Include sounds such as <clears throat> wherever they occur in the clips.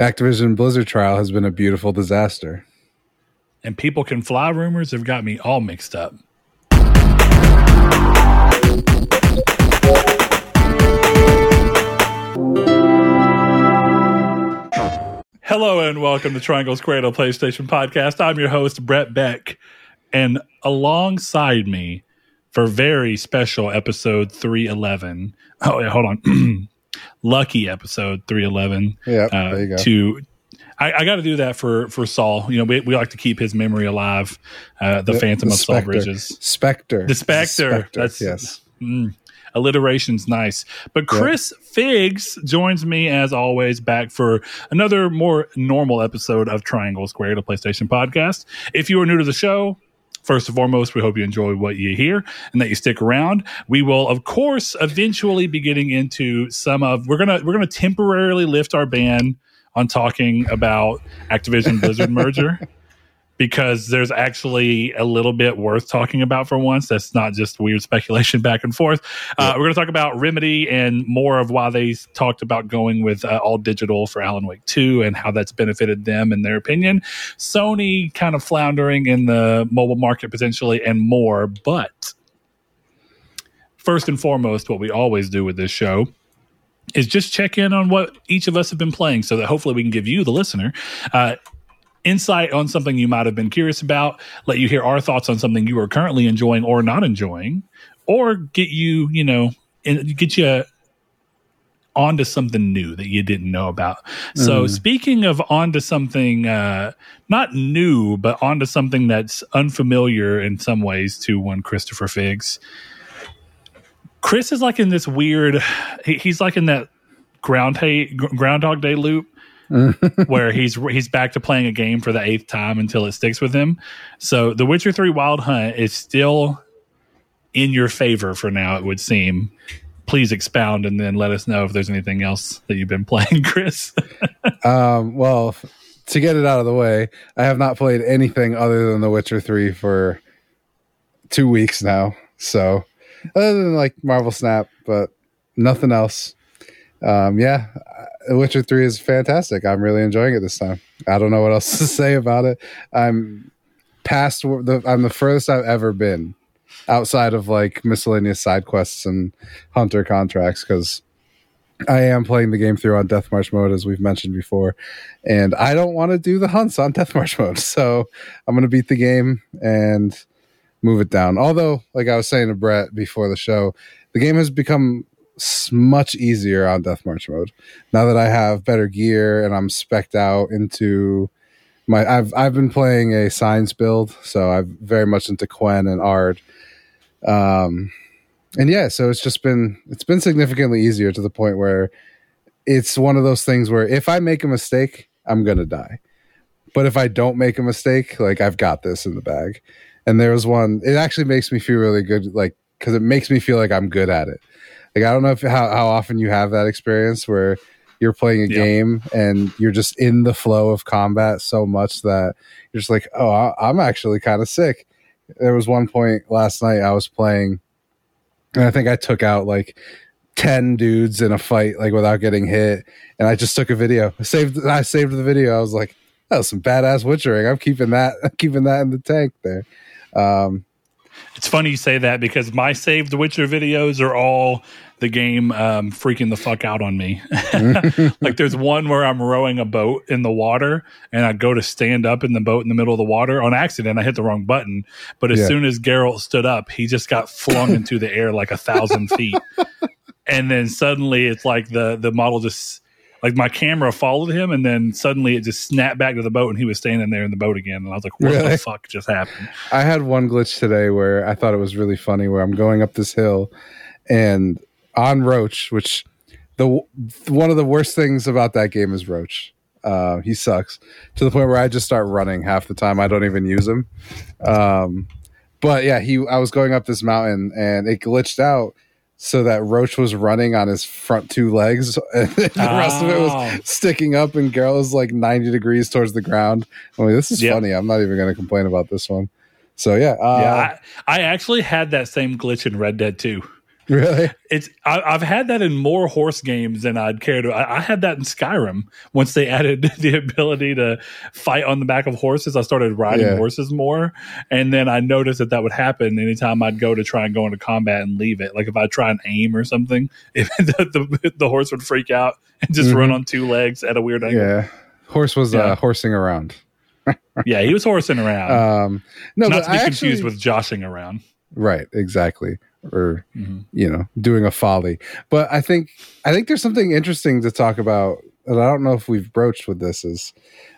Activision Blizzard trial has been a beautiful disaster. And people can fly rumors have got me all mixed up. Hello and welcome to Triangle Squared PlayStation Podcast. I'm your host, Brett Beck. And alongside me for very special episode 311. Oh, yeah, hold on. <clears throat> Lucky episode 311. Yeah, uh, there you go. To I, I got to do that for for Saul. You know, we, we like to keep his memory alive. Uh, the, the Phantom the of Saul Bridges, Spectre, the Spectre. Spectre That's yes. Mm, alliteration's nice. But Chris yep. Figs joins me as always back for another more normal episode of Triangle Squared, the PlayStation podcast. If you are new to the show, First and foremost, we hope you enjoy what you hear and that you stick around. We will, of course, eventually be getting into some of we're gonna we're gonna temporarily lift our ban on talking about Activision Blizzard <laughs> merger because there's actually a little bit worth talking about for once. That's not just weird speculation <laughs> back and forth. Uh, We're going to talk about Remedy and more of why they talked about going with uh, all digital for Alan Wake 2 and how that's benefited them in their opinion. Sony kind of floundering in the mobile market potentially and more. But first and foremost, what we always do with this show is just check in on what each of us have been playing so that hopefully we can give you, the listener, uh, insight on something you might have been curious about, let you hear our thoughts on something you are currently enjoying or not enjoying, or get you, you know, get you onto something new that you didn't know about. Mm. So speaking of onto something uh not new, but onto something that's unfamiliar in some ways to one Christopher Figs. Chris is like in this weird he's like in that ground hey, groundhog day loop <laughs> where he's he's back to playing a game for the eighth time until it sticks with him. So The Witcher 3 Wild Hunt is still in your favor for now, it would seem. Please expound and then let us know if there's anything else that you've been <laughs> playing, Chris. <laughs> um, well, to get it out of the way, I have not played anything other than The Witcher 3 for two weeks now. So, other than like Marvel Snap, but nothing else. Um, yeah, Witcher Three is fantastic. I'm really enjoying it this time. I don't know what else <laughs> to say about it. I'm past the I'm the furthest I've ever been outside of like miscellaneous side quests and hunter contracts because I am playing the game through on death march mode as we've mentioned before, and I don't want to do the hunts on <laughs> death march mode. So I'm going to beat the game and move it down. Although, like I was saying to Brett before the show, the game has become much easier on death march mode. Now that i have better gear and i'm specked out into my i've i've been playing a signs build so i'm very much into quen and Aard. Um and yeah so it's just been it's been significantly easier to the point where it's one of those things where if i make a mistake i'm gonna die. But if i don't make a mistake like i've got this in the bag. And there was one it actually makes me feel really good like because it makes me feel like i'm good at it like I don't know if how, how often you have that experience where you're playing a game and you're just in the flow of combat so much that you're just like, oh, I'm actually kind of sick. There was one point last night I was playing, and I think I took out like 10 dudes in a fight like without getting hit and i just took a video. I saved i saved the video. I was like that was some badass witchering. I'm keeping that i'm <laughs> keeping that in the tank there. Um it's funny you say that because my saved Witcher videos are all the game um, freaking the fuck out on me. <laughs> like there's one where I'm rowing a boat in the water and I go to stand up in the boat in the middle of the water on accident. I hit the wrong button, but as yeah. soon as Geralt stood up, he just got flung into the air like a thousand feet. <laughs> And then suddenly it's like the the model just like my camera followed him and then suddenly it just snapped back to the boat and he was standing there in the boat again. And i was like what really? the fuck just happened? I had one glitch today where i thought it was really funny where i'm going up this hill and on roach which the one of the worst things about that game is roach. Uh, he sucks to the point where i just start running half the time. I don't even use him. Um, but yeah he i was going up this mountain and it glitched out so that Roach was running on his front two legs, <laughs> and the oh. rest of it was oh. sticking up, and Geralt was like ninety degrees towards the ground. I mean, this is yep. funny. I'm not even going to complain about this one. So yeah, uh, yeah. I, I, actually had that same glitch in Red Dead 2. Really? It's I, have had that in more horse games than I'd care to. I, I, had that in Skyrim once they <laughs> added the ability to fight on the back of horses. I started riding yeah. horses more, and then I noticed that that would happen anytime I'd go to try and go into combat and leave it. Like if I try and aim or something, <laughs> if the, the, the horse would freak out and just mm-hmm. run on two legs at a weird angle. Yeah, horse was yeah. Uh, horsing around. <laughs> yeah, he was horsing around. Um, no, not to be I confused actually, with joshing around. Right, exactly or mm-hmm. you know doing a folly. But i think i think there's something interesting to talk about and i don't know if we've broached with this is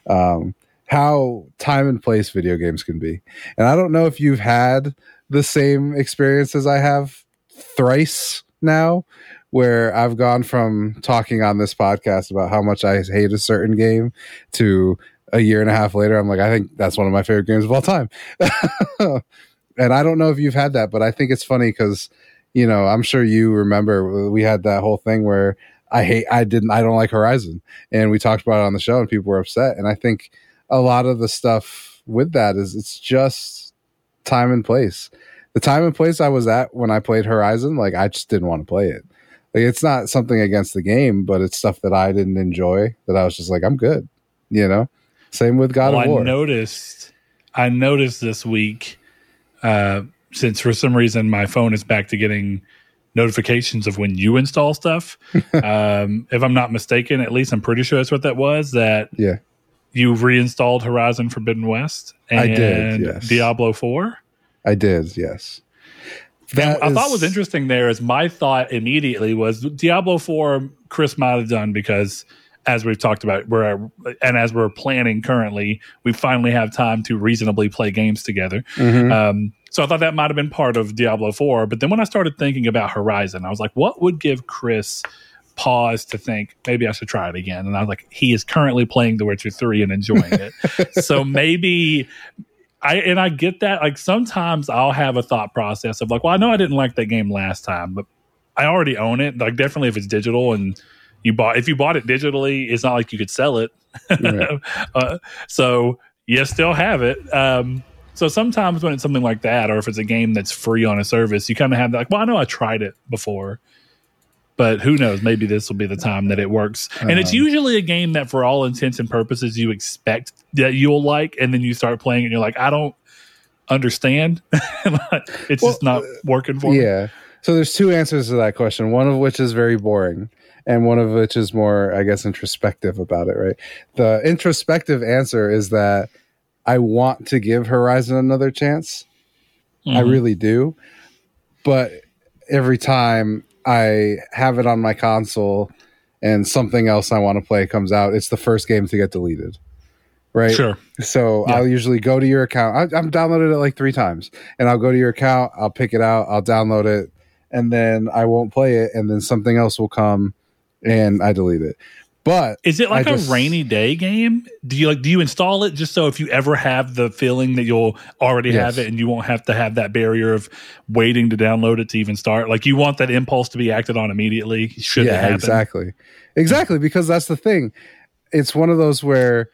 um, how time and place video games can be. And i don't know if you've had the same experience as i have thrice now where i've gone from talking on this podcast about how much i hate a certain game to a year and a half later i'm like i think that's one of my favorite games of all time <laughs> and I don't know if you've had that, but I think it's funny because you know I'm sure you remember we had that whole thing where I hate I didn't I don't like Horizon, and we talked about it on the show, and people were upset, and I think a lot of the stuff with that is it's just time and place. The time and place I was at when I played Horizon, like I just didn't want to play it. Like it's not something against the game, but it's stuff that I didn't enjoy that I was just like, I'm good. You know? Same with God well, of oh, War. I noticed I noticed this week uh, since for some reason my phone is back to getting notifications of when you install stuff. <laughs> um, if I'm not mistaken, at least I'm pretty sure that's what that was. That yeah, you reinstalled Horizon Forbidden West and I did, yes. Diablo Four. I did, yes. That I is... thought was interesting there is my thought immediately was Diablo Four. Chris might have done because as we've talked about, we're and as we're planning currently, we finally have time to reasonably play games together. Mm-hmm. Um, so I thought that might have been part of Diablo Four. But then when I started thinking about Horizon, I was like, what would give Chris pause to think maybe I should try it again? And I was like, he is currently playing The Witcher Three and enjoying it. <laughs> so maybe I and I get that. Like sometimes I'll have a thought process of like, well, I know I didn't like that game last time, but I already own it. Like definitely if it's digital and you bought if you bought it digitally, it's not like you could sell it. Right. <laughs> uh, so you still have it. Um, so sometimes when it's something like that, or if it's a game that's free on a service, you kind of have that. Like, well, I know I tried it before, but who knows? Maybe this will be the time that it works. And it's uh-huh. usually a game that, for all intents and purposes, you expect that you'll like, and then you start playing, and you're like, I don't understand. <laughs> it's well, just not working for yeah. me. Yeah. So there's two answers to that question. One of which is very boring and one of which is more, I guess, introspective about it, right? The introspective answer is that I want to give Horizon another chance. Mm-hmm. I really do. But every time I have it on my console and something else I want to play comes out, it's the first game to get deleted. Right. Sure. So yeah. I'll usually go to your account. I, I'm downloaded it like three times, and I'll go to your account. I'll pick it out. I'll download it, and then I won't play it, and then something else will come and I delete it. But is it like just, a rainy day game? Do you like do you install it just so if you ever have the feeling that you'll already yes. have it and you won't have to have that barrier of waiting to download it to even start? Like you want that impulse to be acted on immediately. Should yeah, exactly, exactly because that's the thing. It's one of those where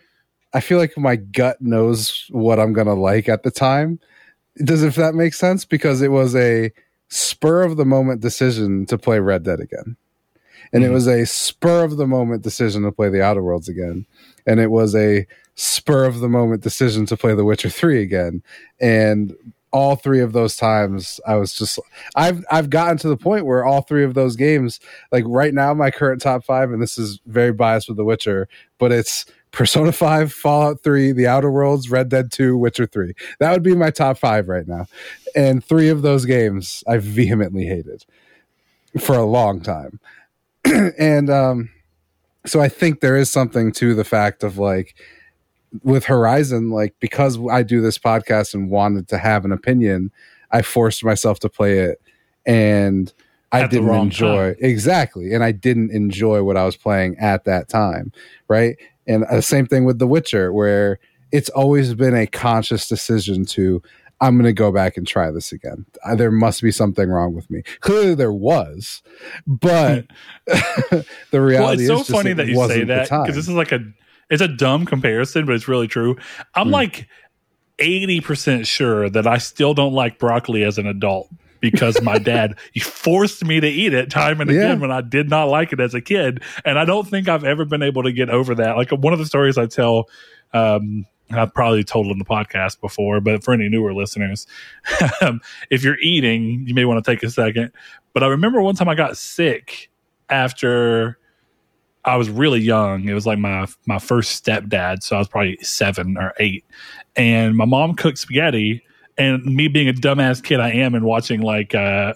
I feel like my gut knows what I'm gonna like at the time. Does if that makes sense? Because it was a spur of the moment decision to play Red Dead again and mm-hmm. it was a spur of the moment decision to play the Outer Worlds again, and it was a spur of the moment decision to play The Witcher Three again, and all three of those times I was just I've I've gotten to the point where all three of those games like right now my current top 5 and this is very biased with The Witcher but it's Persona 5, Fallout 3, The Outer Worlds, Red Dead 2, Witcher 3. That would be my top 5 right now. And 3 of those games I vehemently hated for a long time. <clears throat> and um, so I think there is something to the fact of like with Horizon, like because I do this podcast and wanted to have an opinion, I forced myself to play it, and I at didn't enjoy time. exactly, and I didn't enjoy what I was playing at that time, right? And the same thing with The Witcher, where it's always been a conscious decision to I'm going to go back and try this again. Uh, there must be something wrong with me. Clearly, there was, but <laughs> the reality well, it's so funny that you say that because this is like a it's a dumb comparison, but it's really true. I'm mm. like eighty percent sure that I still don't like broccoli as an adult. because my <laughs> dad he forced me to eat it time and again yeah. when I did not like it as a kid. And I don't think I've ever been able to get over that. Like one of the stories I tell, um, I've probably told in the podcast before, but for any newer listeners, <laughs> um, if you're eating, you may want to take a second. But I remember one time I got sick after I was really young. It was like my my first stepdad, so I was probably seven or eight, and my mom cooked spaghetti. And me being a dumbass kid I am, and watching like uh,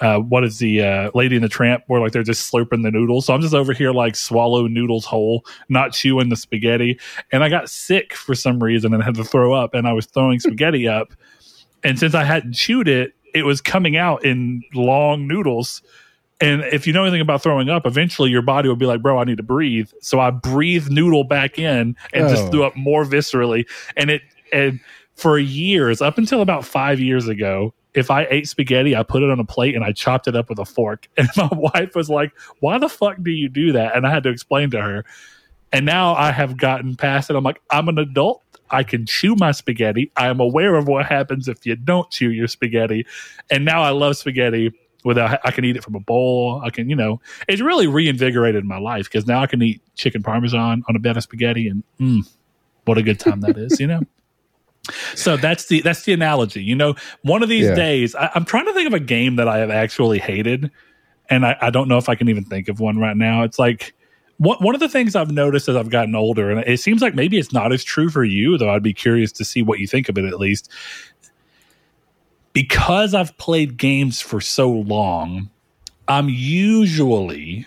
uh, what is the uh, Lady in the Tramp, where like they're just slurping the noodles. So I'm just over here like swallow noodles whole, not chewing the spaghetti. And I got sick for some reason and had to throw up, and I was throwing spaghetti up. And since I hadn't chewed it, it was coming out in long noodles. And if you know anything about throwing up, eventually your body will be like, bro, I need to breathe. So I breathed noodle back in and oh. just threw up more viscerally. And it, and for years, up until about five years ago, if I ate spaghetti, I put it on a plate and I chopped it up with a fork. <laughs> And my wife was like, why the fuck do you do that? And I had to explain to her. And now I have gotten past it. I'm like, I'm an adult. I can chew my spaghetti. I am aware of what happens if you don't chew your spaghetti. And now I love spaghetti without I can eat it from a bowl. I can, you know, it's really reinvigorated my life because now I can eat chicken parmesan on a bed of spaghetti and mm, what a good time that is, you know. <laughs> So that's the that's the analogy. You know, one of these yeah. days, I, am trying to think of a game that I have actually hated, and I, I don't know if I can even think of one right now. It's like one one of the things I've noticed as I've gotten older, and it seems like maybe it's not as true for you, though. I'd be curious to see what you think of it at least because I've played games for so long, I'm usually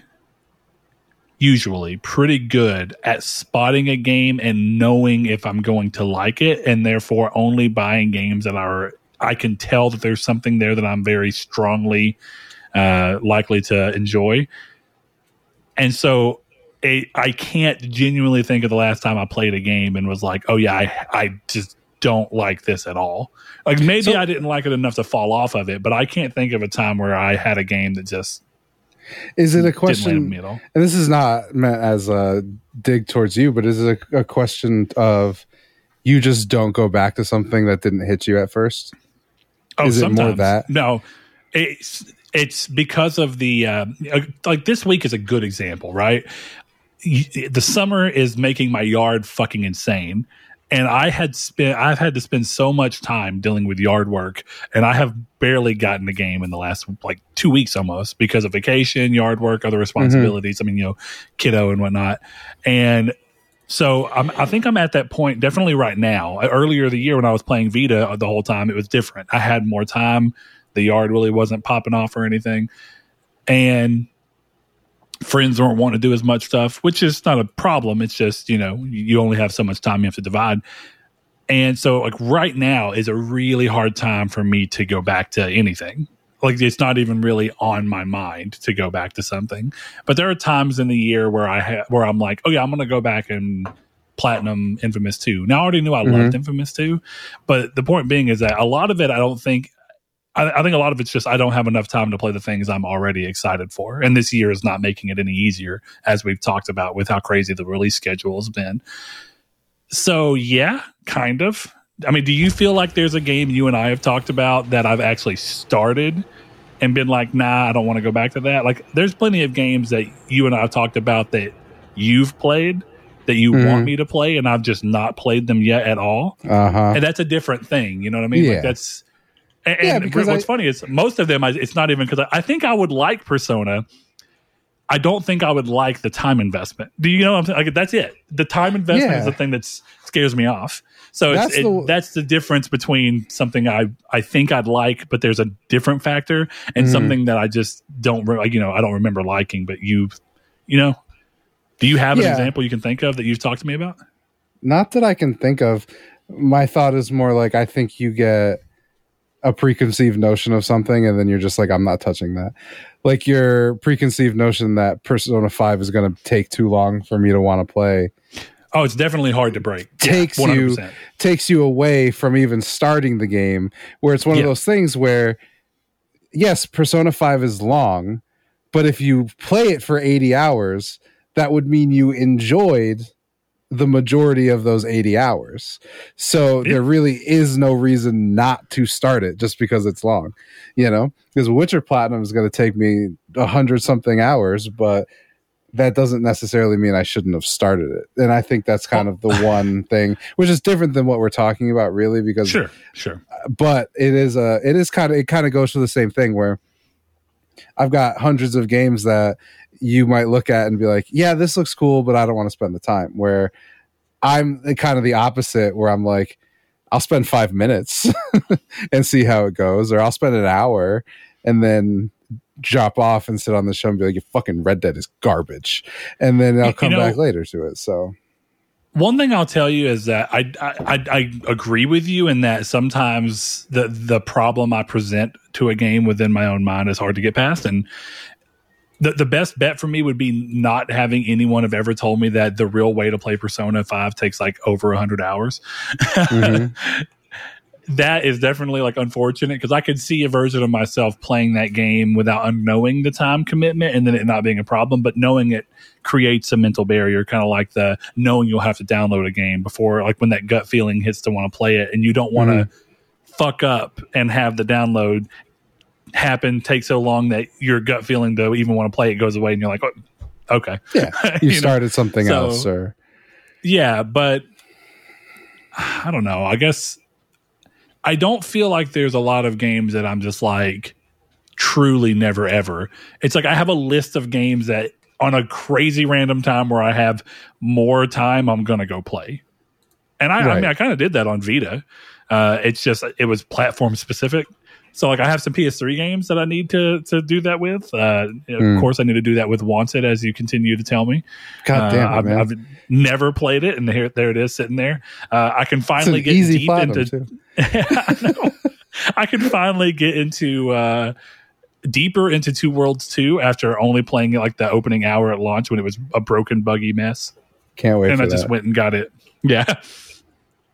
usually pretty good at spotting a game and knowing if I'm going to like it and therefore only buying games that are I can tell that there's something there that I'm very strongly uh, likely to enjoy. And so it, I can't genuinely think of the last time I played a game and was like, oh yeah, I, I just don't like this at all. Like maybe so, I didn't like it enough to fall off of it, but I can't think of a time where I had a game that just is it a question? And this is not meant as a dig towards you, but is it a, a question of you just don't go back to something that didn't hit you at first? Oh, is it more that? No, it's it's because of the uh, like this week is a good example, right? The summer is making my yard fucking insane and I had spent I've had to spend so much time dealing with yard work, and I have barely gotten a game in the last like two weeks almost because of vacation, yard work, other responsibilities. Mm-hmm. I mean, you know, kiddo and whatnot, and so I'm, i think I'm at that point. Definitely right now. Earlier the year when I was playing Vita the whole time, it was different. I had more time. The yard really wasn't popping off or anything, and friends don't want to do as much stuff, which is not a problem. It's just, you know, you only have so much time you have to divide. And so, like, right now is a really hard time for me to go back to anything. Like, it's not even really on my mind to go back to something. But there are times in the year where I ha- where I'm like, oh yeah, I'm going to go back and platinum Infamous 2. Now I already knew I mm-hmm. loved Infamous 2, but the point being is that a lot of it I don't think I, I, think a lot of it's just I don't have enough time to play the things I'm already excited for, and this year is not making it any easier, as we've talked about with how crazy the release schedule has been. So yeah, kind of. I mean, do you feel like there's a game you and I have talked about that I've actually started and been like, nah, I don't want to go back to that? Like, there's plenty of games that you and I have talked about that you've played that you mm-hmm. want me to play, and I've just not played them yet at all. Uh-huh. And that's a different thing. You know what I mean? Yeah. Like that's and, yeah, and what's I, funny is most of them, it's not even because I, I, think I would like Persona. I don't think I would like the time investment. Do you know what I'm saying? Like, that's it. The time investment yeah. is the thing that scares me off. So that's, it, the, that's the difference between something I, I think I'd like, but there's a different factor, and mm. something that I just don't, like, you know, I don't remember liking, but you, you know, do you have an yeah. example you can think of that you've talked to me about? Not that I can think of. My thought is more like I think you get a preconceived notion of something and then you're just like i'm not touching that. Like your preconceived notion that persona 5 is going to take too long for me to want to play oh it's definitely hard to break. Takes yeah, you takes you away from even starting the game where it's one yeah. of those things where yes persona 5 is long but if you play it for 80 hours that would mean you enjoyed the majority of those 80 hours. So Yeah. there really is no reason not to start it just because it's long, you know? Because Witcher Platinum is going to take me a hundred something hours, but that doesn't necessarily mean I shouldn't have started it. And I think that's kind of the oh. one <laughs> thing, which is different than what we're talking about, really, because Sure, sure. but it is a it is kind of it kind of goes to the same thing where I've got hundreds of games that you might look at and be like, yeah, this looks cool, but I don't want to spend the time. Where I'm kind of the opposite, where I'm like, I'll spend five minutes <laughs> and see how it goes, or I'll spend an hour and then drop off and sit on the show and be like, "Your fucking Red Dead is garbage," and then I'll You come know- back later to it. So One thing I'll tell you is that I, I I I agree with you in that sometimes the the problem I present to a game within my own mind is hard to get past, and the the best bet for me would be not having anyone have ever told me that the real way to play Persona Five takes like over hundred hours. Mhm. <laughs> that is definitely like unfortunate because I could see a version of myself playing that game without unknowing the time commitment and then it not being a problem, but knowing it creates a mental barrier, kind of like the knowing you'll have to download a game before, like when that gut feeling hits to want to play it, and you don't want to fuck up and have the download happen take so long that your gut feeling to even want to play it goes away, and you're like, oh, okay, yeah, <laughs> you, You know, started something so- else, or yeah, but I don't know. I guess I don't feel like there's a lot of games that I'm just like truly never ever. It's like I have a list of games that on a crazy random time where I have more time, I'm gonna go play. And I, I mean, I kind of did that on Vita. Uh, it's just it was platform specific. So like I have some PS3 games that I need to to do that with. Uh, Of Mm. course, I need to do that with Wanted, as you continue to tell me. God damn Uh, it, I've. I've never played it, and here there it is sitting there. Uh, I can finally get deep into. <laughs> I. I can finally get into uh, deeper into Two Worlds two after only playing like the opening hour at launch when it was a broken, buggy mess, Can't wait and I just went and got it. Yeah,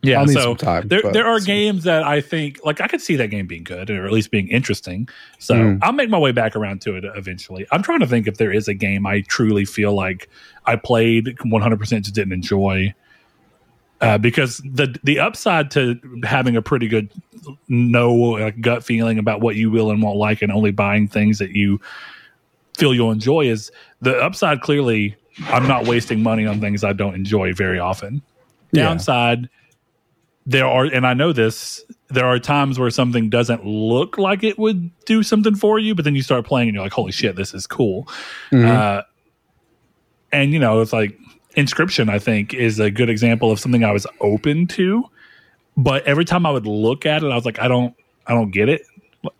yeah. So time. there, but- there are games that I think like I could see that game being good or at least being interesting. So Mm. I'll make my way back around to it eventually. I'm trying to think if there is a game I truly feel like I played 100% just didn't enjoy. Uh, because the the upside to having a pretty good no uh, gut feeling about what you will and won't like and only buying things that you feel you'll enjoy is the upside clearly I'm not wasting money on things I don't enjoy very often. Yeah. There are, and I know this, there are times where something doesn't look like it would do something for you, but then you start playing and you're like, holy shit, this is cool. Mhm. Uh, and, you know, it's like Inscryption, I think, is a good example of something I was open to. But every time I would look at it, I was like, I don't, I don't get it.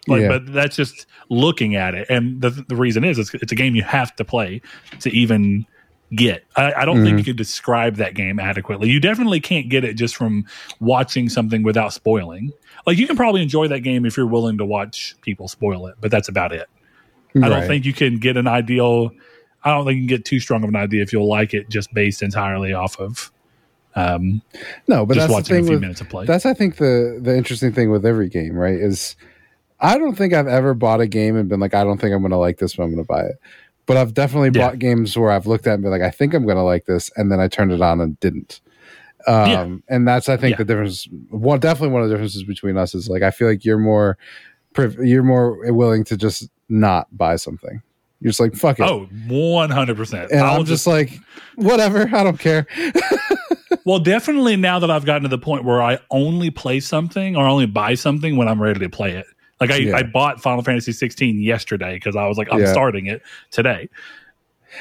Like, Yeah. but that's just looking at it. And the, the reason is it's, it's a game you have to play to even get. I, I don't think you can describe that game adequately. You definitely can't get it just from watching something without spoiling. Like you can probably enjoy that game if you're willing to watch people spoil it, but that's about it. I don't think you can get an ideal. I don't think you can get too strong of an idea if you'll like it just based entirely off of um, no, but just that's the watching a few with minutes of play. that's I think the the interesting thing with every game, right? Is I don't think I've ever bought a game and been like, I don't think I'm going to like this, but I'm going to buy it. But I've definitely Yeah. bought games where I've looked at and been like, I think I'm going to like this, and then I turned it on and didn't. Um, Yeah. And that's I think Yeah. the difference. One definitely one of the differences between us is like I feel like you're more priv- you're more willing to just not buy something. You're just like fuck it. oh, 100%. and I'll I'm just like, whatever, I don't care. <laughs> well, definitely now that I've gotten to the point where I only play something or only buy something when I'm ready to play it. Like I, Yeah. I bought Final Fantasy 16 yesterday because I was like, I'm Yeah. starting it today.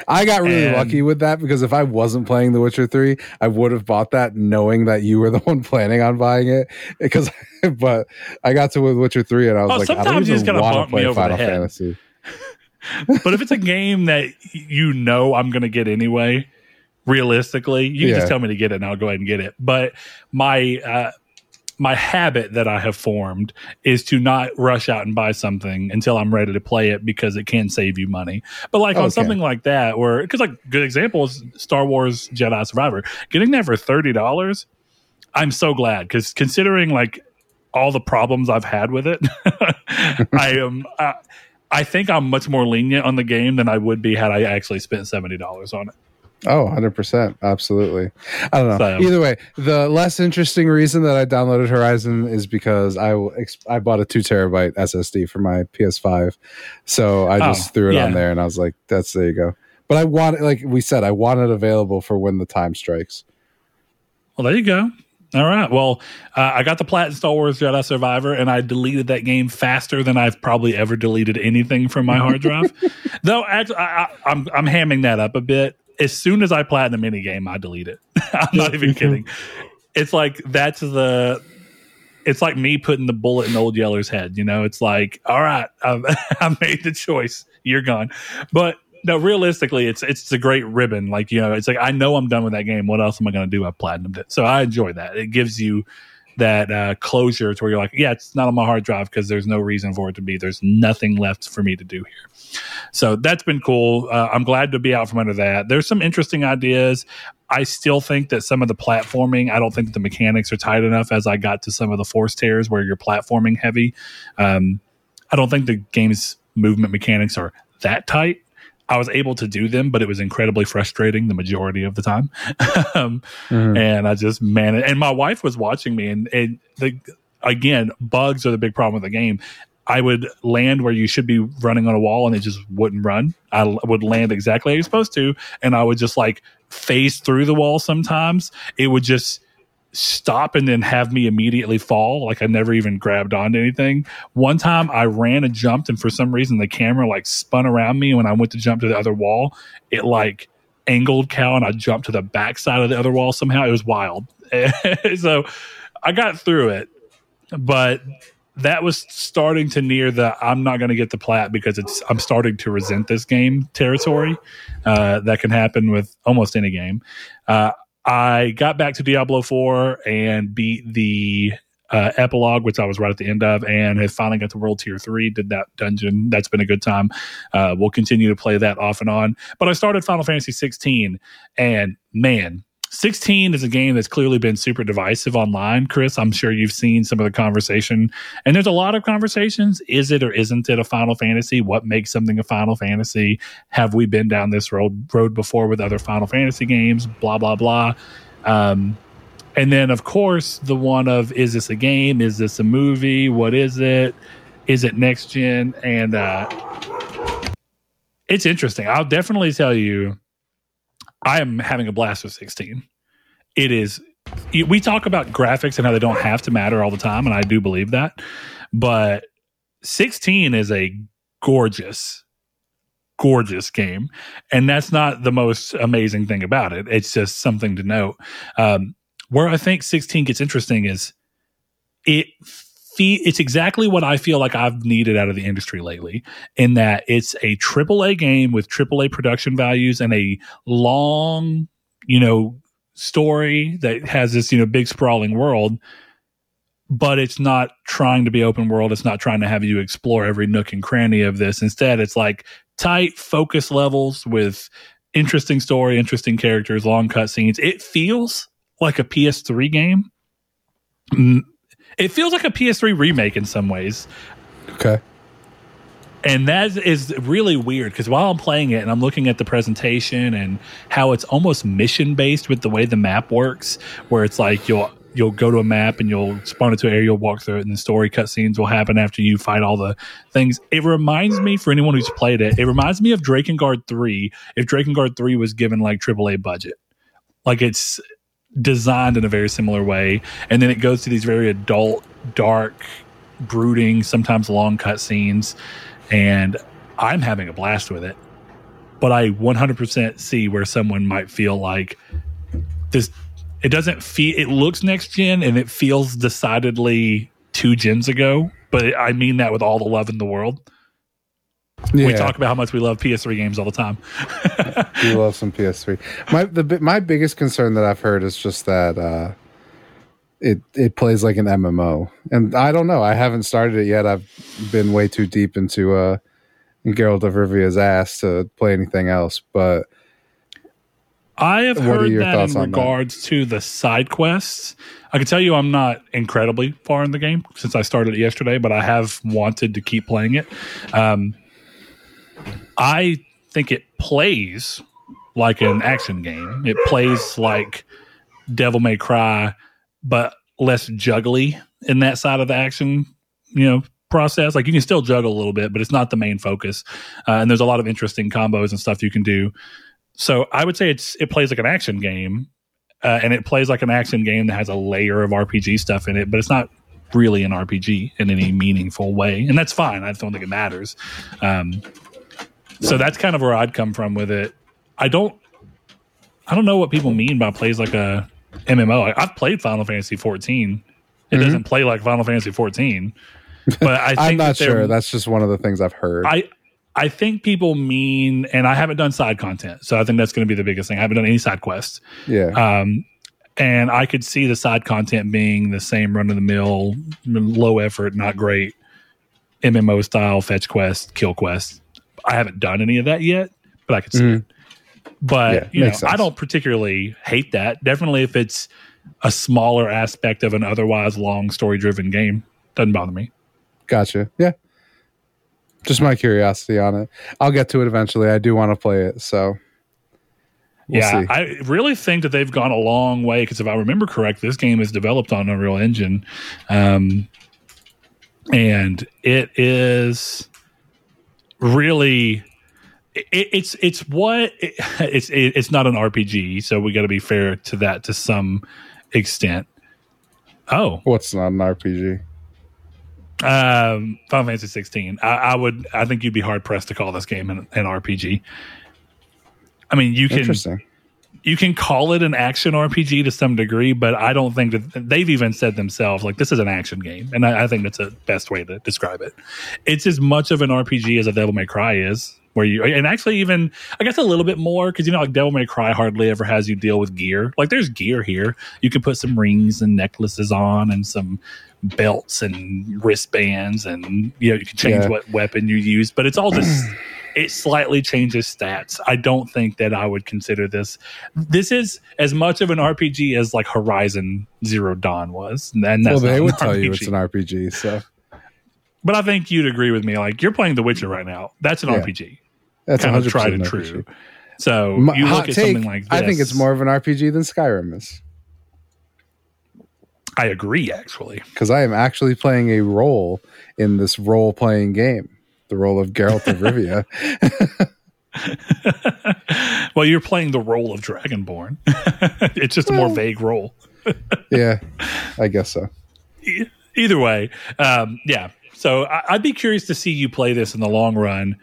I got really And- lucky with that because if I wasn't playing The Witcher 3, I would have bought that knowing that you were the <laughs> one planning on buying it. Because, <laughs> but I got to with Witcher 3 and I was Oh, like, I don't sometimes you just even gotta want bump to play me over the head. Fantasy. <laughs> But if it's a game that you know I'm going to get anyway, realistically, you can Yeah. just tell me to get it and I'll go ahead and get it. But my uh, my habit that I have formed is to not rush out and buy something until I'm ready to play it because it can save you money. But like on something like that, where because like good example is Star Wars Jedi Survivor, getting that for thirty dollars, I'm so glad because considering like all the problems I've had with it, <laughs> I am. Uh, I think I'm much more lenient on the game than I would be had I actually spent seventy dollars on it. Oh, 100%. Absolutely. I don't know. So, Either way, the less interesting reason that I downloaded Horizon is because I I bought a 2 terabyte SSD for my PS5. So I just oh, threw it yeah. on there and I was like, that's there you go. But I want it, like we said, I want it available for when the time strikes. Well, there you go. All right. Well, uh, I got the plat in Star Wars Jedi Survivor, and I deleted that game faster than I've probably ever deleted anything from my hard drive. <laughs> Though, actually, I, am I'm, I'm hamming that up a bit. As soon as I platinum any game, I delete it. <laughs> I'm not even mm-hmm. kidding. It's like that's the. It's like me putting the bullet in Old Yeller's head. You know, it's like, all right, <laughs> I've, I've made the choice. You're gone. But no, realistically, it's it's a great ribbon. Like you know, it's like I know I'm done with that game. What else am I going to do? I platinumed it, so I enjoy that. It gives you that uh, closure to where you're like, yeah, it's not on my hard drive because there's no reason for it to be. There's nothing left for me to do here. So that's been cool. Uh, I'm glad to be out from under that. There's some interesting ideas. I still think that some of the platforming, I don't think the mechanics are tight enough as I got to some of the force tears where you're platforming heavy. Um, I don't think the game's movement mechanics are that tight. I was able to do them, but it was incredibly frustrating the majority of the time. <laughs> um, mm-hmm. And I just managed. And my wife was watching me, and, and the again, bugs are the big problem with the game. I would land where you should be running on a wall, and it just wouldn't run. I would land exactly how you're supposed to, and I would just like phase through the wall. Sometimes it would just stop and then have me immediately fall. Like I never even grabbed onto anything. One time I ran and jumped, and for some reason the camera like spun around me when I went to jump to the other wall. It like angled cow and I jumped to the back side of the other wall somehow. It was wild. <laughs> so I got through it, but that was starting to near the I'm not going to get the plat because it's I'm starting to resent this game territory. Uh, that can happen with almost any game. Uh, I got back to Diablo 4 and beat the uh, epilogue, which I was right at the end of, and have finally got to World Tier 3, did that dungeon. That's been a good time. Uh, we'll continue to play that off and on. But I started Final Fantasy 16, and man, 16 is a game that's clearly been super divisive online. Chris, I'm sure you've seen some of the conversation, and there's a lot of conversations. Is it or isn't it a Final Fantasy? What makes something a Final Fantasy? Have we been down this road road before with other Final Fantasy games? Blah blah blah. Um, and then, of course, the one of is this a game? Is this a movie? What is it? Is it next gen? And uh, it's interesting. I'll definitely tell you I am having a blast with 16. It is. We talk about graphics and how they don't have to matter all the time, and I do believe that. But 16 is a gorgeous, gorgeous game, and that's not the most amazing thing about it. It's just something to note. Um, where I think 16 gets interesting is it it's exactly what I feel like I've needed out of the industry lately in that it's a AAA game with AAA production values and a long, you know, story that has this, you know, big sprawling world, but it's not trying to be open world. It's not trying to have you explore every nook and cranny of this. Instead, it's like tight focus levels with interesting story, interesting characters, long cutscenes. It feels like a PS3 game it feels like a PS3 remake in some ways. Okay. And that is really weird because while I'm playing it and I'm looking at the presentation and how it's almost mission based with the way the map works, where it's like you'll you'll go to a map and you'll spawn into an area, you'll walk through it, and the story cutscenes will happen after you fight all the things. It reminds me, for anyone who's played it, it reminds me of Drakengard 3 if Drakengard 3 was given like AAA budget. Like it's designed in a very similar way. And then it goes to these very adult, dark, brooding, sometimes long cut scenes. And I'm having a blast with it. But I 100% see where someone might feel like this. It doesn't feel. It looks next gen, and it feels decidedly two gens ago. But I mean that with all the love in the world. Yeah. We talk about how much we love PS3 games all the time. <laughs> we love some PS3. My the my biggest concern that I've heard is just that uh, it it plays like an MMO, and I don't know. I haven't started it yet. I've been way too deep into uh, Geralt of Rivia's ass to play anything else. But I have heard that in regards that? to the side quests. I can tell you I'm not incredibly far in the game since I started it yesterday, but I have wanted to keep playing it. Um, I think it plays like an action game. It plays like Devil May Cry, but less juggly in that side of the action, you know, process. Like you can still juggle a little bit, but it's not the main focus. Uh, and there's a lot of interesting combos and stuff you can do. So I would say it's it plays like an action game, uh, and it plays like an action game that has a layer of RPG stuff in it, but it's not really an RPG in any meaningful way, and that's fine. I don't think it matters. Um, so that's kind of where I'd come from with it. I don't, I don't know what people mean by plays like a MMO. I, have played Final Fantasy 14. It mm-hmm. doesn't play like Final Fantasy 14, but I <laughs> think I'm not sure. That's just one of the things I've heard. I I think people mean, and I haven't done side content, so I think that's going to be the biggest thing. I haven't done any side quests. Yeah. Um, and I could see the side content being the same run of the mill, low effort, not great MMO style fetch quest, kill quest. I haven't done any of that yet, but I could see mm. it. But yeah, you know, sense. I don't particularly hate that. Definitely, if it's a smaller aspect of an otherwise long story driven game, doesn't bother me. Gotcha. Yeah. Just my curiosity on it. I'll get to it eventually. I do want to play it, so We'll yeah, see. I really think that they've gone a long way because if I remember correct, this game is developed on Unreal Engine, um, and it is really it, it's it's what it, <laughs> it's it, it's not an RPG, so we got to be fair to that to some extent. Oh, what's not an RPG? Um, Final Fantasy 16. I, I, would, I think you'd be hard pressed to call this game an, an RPG. I mean, you can you can call it an action RPG to some degree, but I don't think that they've even said themselves like this is an action game, and I, I think that's the best way to describe it. It's as much of an RPG as a Devil May Cry is, where you and actually even I guess a little bit more because you know like Devil May Cry hardly ever has you deal with gear. Like there's gear here. You can put some rings and necklaces on and some belts and wristbands and you know you can change yeah. what weapon you use, but it's all just it slightly changes stats. I don't think that I would consider this. This is as much of an RPG as like Horizon Zero Dawn was, and that's well, they would tell you it's an RPG. So, but I think you'd agree with me. Like you're playing The Witcher right now. That's an yeah. RPG. That's kind of tried and true. So My, you look at take, something like this. I think it's more of an RPG than Skyrim is. I agree, actually, because I am actually playing a role in this role playing game the role of Geralt of Rivia. <laughs> well, you're playing the role of Dragonborn. <laughs> it's just well, a more vague role. <laughs> yeah, I guess so. Either way, um, yeah. So I, would be curious to see you play this in the long run,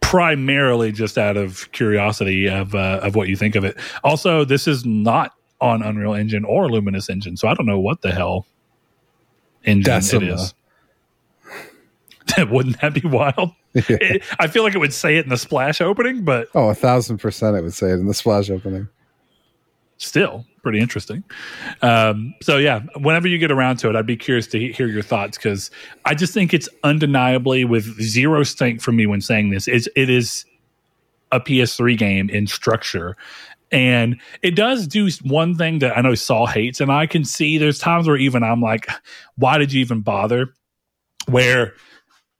primarily just out of curiosity of uh, of what you think of it. Also, this is not on Unreal Engine or Luminous Engine, so I don't know what the hell engine Decima. it is. <laughs> Wouldn't that be wild? <laughs> Yeah. It, I feel like it would say it in the splash opening, but oh, a thousand percent, it would say it in the splash opening. Still pretty interesting. Um, so yeah, whenever you get around to it, I'd be curious to hear your thoughts because I just think it's undeniably with zero stink for me when saying this. It's it is a PS3 game in structure. And it does do one thing that I know Saul hates, and I can see there's times where even I'm like, why did you even bother? Where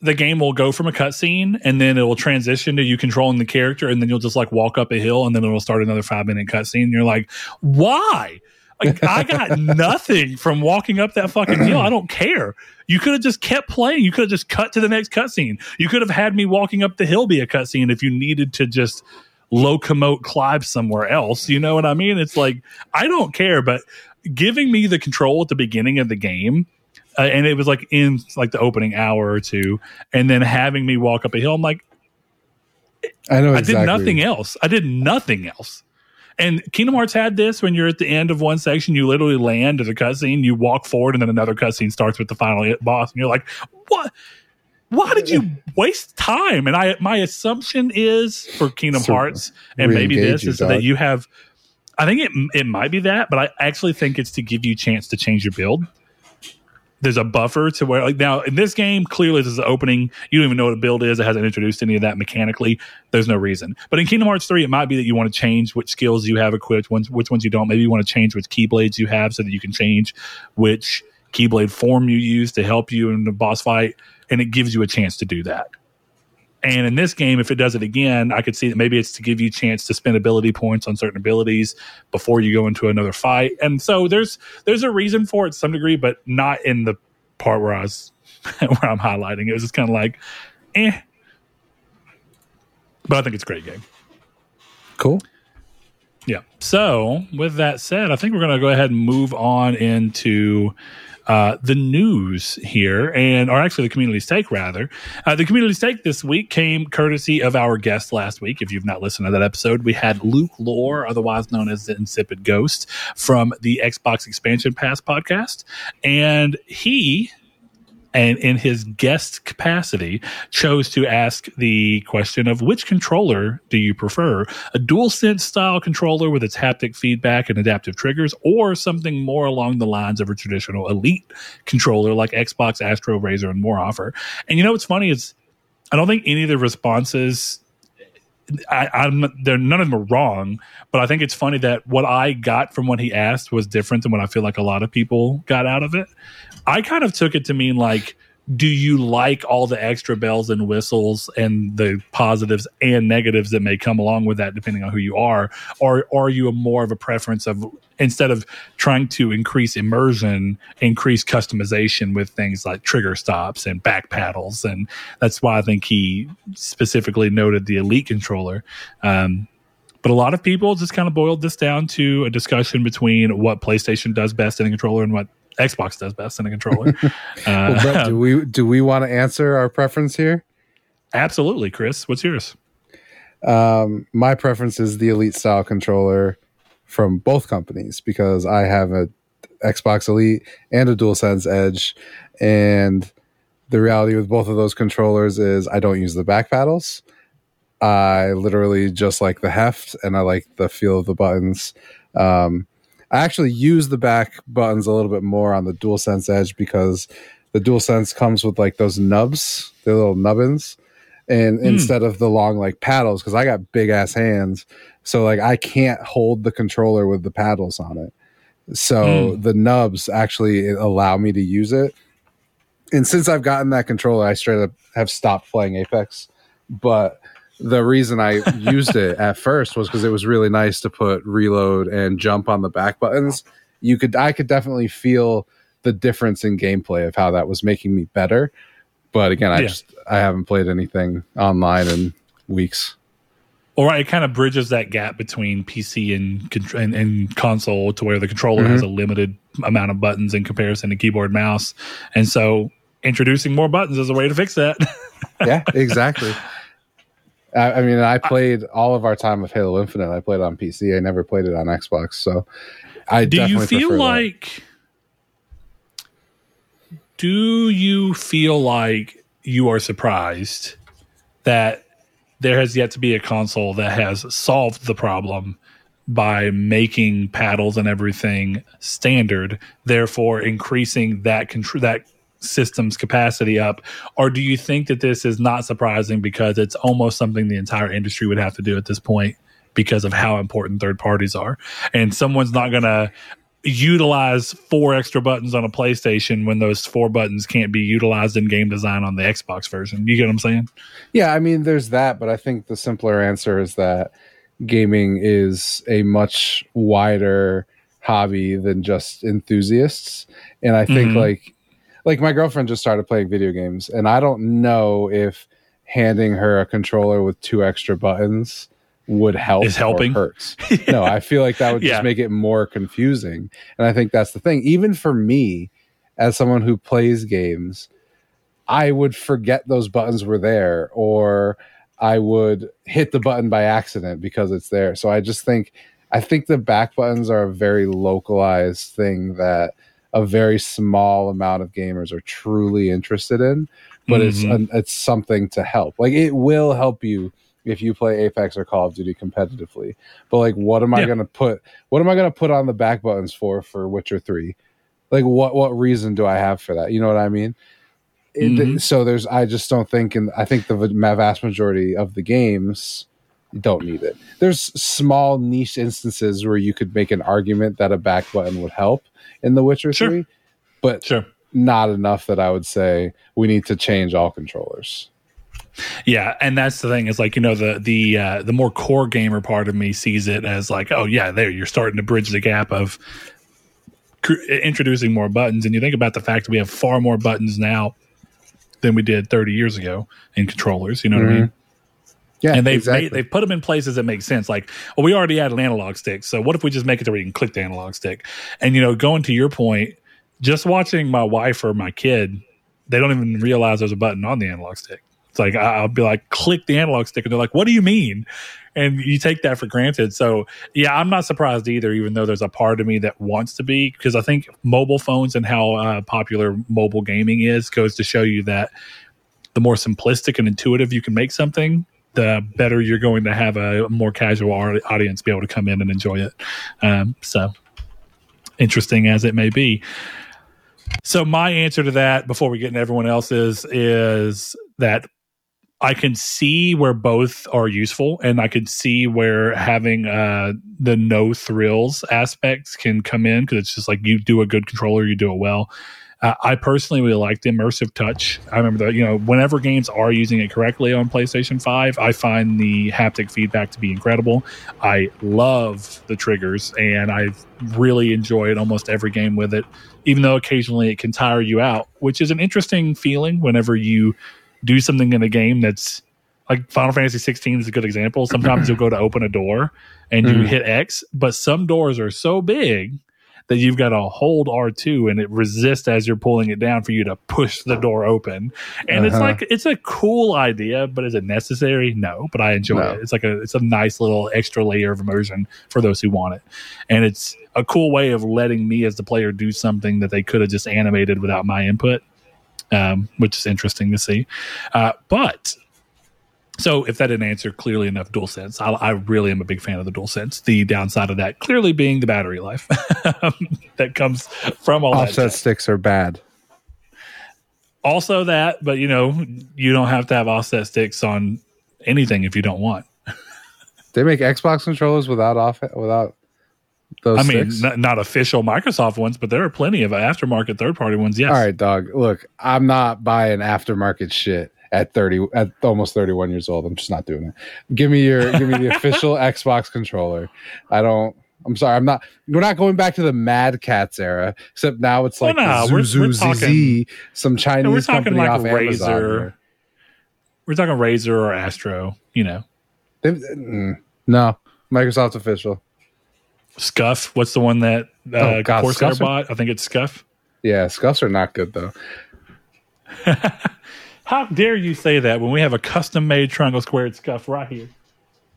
the game will go from a cutscene and then it will transition to you controlling the character and then you'll just like walk up a hill and then it'll start another five minute cutscene. And you're like, why? Like, I got <laughs> nothing from walking up that fucking hill. I don't care. You could have just kept playing. You could have just cut to the next cutscene. You could have had me walking up the hill be a cutscene if you needed to just locomote Clive somewhere else. You know what I mean? It's like, I don't care, but giving me the control at the beginning of the game uh, and it was like in like the opening hour or two, and then having me walk up a hill. I'm like, I know. Exactly. I did nothing else. I did nothing else. And Kingdom Hearts had this when you're at the end of one section, you literally land at a cutscene, you walk forward, and then another cutscene starts with the final boss, and you're like, what? Why did you <laughs> waste time? And I, my assumption is for Kingdom so Hearts, and maybe this is that you have. I think it it might be that, but I actually think it's to give you a chance to change your build there's a buffer to where like now in this game clearly this is the opening. You don't even know what a build is. It hasn't introduced any of that mechanically. There's no reason. But in kingdom hearts 3 it might be that you want to change which skills you have equipped ones which ones you don't. Maybe you want to change which keyblades you have so that you can change which keyblade form you use to help you in the boss fight and it gives you a chance to do that And in this game, if it does it again, I could see that maybe it's to give you a chance to spend ability points on certain abilities before you go into another fight. And so there's there's a reason for it to some degree, but not in the part where I was <laughs> where I'm highlighting. It was just kind of like, eh. But I think it's a great game. Cool. Yeah. So with that said, I think we're going to go ahead and move on into uh, the news here, and or actually the community's take rather. Uh, the community's take this week came courtesy of our guest last week. If you've not listened to that episode, we had Luke Lore, otherwise known as the Insipid Ghost, from the Xbox Expansion Pass podcast, and he and in his guest capacity chose to ask the question of which controller do you prefer a dual sense style controller with its haptic feedback and adaptive triggers or something more along the lines of a traditional elite controller like xbox astro razer and more offer? And you know what's funny is i don't think any of the responses I, I'm there. None of them are wrong, but I think it's funny that what I got from what he asked was different than what I feel like a lot of people got out of it. I kind of took it to mean like, do you like all the extra bells and whistles and the positives and negatives that may come along with that, depending on who you are, or, or are you a more of a preference of instead of trying to increase immersion, increase customization with things like trigger stops and back paddles, and that's why I think he specifically noted the elite controller. Um, but a lot of people just kind of boiled this down to a discussion between what PlayStation does best in a controller and what Xbox does best in a controller. <laughs> uh, Well, do we do we want to answer our preference here? absolutely, Chris. What's yours? Um, my preference is the Elite style controller from both companies because I have a Xbox Elite and a DualSense Edge, and the reality with both of those controllers is I don't use the back paddles. I literally just like the heft and I like the feel of the buttons. Um, I actually use the back buttons a little bit more on the DualSense Edge because the DualSense comes with like those nubs, the little nubbins, and Hmm. instead of the long like paddles, because I got big ass hands, so like I can't hold the controller with the paddles on it. So Hmm. the nubs actually allow me to use it. And since I've gotten that controller, I straight up have stopped playing Apex. But the reason I used it at first was because it was really nice to put reload and jump on the back buttons. You could I could definitely feel the difference in gameplay of how that was making me better. But again, I Yeah. just I haven't played anything online in weeks. Or it kind of bridges that gap between PC and and, and console to where the controller has mm-hmm. a limited amount of buttons in comparison to keyboard mouse, and so introducing more buttons is a way to fix that. <laughs> Yeah, exactly. I, I mean, I played all of our time of Halo Infinite. I played it on PC. I never played it on Xbox. So, I do you feel prefer that. like do you feel like you are surprised that there has yet to be a console that has solved the problem by making paddles and everything standard therefore increasing that control that system's capacity up or do you think that this is not surprising because it's almost something the entire industry would have to do at this point because of how important third parties are and someone's not going to utilize four extra buttons on a PlayStation when those four buttons can't be utilized in game design on the Xbox version. You get what I'm saying? Yeah, I mean, there's that, but I think the simpler answer is that gaming is a much wider hobby than just enthusiasts, and I think Mhm. like like my girlfriend just started playing video games, and I don't know if handing her a controller with two extra buttons would help Is helping? hurts. <laughs> no, I feel like that would Yeah. just make it more confusing, and I think that's the thing. Even for me, as someone who plays games, I would forget those buttons were there, or I would hit the button by accident because it's there. So I just think I think the back buttons are a very localized thing that a very small amount of gamers are truly interested in, but it's Mhm. an, it's something to help. Like it will help you if you play Apex or Call of Duty competitively. But like what am I going to put what am I going to put on the back buttons for for Witcher 3? Like what what reason do I have for that? You know what I mean? It- Mhm. so there's i just don't think and i think the vast majority of the games don't need it there's small niche instances where you could make an argument that a back button would help in the witcher Sure. 3 but Sure. not enough that i would say we need to change all controllers Yeah, and that's the thing is like you know the the uh, the more core gamer part of me sees it as like oh yeah there you're starting to bridge the gap of cr- introducing more buttons and you think about the fact that we have far more buttons now than we did 30 years ago in controllers you know what I mean Yeah, and they've exactly. made, they've put them in places that make sense. Like, well, we already had an analog stick, so what if we just make it to where you can click the analog stick? And you know, going to your point, just watching my wife or my kid, they don't even realize there's a button on the analog stick. It's like I- I'll be like, click the analog stick, and they're like, "What do you mean?" And you take that for granted. So yeah, I'm not surprised either. Even though there's a part of me that wants to be, because I think mobile phones and how uh, popular mobile gaming is goes to show you that the more simplistic and intuitive you can make something, the better you're going to have a more casual audience be able to come in and enjoy it. Um, so interesting as it may be. So my answer to that, before we get into everyone else's, is that I can see where both are useful, and I can see where having uh, the no thrills aspects can come in because it's just like you do a good controller, you do it well. Uh, I personally really like the immersive touch. I remember that you know whenever games are using it correctly on PlayStation Five, I find the haptic feedback to be incredible. I love the triggers, and I really enjoyed almost every game with it. Even though occasionally it can tire you out, which is an interesting feeling whenever you do something in a game that's like Final Fantasy 16 is a good example. Sometimes you'll go to open a door and you Mhm. hit X, but some doors are so big that you've got to hold R2 and it resists as you're pulling it down for you to push the door open. And it's Uh-huh. like it's a cool idea, but is it necessary? No, but I enjoy No. it. It's like a it's a nice little extra layer of immersion for those who want it. And it's a cool way of letting me as the player do something that they could have just animated without my input. Um, which is interesting to see. Uh, but so if that didn't answer clearly enough DualSense, I, I really am a big fan of the DualSense. The downside of that clearly being the battery life <laughs> that comes from all that. offset sticks are bad. Also that, but you know, you don't have to have offset sticks on anything if you don't want. They make Xbox controllers without off without those I mean, n- not official Microsoft ones, but there are plenty of aftermarket third party ones. Yes. All right, dog. Look, I'm not buying aftermarket shit at 30 at almost 31 years old. I'm just not doing it. Give me your give me the official <laughs> Xbox controller. I don't I'm sorry. I'm not we're not going back to the Mad Catz era, except now it's Well, like no, the we're- Zuzu we're ZZ, talking- some Chinese we're talking company like off Amazon. Razer. We're talking Razer or Astro, you know. Mm, no, microsoft's official. Scuff. What's the one that uh, Oh, God, Corsair bought? I think it's Scuff. Yeah, scuffs are not good though. <laughs> How dare you say that when we have a custom made triangle squared scuff right here,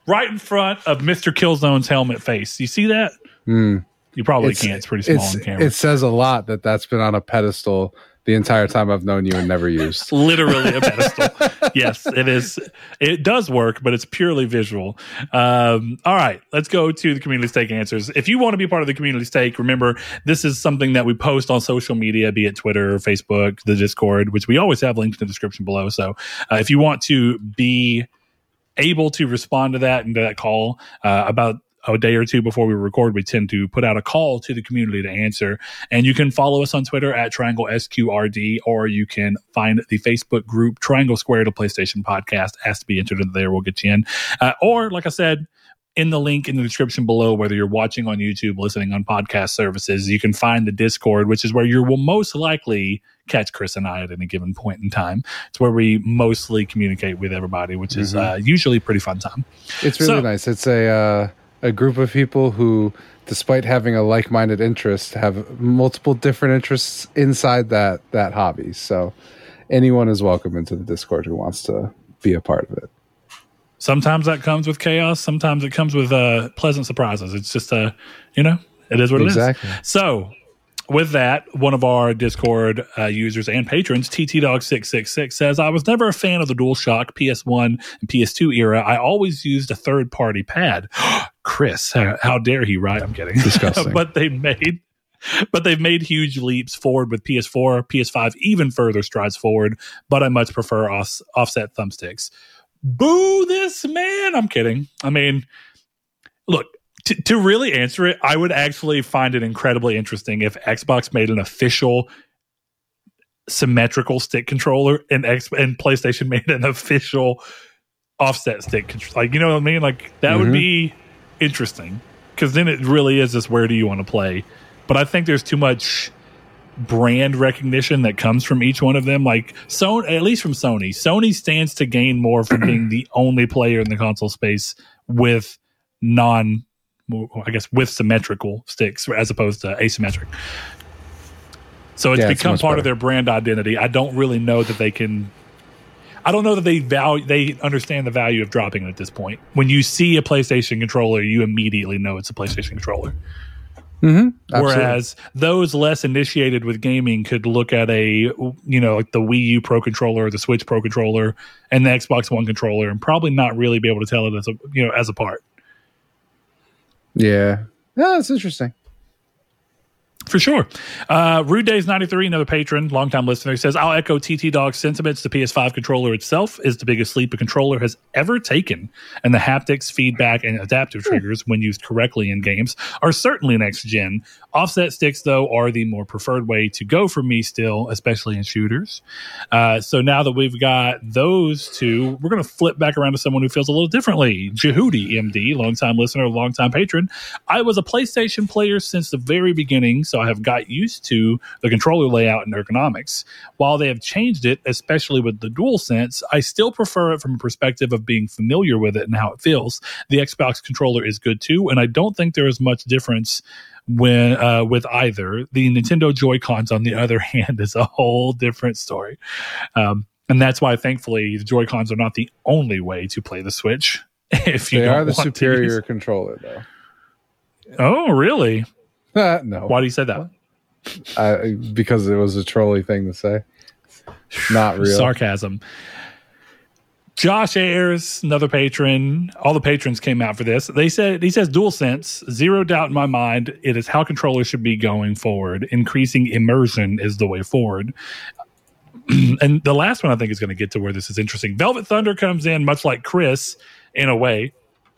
right in front of Mister Killzone's helmet face? You see that? Mm. You probably It's- can't. It's pretty small It's, on camera. it says a lot that that's been on a pedestal the entire time I've known you and never used. <laughs> literally a pedestal. yes, it is. It does work, but it's purely visual. Um, all right, let's go to the community's take answers. If you want to be part of the community's take, remember this is something that we post on social media, be it Twitter, Facebook, the Discord, which we always have linked in the description below. So uh, if you want to be able to respond to that and to that call uh, about a day or two before we record, we tend to put out a call to the community to answer. And you can follow us on Twitter at Triangle SQRD, or you can find the Facebook group Triangle Square to PlayStation Podcast. Has to be entered in there. We'll get you in. Uh, or, like I said, in the link in the description below, whether you're watching on YouTube, listening on podcast services, you can find the Discord, which is where you will most likely catch Chris and I at any given point in time. It's where we mostly communicate with everybody, which is Mhm. uh, usually a pretty fun time. It's really So- nice. It's a uh, a group of people who, despite having a like minded interest, have multiple different interests inside that that hobby. So anyone is welcome into the Discord who wants to be a part of it. Sometimes that comes with chaos. Sometimes it comes with uh, pleasant surprises. It's just a, you know, it is what Exactly. it is. So, with that, one of our Discord uh, users and patrons, TTDog666, says, I was never a fan of the DualShock PS1 and PS2 era. I always used a third party pad. <gasps> <gasps> Chris, how, how dare he, right? I'm kidding. Disgusting. <laughs> but they made. But they've made huge leaps forward with PS4, PS5, even further strides forward. But I much prefer off- offset thumbsticks boo this man. I'm kidding. I mean, look, to, to really answer it, I would actually find it incredibly interesting if Xbox made an official symmetrical stick controller and X and PlayStation <laughs> made an official offset stick control. Like you know what I mean? Like that mm-hmm. would be interesting because then it really is just where do you want to play. But I think there's too much brand recognition that comes from each one of them. Like Sony, at least from Sony, Sony stands to gain more from being the only player in the console space with non, I guess, with symmetrical sticks as opposed to asymmetric. So it's yeah, become it's part better. of their brand identity. I don't really know that they can. I don't know that they value they understand the value of dropping it at this point. When you see a PlayStation controller, you immediately know it's a PlayStation controller. Mm-hmm. Whereas those less initiated with gaming could look at a, you know, like the Wii U Pro controller, or the Switch Pro controller, and the Xbox One controller, and probably not really be able to tell it as a, you know, as a part. Yeah, yeah, that's interesting. For sure. Uh, Rude Days 93, another patron, longtime listener, says, I'll echo TT Dog's sentiments. The PS5 controller itself is the biggest leap a controller has ever taken, and the haptics, feedback, and adaptive triggers, when used correctly in games, are certainly next gen. Offset sticks, though, are the more preferred way to go for me still, especially in shooters. Uh, so now that we've got those two, we're going to flip back around to someone who feels a little differently. Jehudi, MD, longtime listener, longtime patron. I was a PlayStation player since the very beginning so I have got used to the controller layout and ergonomics. While they have changed it, especially with the DualSense, I still prefer it from a perspective of being familiar with it and how it feels. The Xbox controller is good too, and I don't think there is much difference when uh, with either. The Nintendo Joy Cons, on the <laughs> other hand, is a whole different story. Um, and that's why, thankfully, the Joy Cons are not the only way to play the Switch. <laughs> If you they are the superior controller, though. Oh, really? <laughs> no. Why do you say that? I, because it was a trolly thing to say. Not real. Sarcasm. Josh Ayers, another patron. All the patrons came out for this. They said he says DualSense, zero doubt in my mind, it is how controllers should be going forward. Increasing immersion is the way forward. <clears throat> and the last one I think is going to get to where this is interesting. Velvet Thunder comes in much like Chris in a way.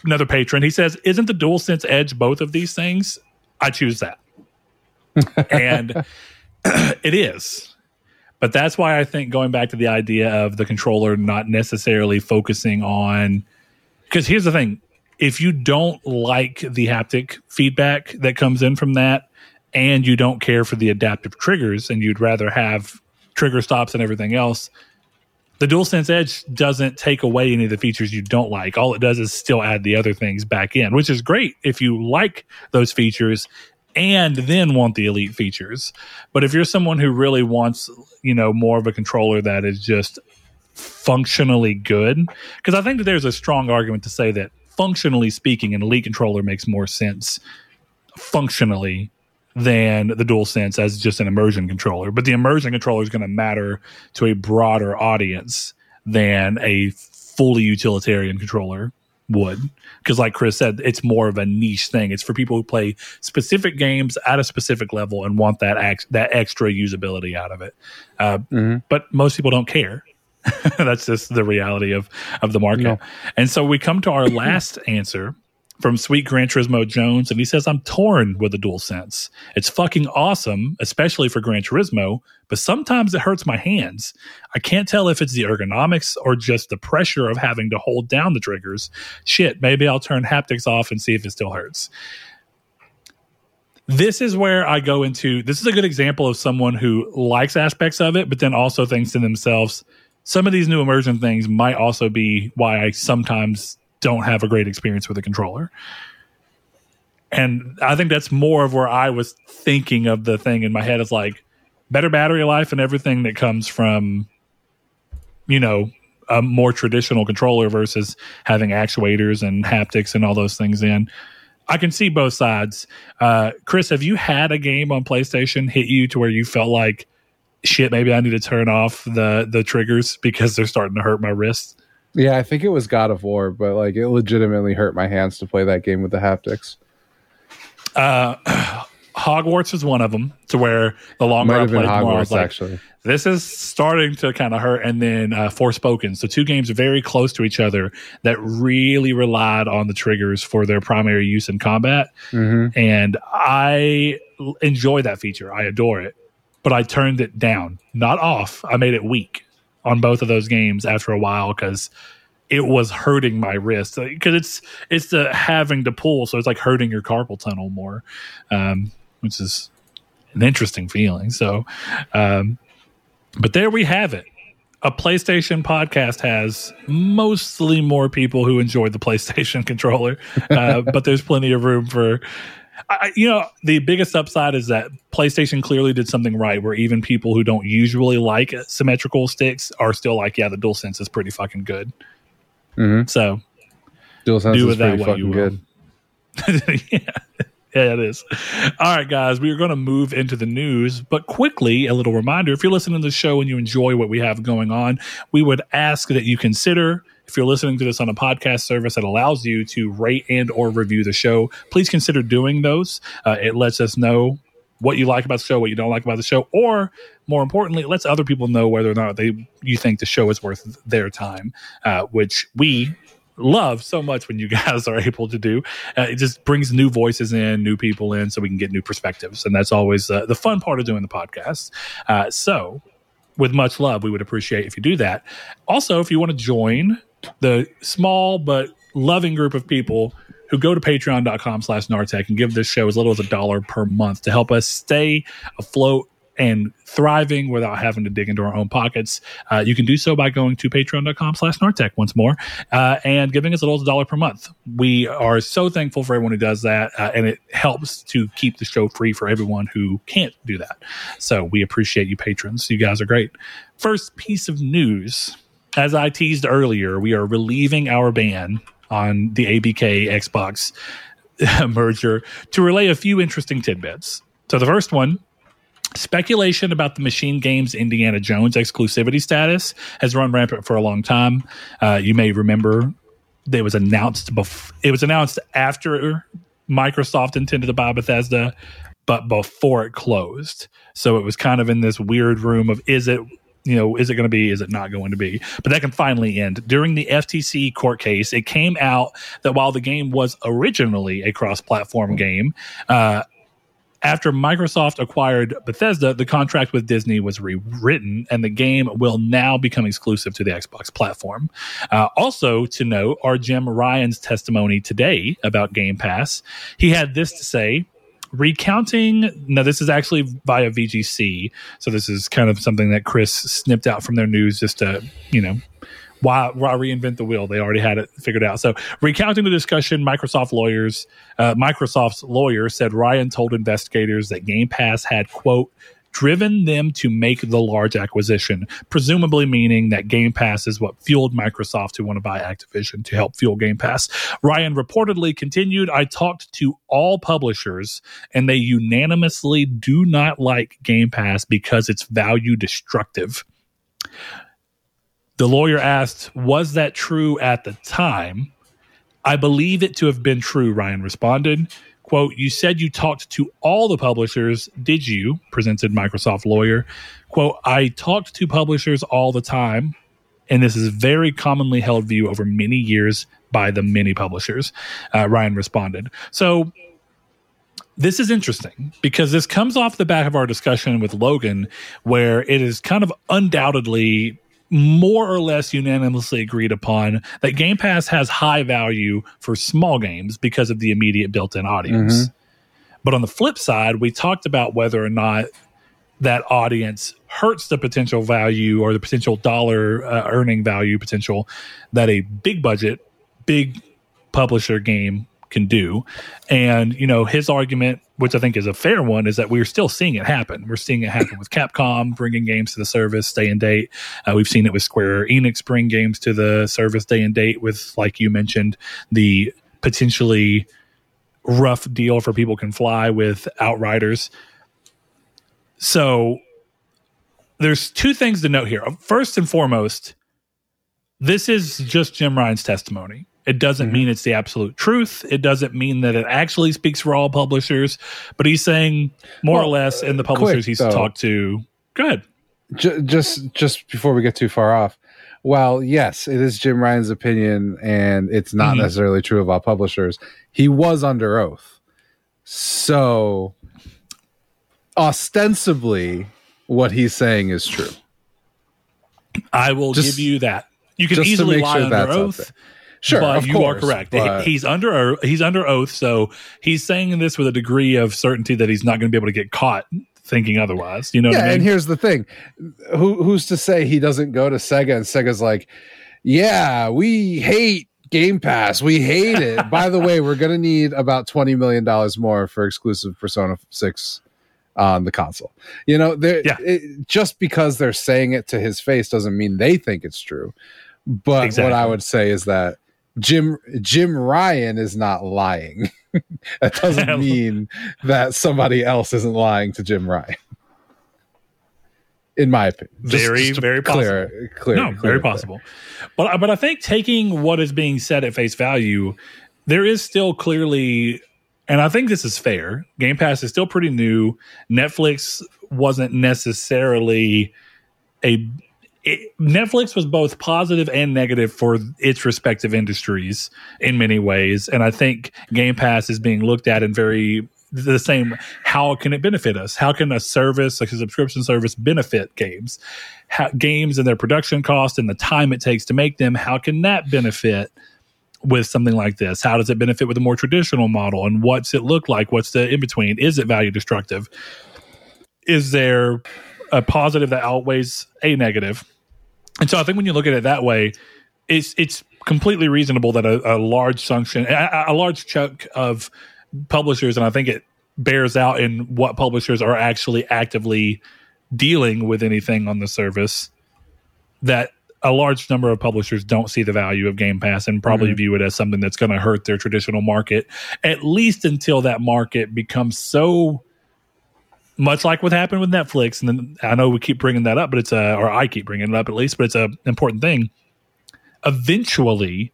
Another patron. He says, Isn't the DualSense Edge both of these things? I choose that. and <clears throat> it is. But that's why I think going back to the idea of the controller not necessarily focusing on because here's the thing if you don't like the haptic feedback that comes in from that and you don't care for the adaptive triggers and you'd rather have trigger stops and everything else the DualSense Edge doesn't take away any of the features you don't like. All it does is still add the other things back in, which is great if you like those features and then want the elite features. But if you're someone who really wants, you know, more of a controller that is just functionally good, because I think that there's a strong argument to say that functionally speaking, an elite controller makes more sense functionally than the DualSense as just an immersion controller. But the immersion controller is going to matter to a broader audience than a fully utilitarian controller would because like chris said it's more of a niche thing it's for people who play specific games at a specific level and want that ex- that extra usability out of it uh, mm-hmm. but most people don't care <laughs> that's just the reality of of the market no. and so we come to our <clears throat> last answer from Sweet Gran Turismo Jones, and he says, I'm torn with the DualSense. It's fucking awesome, especially for Gran Turismo, but sometimes it hurts my hands. I can't tell if it's the ergonomics or just the pressure of having to hold down the triggers. Shit, maybe I'll turn haptics off and see if it still hurts. This is where I go into this is a good example of someone who likes aspects of it, but then also thinks to themselves, some of these new immersion things might also be why I sometimes don't have a great experience with a controller. And I think that's more of where I was thinking of the thing in my head is like better battery life and everything that comes from, you know, a more traditional controller versus having actuators and haptics and all those things in. I can see both sides. Uh, Chris, have you had a game on PlayStation hit you to where you felt like, shit, maybe I need to turn off the the triggers <laughs> because they're starting to hurt my wrists? Yeah, I think it was God of War, but like it legitimately hurt my hands to play that game with the haptics. Uh, <clears throat> Hogwarts is one of them, to where the longer I played, more I was like, actually. this is starting to kind of hurt. And then uh, Forspoken, so two games very close to each other that really relied on the triggers for their primary use in combat, mm-hmm. and I enjoy that feature. I adore it. but I turned it down, not off. I made it weak on both of those games after a while because it was hurting my wrist because it's it's the having to pull, so it's like hurting your carpal tunnel more, um, which is an interesting feeling. So, um, but there we have it. A PlayStation podcast has mostly more people who enjoy the <laughs> PlayStation controller, uh, but there's plenty of room for I, you know, the biggest upside is that PlayStation clearly did something right, where even people who don't usually like symmetrical sticks are still like, yeah, the DualSense is pretty fucking good. Mm-hmm. So, DualSense do is pretty fucking will. <laughs> yeah. Yeah, it is. All right, guys, we are going to move into the news, but quickly, a little reminder if you're listening to the show and you enjoy what we have going on, we would ask that you consider if you're listening to this on a podcast service that allows you to rate and or review the show, please consider doing those. Uh, it lets us know what you like about the show, what you don't like about the show, or more importantly, it lets other people know whether or not they you think the show is worth their time, uh, which we love so much when you <laughs> guys are able to do. Uh, it just brings new voices in, new people in, so we can get new perspectives, and that's always uh, the fun part of doing the podcast. Uh, so, with much love, we would appreciate if you do that. Also, if you want to join the small but loving group of people who go to patreon.com slash nartech and give this show as little as a dollar per month to help us stay afloat and thriving without having to dig into our own pockets. Uh, you can do so by going to patreon.com slash nartech once more uh, and giving us a little as a dollar per month. We are so thankful for everyone who does that, uh, and it helps to keep the show free for everyone who can't do that. So we appreciate you patrons. You guys are great. First piece of news as I teased earlier, we are relieving our ban on the ABK Xbox <laughs> merger to relay a few interesting tidbits. So the first one Speculation about the MachineGames Indiana Jones exclusivity status has run rampant for a long time. Uh, you may remember it was announced bef- it was announced after Microsoft intended to buy Bethesda, but before it closed. So it was kind of in this weird room of is it you know, is it going to be? Is it not going to be? But that can finally end. During the FTC court case, it came out that while the game was originally a cross platform game, uh, after Microsoft acquired Bethesda, the contract with Disney was rewritten, and the game will now become exclusive to the Xbox platform. Uh, also, to note, are Jim Ryan's testimony today about Game Pass. He had this to say recounting now this is actually via vgc so this is kind of something that chris snipped out from their news just to you know why, why reinvent the wheel. They already had it figured out. So recounting the discussion microsoft lawyers uh, microsoft's lawyer said ryan told investigators that game pass had quote driven them to make the large acquisition, presumably meaning that Game Pass is what fueled Microsoft to want to buy Activision to help fuel Game Pass. Ryan reportedly continued I talked to all publishers, and they unanimously do not like Game Pass because it's value destructive. The lawyer asked, Was that true at the time? I believe it to have been true, Ryan responded. Quote, you said you talked to all the publishers. Did you? Presented Microsoft lawyer. Quote, I talked to publishers all the time. And this is very commonly held view over many years by the many publishers. Uh, Ryan responded. So this is interesting because this comes off the back of our discussion with Logan, where it is kind of undoubtedly more or less unanimously agreed upon that Game Pass has high value for small games because of the immediate built in audience. Mm-hmm. But on the flip side, we talked about whether or not that audience hurts the potential value or the potential dollar uh, earning value potential that a big budget, big publisher game can do. And, you know, his argument, which I think is a fair one, is that we're still seeing it happen. We're seeing it happen with Capcom bringing games to the service day and date. Uh, we've seen it with Square Enix bring games to the service day and date with, like you mentioned, the potentially rough deal for people can fly with Outriders. So there's two things to note here. First and foremost, this is just Jim Ryan's testimony. It doesn't mm-hmm. mean it's the absolute truth. It doesn't mean that it actually speaks for all publishers, but he's saying more well, or less in the publishers quick, he's though, talked to. Good. Just just before we get too far off, well, yes, it is Jim Ryan's opinion, and it's not mm-hmm. necessarily true of all publishers. He was under oath, so ostensibly what he's saying is true. I will Just- give you that. You can easily lie sure under oath. Sure, but of you course, are correct. but- he's under he's under oath, so he's saying this with a degree of certainty that he's not going to be able to get caught thinking otherwise. You know yeah, what I mean? and here's the thing: who who's to say he doesn't go to Sega and Sega's like, yeah, we hate Game Pass, we hate it. <laughs> By the way, we're gonna need about twenty million dollars more for exclusive Persona Six on the console. You know, they're Yeah. it, just because they're saying it to his face doesn't mean they think it's true. But Exactly. what I would say is that Jim Jim Ryan is not lying. <laughs> that doesn't <laughs> mean that somebody else isn't lying to Jim Ryan. In my opinion, Just- Very, just very clear, clear, no, clear very there. possible. But but I think taking what is being said at face value, there is still clearly, and I think this is fair. Game Pass is still pretty new. Netflix wasn't necessarily a. It, Netflix was both positive and negative for its respective industries in many ways, and I think Game Pass is being looked at in very the same. How can it benefit us? How can a service like a subscription service benefit games? how, games and their production cost and the time it takes to make them, how can that benefit with something like this? How does it benefit with a more traditional model? And what's it look like? What's the in between? Is it value destructive? Is there a positive that outweighs a negative? And so I think when you look at it that way, it's it's completely reasonable that a, a large function, a, a large chunk of publishers, and I think it bears out in what publishers are actually actively dealing with anything on the service that a large number of publishers don't see the value of Game Pass and probably Mhm. view it as something that's going to hurt their traditional market, at least until that market becomes so much like what happened with Netflix. And then I know we keep bringing that up, but it's a, or I keep bringing it up at least, but it's a important thing. Eventually,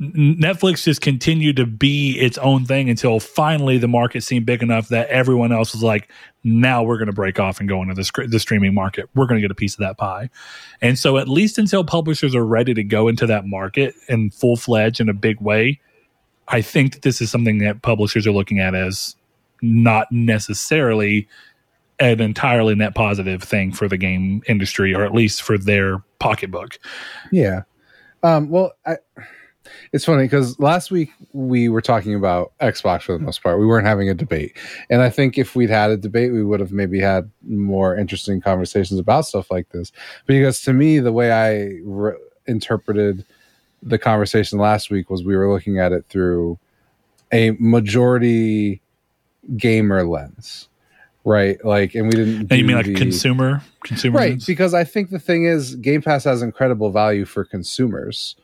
Netflix just continued to be its own thing until finally the market seemed big enough that everyone else was like, now we're going to break off and go into the, scr- the streaming market. We're going to get a piece of that pie. And so, at least until publishers are ready to go into that market in full fledged in a big way, I think that this is something that publishers are looking at as not necessarily an entirely net positive thing for the game industry, or at least for their pocketbook. Yeah. Um, well, I, it's funny because last week we were talking about Xbox for the most part. We weren't having a debate. And I think if we'd had a debate, we would have maybe had more interesting conversations about stuff like this. Because to me, the way I re- interpreted the conversation last week was we were looking at it through a majority gamer lens. Right, like, and we didn't. And you mean like the- consumer, consumer, right? needs? Because I think the thing is, Game Pass has incredible value for consumers.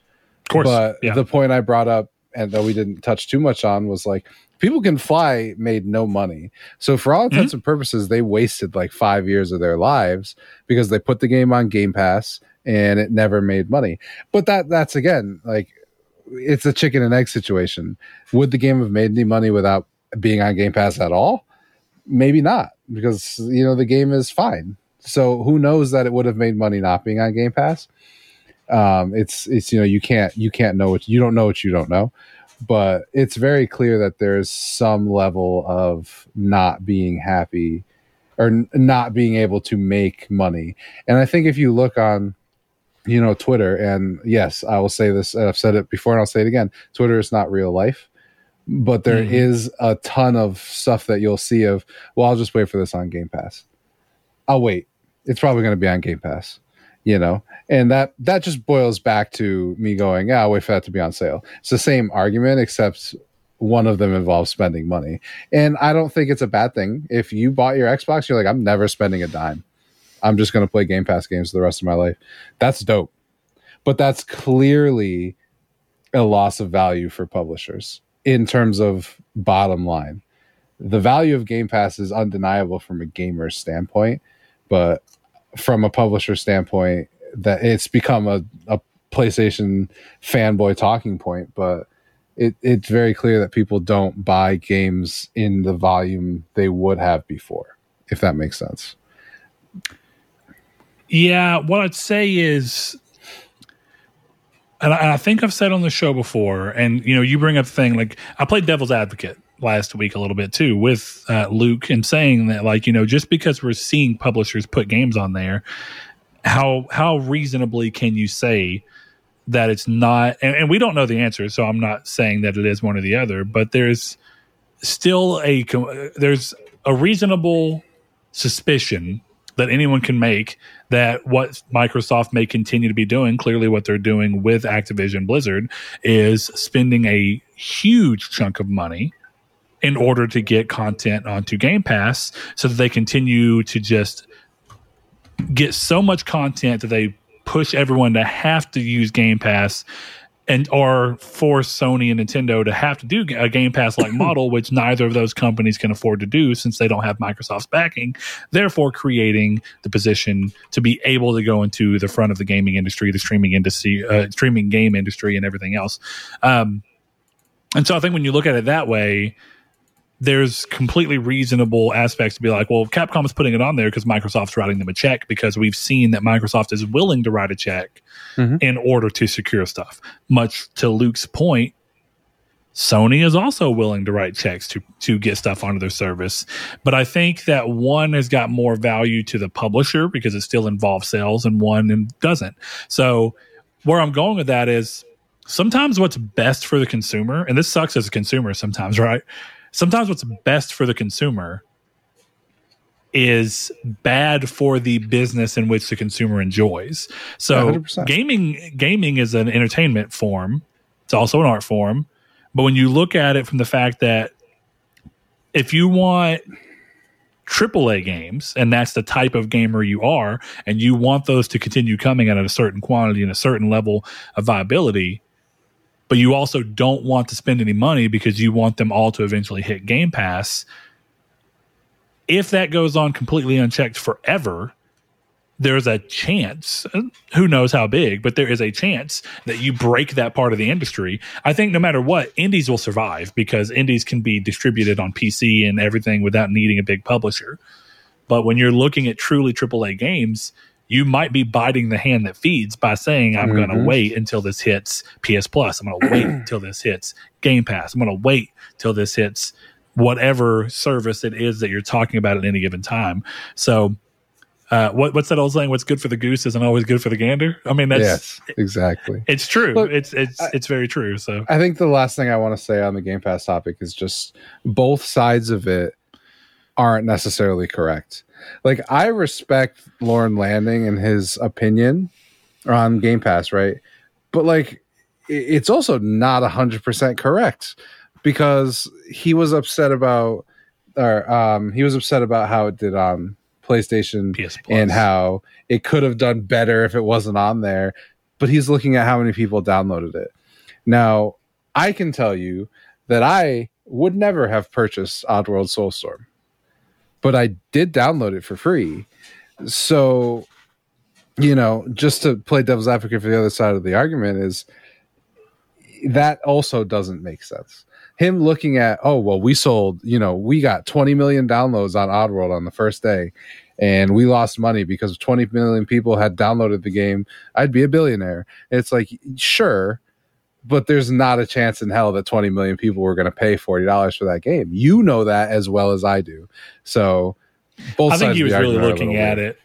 of course, But yeah. the point I brought up, and that we didn't touch too much on, was like people can fly made no money. So for all intents Mm-hmm. and purposes, they wasted like five years of their lives because they put the game on Game Pass and it never made money. But that that's again like it's a chicken and egg situation. Would the game have made any money without being on Game Pass at all? Maybe not, because you know the game is fine. So who knows that it would have made money not being on Game Pass? Um, it's it's you know you can't you can't know what you don't know what you don't know, but it's very clear that there's some level of not being happy or n- not being able to make money. And I think if you look on you know Twitter and yes, I will say this I've said it before and I'll say it again. Twitter is not real life. But there is Mhm. a ton of stuff that you'll see of, well, I'll just wait for this on Game Pass. I'll wait. It's probably going to be on Game Pass, you know? And that that just boils back to me going, yeah, I'll wait for that to be on sale. It's the same argument, except one of them involves spending money. And I don't think it's a bad thing. If you bought your Xbox, you're like, I'm never spending a dime. I'm just going to play Game Pass games for the rest of my life. That's dope. But that's clearly a loss of value for publishers in terms of bottom line. The value of Game Pass is undeniable from a gamer standpoint, but from a publisher standpoint, that it's become a, a PlayStation fanboy talking point. But it, it's very clear that people don't buy games in the volume they would have before, if that makes sense. Yeah, what I'd say is, and I, and I think I've said on the show before, and you know, you bring up the thing like I played devil's advocate last week a little bit too with uh, Luke and saying that like you know just because we're seeing publishers put games on there, how how reasonably can you say that it's not? And, and we don't know the answer, so I'm not saying that it is one or the other, but there's still a there's a reasonable suspicion that anyone can make that what Microsoft may continue to be doing, clearly what they're doing with Activision Blizzard, is spending a huge chunk of money in order to get content onto Game Pass so that they continue to just get so much content that they push everyone to have to use Game Pass and or force Sony and Nintendo to have to do a Game Pass like <laughs> model, which neither of those companies can afford to do since they don't have Microsoft's backing. Therefore, creating the position to be able to go into the front of the gaming industry, the streaming industry, uh, streaming game industry, and everything else. Um, and so, I think when you look at it that way, there's completely reasonable aspects to be like, well, Capcom is putting it on there because Microsoft's writing them a check because we've seen that Microsoft is willing to write a check mm-hmm. in order to secure stuff. Much to Luke's point, Sony is also willing to write checks to to get stuff onto their service. But I think that one has got more value to the publisher because it still involves sales and one doesn't. So where I'm going with that is sometimes what's best for the consumer, and this sucks as a consumer sometimes, <laughs> right? Sometimes what's best for the consumer is bad for the business in which the consumer enjoys. So 100%. gaming gaming is an entertainment form. It's also an art form. But when you look at it from the fact that if you want AAA games, and that's the type of gamer you are, and you want those to continue coming at a certain quantity and a certain level of viability, but you also don't want to spend any money because you want them all to eventually hit Game Pass. If that goes on completely unchecked forever, there's a chance, who knows how big, but there is a chance that you break that part of the industry. I think no matter what, indies will survive because indies can be distributed on PC and everything without needing a big publisher. But when you're looking at truly AAA games, you might be biting the hand that feeds by saying, I'm mm-hmm. going to wait until this hits PS Plus. I'm going to wait <clears throat> until this hits Game Pass. I'm going to wait till this hits whatever service it is that you're talking about at any given time. So, uh, what, what's that old saying? What's good for the goose isn't always good for the gander. I mean, that's yes, exactly. It's true. Look, it's it's I, it's very true. So I think the last thing I want to say on the Game Pass topic is just both sides of it aren't necessarily correct like I respect Lorne Lanning and his opinion on Game Pass, right? But like it's also not a hundred percent correct because he was upset about or um he was upset about how it did on PlayStation and how it could have done better if it wasn't on there. But he's looking at how many people downloaded it. Now, I can tell you that I would never have purchased Oddworld Soulstorm but I did download it for free. So, you know, just to play devil's advocate for the other side of the argument is that also doesn't make sense. Him looking at, oh, well, we sold, you know, we got 20 million downloads on Oddworld on the first day and we lost money because 20 million people had downloaded the game. I'd be a billionaire. It's like, sure, but there's not a chance in hell that 20 million people were going to pay $40 for that game. You know that as well as I do. So both I think he was really looking at it.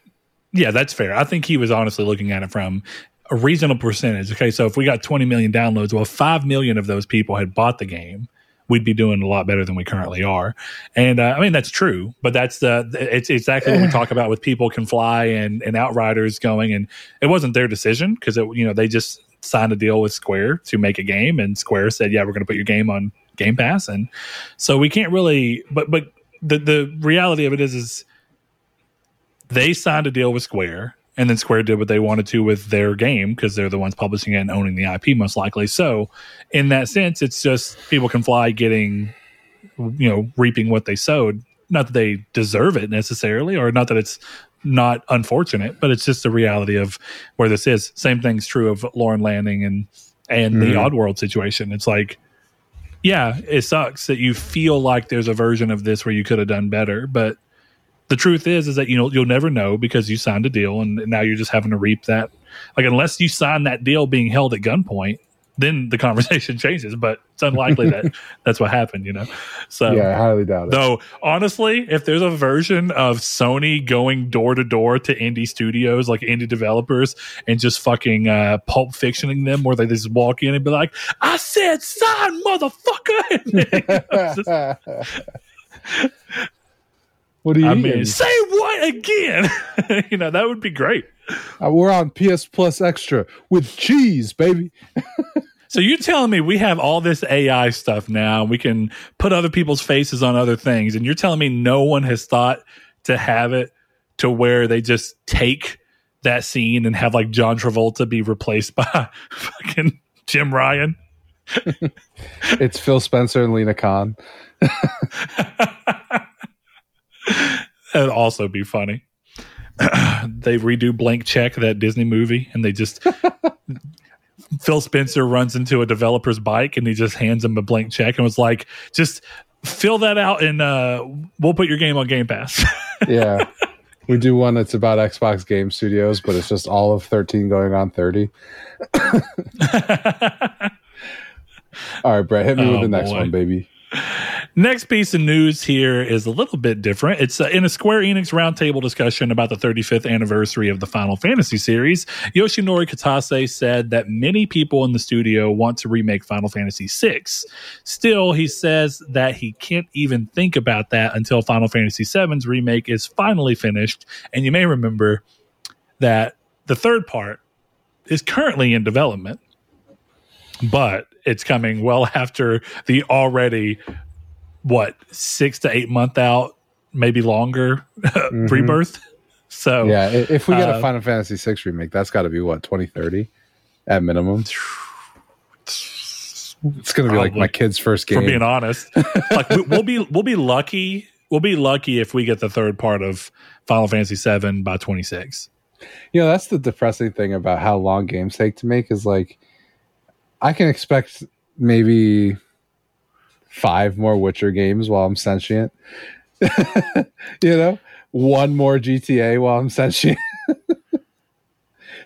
Yeah, that's fair. I think he was honestly looking at it from a reasonable percentage. Okay, so if we got 20 million downloads, well, 5 million of those people had bought the game. We'd be doing a lot better than we currently are, and uh, I mean that's true. But that's the it's exactly what we <sighs> talk about with people can fly and and Outriders going, and it wasn't their decision because it you know they just signed a deal with Square to make a game, and Square said, "Yeah, we're going to put your game on Game Pass." And so we can't really. But but the the reality of it is is they signed a deal with Square, and then Square did what they wanted to with their game because they're the ones publishing it and owning the IP most likely. So in that sense, it's just people can fly getting you know reaping what they sowed. Not that they deserve it necessarily, or not that it's not unfortunate, but it's just the reality of where this is. Same thing's true of Lorne Lanning and and mm-hmm. the Oddworld situation. It's like, yeah, it sucks that you feel like there's a version of this where you could have done better, but the truth is is that you know you'll never know because you signed a deal and now you're just having to reap that. Like unless you sign that deal being held at gunpoint, then the conversation <laughs> changes. But it's unlikely that <laughs> that's what happened, you know. So yeah, I highly doubt it. Though honestly, if there's a version of Sony going door to door to indie studios, like indie developers, and just fucking uh, pulp fictioning them, where they just walk in and be like, "I said sign, motherfucker." <laughs> what do you I mean? say what again? <laughs> you know, that would be great. Uh, we're on PS Plus Extra with cheese, baby. So you're telling me we have all this AI stuff now, we can put other people's faces on other things, and you're telling me no one has thought to have it to where they just take that scene and have like John Travolta be replaced <laughs> by fucking Jim Ryan? <laughs> it's Phil Spencer and Lina Khan. <laughs> That'd also be funny. <clears throat> they redo Blank Check, that Disney movie, and they just <laughs> Phil Spencer runs into a developer's bike and he just hands him a blank check and was like, just fill that out and uh, we'll put your game on Game Pass. <laughs> yeah. We do one that's about Xbox Game Studios, but it's just all of 13 going on 30. all right, Brett, hit me oh, with the next boy. one, baby. Next piece of news here is a little bit different. It's uh, in a Square Enix roundtable discussion about the 35th anniversary of the Final Fantasy series. Yoshinori Kitase said that many people in the studio want to remake Final Fantasy VI. Still, he says that he can't even think about that until Final Fantasy VII's remake is finally finished. And you may remember that the third part is currently in development, but it's coming well <laughs> after the already what six to eight month out, maybe longer mm-hmm. <laughs> rebirth. <laughs> So yeah, if we get uh, a Final Fantasy VI remake, that's got to be what twenty thirty at minimum. It's gonna be like my kid's first game. For being honest, like we, we'll be we'll be lucky. We'll be lucky if we get the third part of Final Fantasy VII by twenty six. You know, that's the depressing thing about how long games take to make is like I can expect maybe five more Witcher games while I'm sentient. <laughs> you know, one more GTA while I'm sentient. <laughs>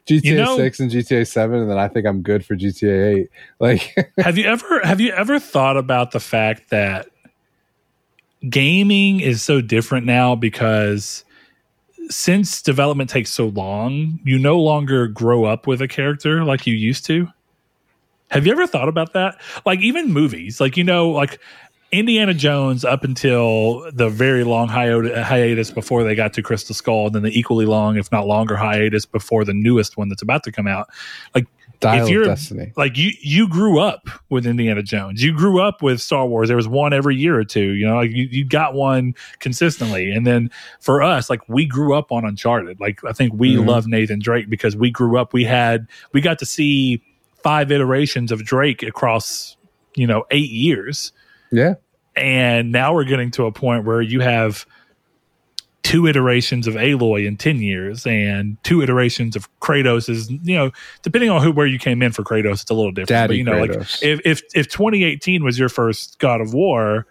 GTA you know, six and GTA seven, and then I think I'm good for GTA eight. <laughs> Like, have you ever have you ever thought about the fact that gaming is so different now because since development takes so long, you no longer grow up with a character like you used to. Have you ever thought about that? Like even movies, like you know, like Indiana Jones up until the very long hiatus before they got to Crystal Skull, and then the equally long, if not longer, hiatus before the newest one that's about to come out. Like Dial of Destiny. like you, you grew up with Indiana Jones. You grew up with Star Wars. There was one every year or two. You know, like you, you got one consistently. And then for us, like we grew up on Uncharted. Like I think we mm-hmm. love Nathan Drake because we grew up. We had we got to see five iterations of Drake across, you know, eight years. Yeah. And now we're getting to a point where you have two iterations of Aloy in 10 years and two iterations of Kratos is, you know, depending on who where you came in for Kratos, it's a little different. Daddy but, you know, Kratos. like if, if if 2018 was your first God of War,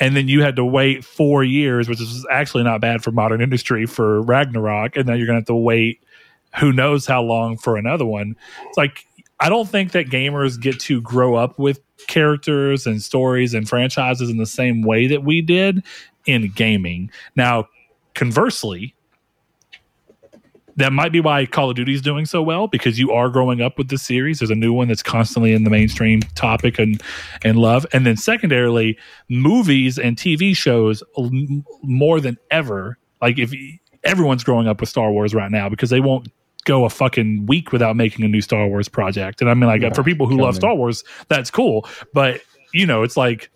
and then you had to wait four years, which is actually not bad for modern industry for Ragnarok, and now you're gonna have to wait who knows how long for another one. It's like I don't think that gamers get to grow up with characters and stories and franchises in the same way that we did in gaming. Now, conversely, that might be why Call of Duty is doing so well because you are growing up with the series. There's a new one that's constantly in the mainstream topic and and love. And then secondarily, movies and TV shows more than ever. Like if everyone's growing up with Star Wars right now because they won't go a fucking week without making a new Star Wars project. And I mean, like yeah, for people who love me. Star Wars, that's cool. But you know, it's like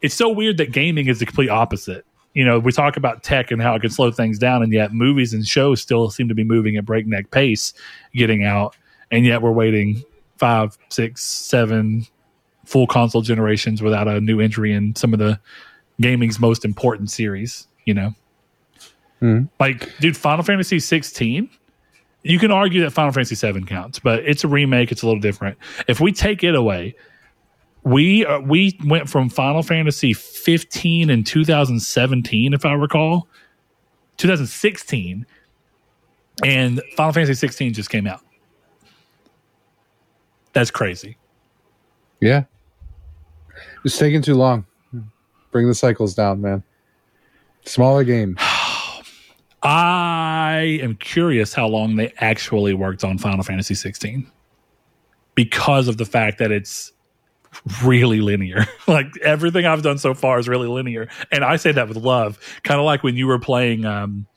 it's so weird that gaming is the complete opposite. You know, we talk about tech and how it can slow things down, and yet movies and shows still seem to be moving at breakneck pace, getting out, and yet we're waiting five, six, seven full console generations without a new entry in some of the gaming's most important series. You know, mm-hmm. like dude, Final Fantasy 16 you can argue that Final Fantasy VII counts, but it's a remake. It's a little different. If we take it away, we uh, we went from Final Fantasy 15 in 2017, if I recall, 2016, and Final Fantasy 16 just came out. That's crazy. Yeah. It's taking too long. Bring the cycles down, man. Smaller game. I am curious how long they actually worked on Final Fantasy 16 because of the fact that it's really linear. <laughs> like everything I've done so far is really linear. And I say that with love. Kind of like when you were playing um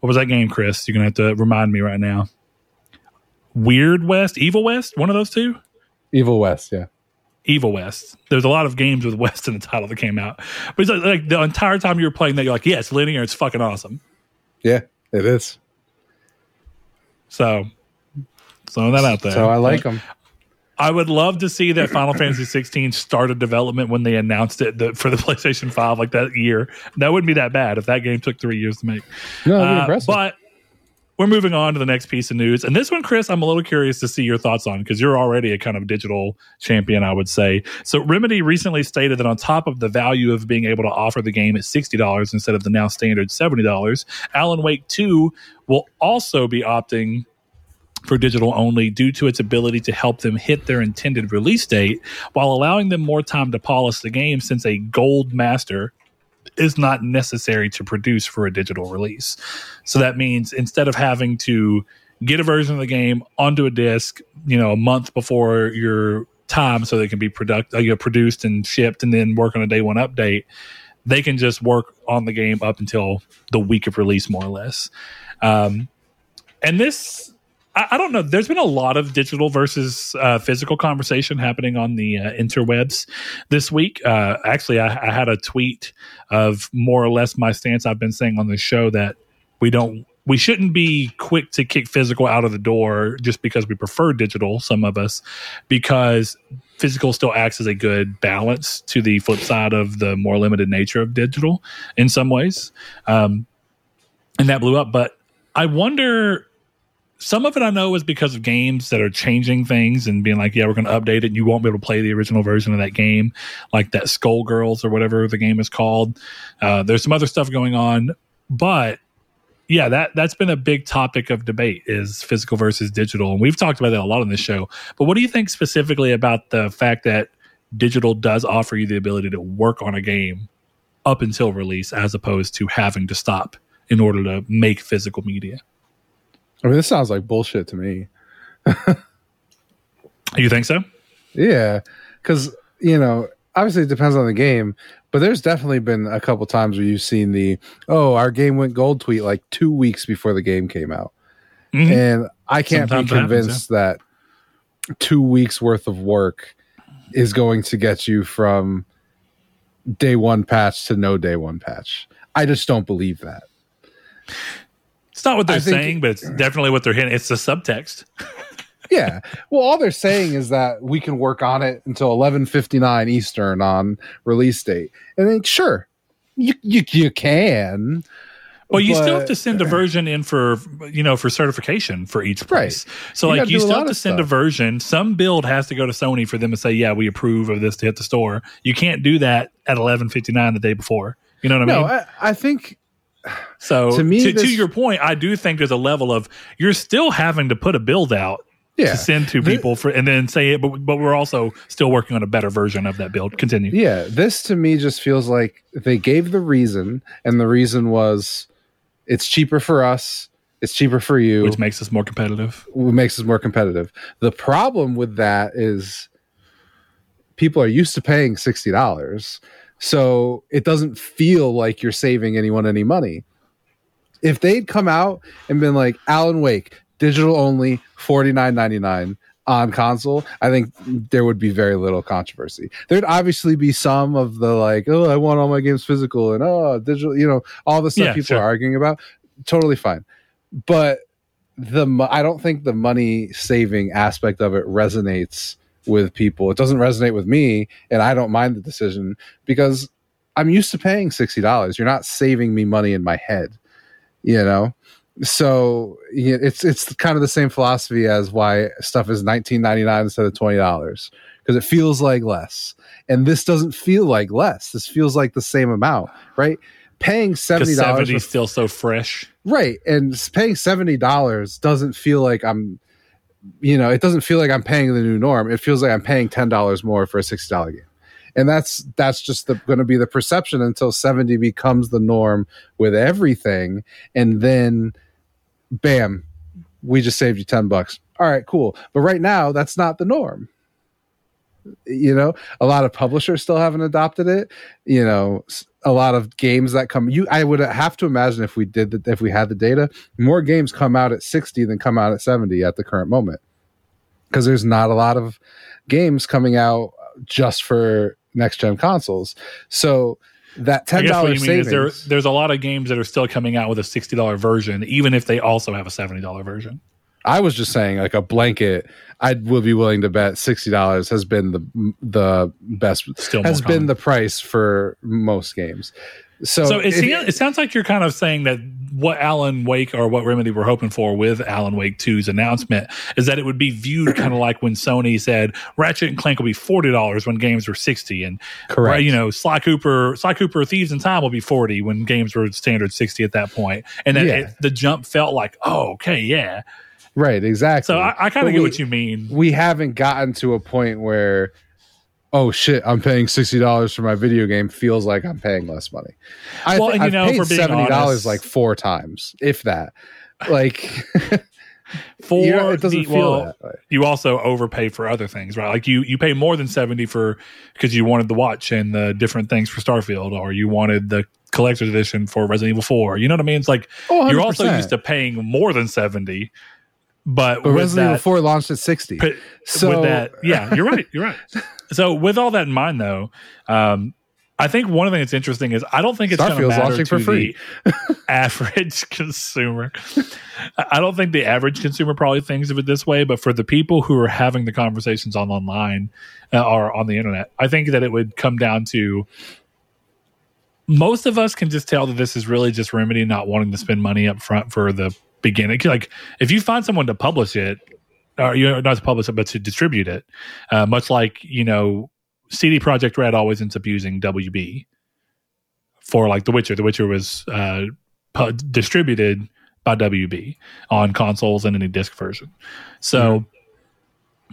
what was that game, Chris? You're gonna have to remind me right now. Weird West, Evil West, one of those two? Evil West, yeah. Evil West. There's a lot of games with West in the title that came out. But it's like, like the entire time you were playing that, you're like, yeah, it's linear, it's fucking awesome. Yeah, it is. So throwing that out there. So I like them. I would love to see that Final Fantasy 16 started development when they announced it the, for the <laughs> PlayStation 5 like that year. That wouldn't be that bad if that game took three years to make. No, Uh, but we're moving on to the next piece of news. And this one, Chris, I'm a little curious to see your thoughts on because you're already a kind of digital champion, I would say. So, Remedy recently stated that on top of the value of being able to offer the game at $60 instead of the now standard $70, Alan Wake 2 will also be opting for digital only due to its ability to help them hit their intended release date while allowing them more time to polish the game since a gold master is not necessary to produce for a digital release. So that means instead of having to get a version of the game onto a disc, you know, a month before your time so they can be product, uh, you know, produced and shipped and then work on a day one update, they can just work on the game up until the week of release, more or less. Um, and this I, I don't know. There's been a lot of digital versus uh, physical conversation happening on the uh, interwebs this week. Uh, actually, I, I had a tweet of more or less my stance I've been saying on the show that we don't we shouldn't be quick to kick physical out of the door just because we prefer digital some of us because physical still acts as a good balance to the flip side of the more limited nature of digital in some ways um, and that blew up but i wonder some of it I know is because of games that are changing things and being like, yeah, we're going to update it. And you won't be able to play the original version of that game, like that Skullgirls or whatever the game is called. Uh, there's some other stuff going on, but yeah, that that's been a big topic of debate is physical versus digital, and we've talked about that a lot on this show. But what do you think specifically about the fact that digital does offer you the ability to work on a game up until release, as opposed to having to stop in order to make physical media? I mean, this sounds like bullshit to me. You think so? Yeah, because you know, obviously it depends on the game, but there's definitely been a couple times where you've seen the "oh, our game went gold" tweet like two weeks before the game came out, Mhm. and I can't Sometimes be it happens, convinced that two weeks worth of work is going to get you from day one patch to no day one patch. I just don't believe that. It's not what they're saying, but it's definitely what they're hitting. It's the subtext. <laughs> yeah. Well, all they're saying is that we can work on it until 11:59 Eastern on release date. And then sure, you you, you can. Well, you still have to send a <clears throat> version in for you know for certification for each place. So You like you still have to send a version. Some build has to go to Sony for them to say, yeah, we approve of this to hit the store. You can't do that at eleven fifty nine the day before. You know what I No, mean? I, I think so to <sighs> to, me, to, this- your point, I do think there's a level of you're still having to put a build out yeah. to send to people for and then say it, but but we're also still working on a better version of that build. Continue. Yeah, this to me just feels like they gave the reason, and the reason was it's cheaper for us, it's cheaper for you, Which makes us more competitive. what makes us more competitive. The problem with that is people are used to paying sixty dollars, so it doesn't feel like you're saving anyone any money. If they'd come out and been like Alan Wake, digital only, forty nine ninety nine on console, I think there would be very little controversy. There'd obviously be some of the like, oh, I want all my games physical and oh, digital, you know, all the stuff Yeah, people sure. are arguing about. Totally fine, but the I don't think the money saving aspect of it resonates with people. It doesn't resonate with me, and I don't mind the decision because I'm used to paying sixty dollars. You're not saving me money in my head, you know. So it's it's kind of the same philosophy as why stuff is nineteen ninety nine instead of twenty dollars because it feels like less, and this doesn't feel like less. This feels like the same amount, right? Paying seventy dollars, seventy is still so fresh. Right. And paying $70 doesn't feel like I'm you know, it doesn't feel like I'm paying the new norm. It feels like I'm paying ten dollars more for a sixty dollar game, and that's that's just going to be the perception until seventy becomes the norm with everything, and then, bam, we just saved you ten bucks. All right, cool. But right now, that's not the norm. You know, a lot of publishers still haven't adopted it. You know, a lot of games that come you i would have to imagine if we did that if we had the data more games come out at 60 than come out at 70 at the current moment because there's not a lot of games coming out just for next gen consoles so that ten dollars savings. There, there's a lot of games that are still coming out with a sixty dollar version, even if they also have a seventy dollar version. I was just saying, like a blanket, I will be willing to bet sixty dollars has been the the best. Still has been the price for most games. So, so it, it, sounds like you're kind of saying that what Alan Wake or what Remedy were hoping for with Alan Wake 2's announcement is that it would be viewed kind of like when Sony said Ratchet and Clank will be forty dollars when games were sixty, and correct, you know, Sly Cooper, Sly Cooper, Thieves in Time will be forty when games were standard sixty at that point, and then yeah. it, the jump felt like, oh, okay, yeah. Right, exactly. So I, I kind of get we, what you mean. We haven't gotten to a point where, oh shit, I'm paying sixty dollars for my video game. Feels like I'm paying less money. I, well, and you know, paid seventy dollars like four times, if that. Like. <laughs> for you know, it doesn't the, feel well, that way. You also overpay for other things, right? Like you you pay more than seventy for because you wanted the watch and the different things for Starfield, or you wanted the collector's edition for Resident Evil Four. You know what I mean? It's like oh, you're also used to paying more than seventy but, but Resident Evil 4 launched at 60. so with that, yeah, you're right. You're right. <laughs> So with all that in mind, though, um, I think one of the things that's interesting is I don't think it's going to matter to for free. the <laughs> average consumer. I don't think the average consumer probably thinks of it this way, but for the people who are having the conversations on online uh, or on the internet, I think that it would come down to most of us can just tell that this is really just Remedy not wanting to spend money up front for the beginning. Like if you find someone to publish it, or you know, not to publish it, but to distribute it, uh, much like you know, CD Projekt Red always ends up using WB for like The Witcher. The Witcher was uh, pu- distributed by WB on consoles and any disc version. So. Mm-hmm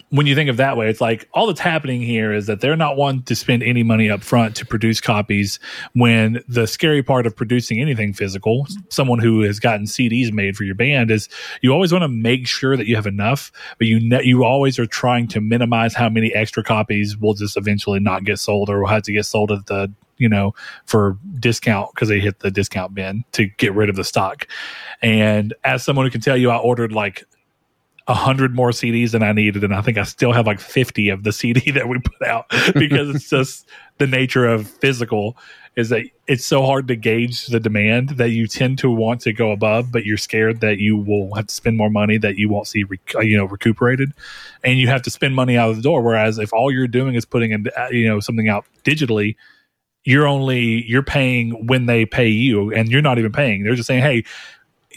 when you think of that way, it's like all that's happening here is that they're not wanting to spend any money up front to produce copies when the scary part of producing anything physical, someone who has gotten CDs made for your band is you always want to make sure that you have enough, but you ne- you always are trying to minimize how many extra copies will just eventually not get sold or will have to get sold at the you know, for discount because they hit the discount bin to get rid of the stock. And as someone who can tell you, I ordered like a hundred more CDs than I needed, and I think I still have like fifty of the CD <laughs> that we put out because it's just the nature of physical is that it's so hard to gauge the demand that you tend to want to go above, but you're scared that you will have to spend more money that you won't see, rec- you know, recuperated, and you have to spend money out of the door. Whereas if all you're doing is putting in, you know, something out digitally, you're only you're paying when they pay you, and you're not even paying. They're just saying, hey.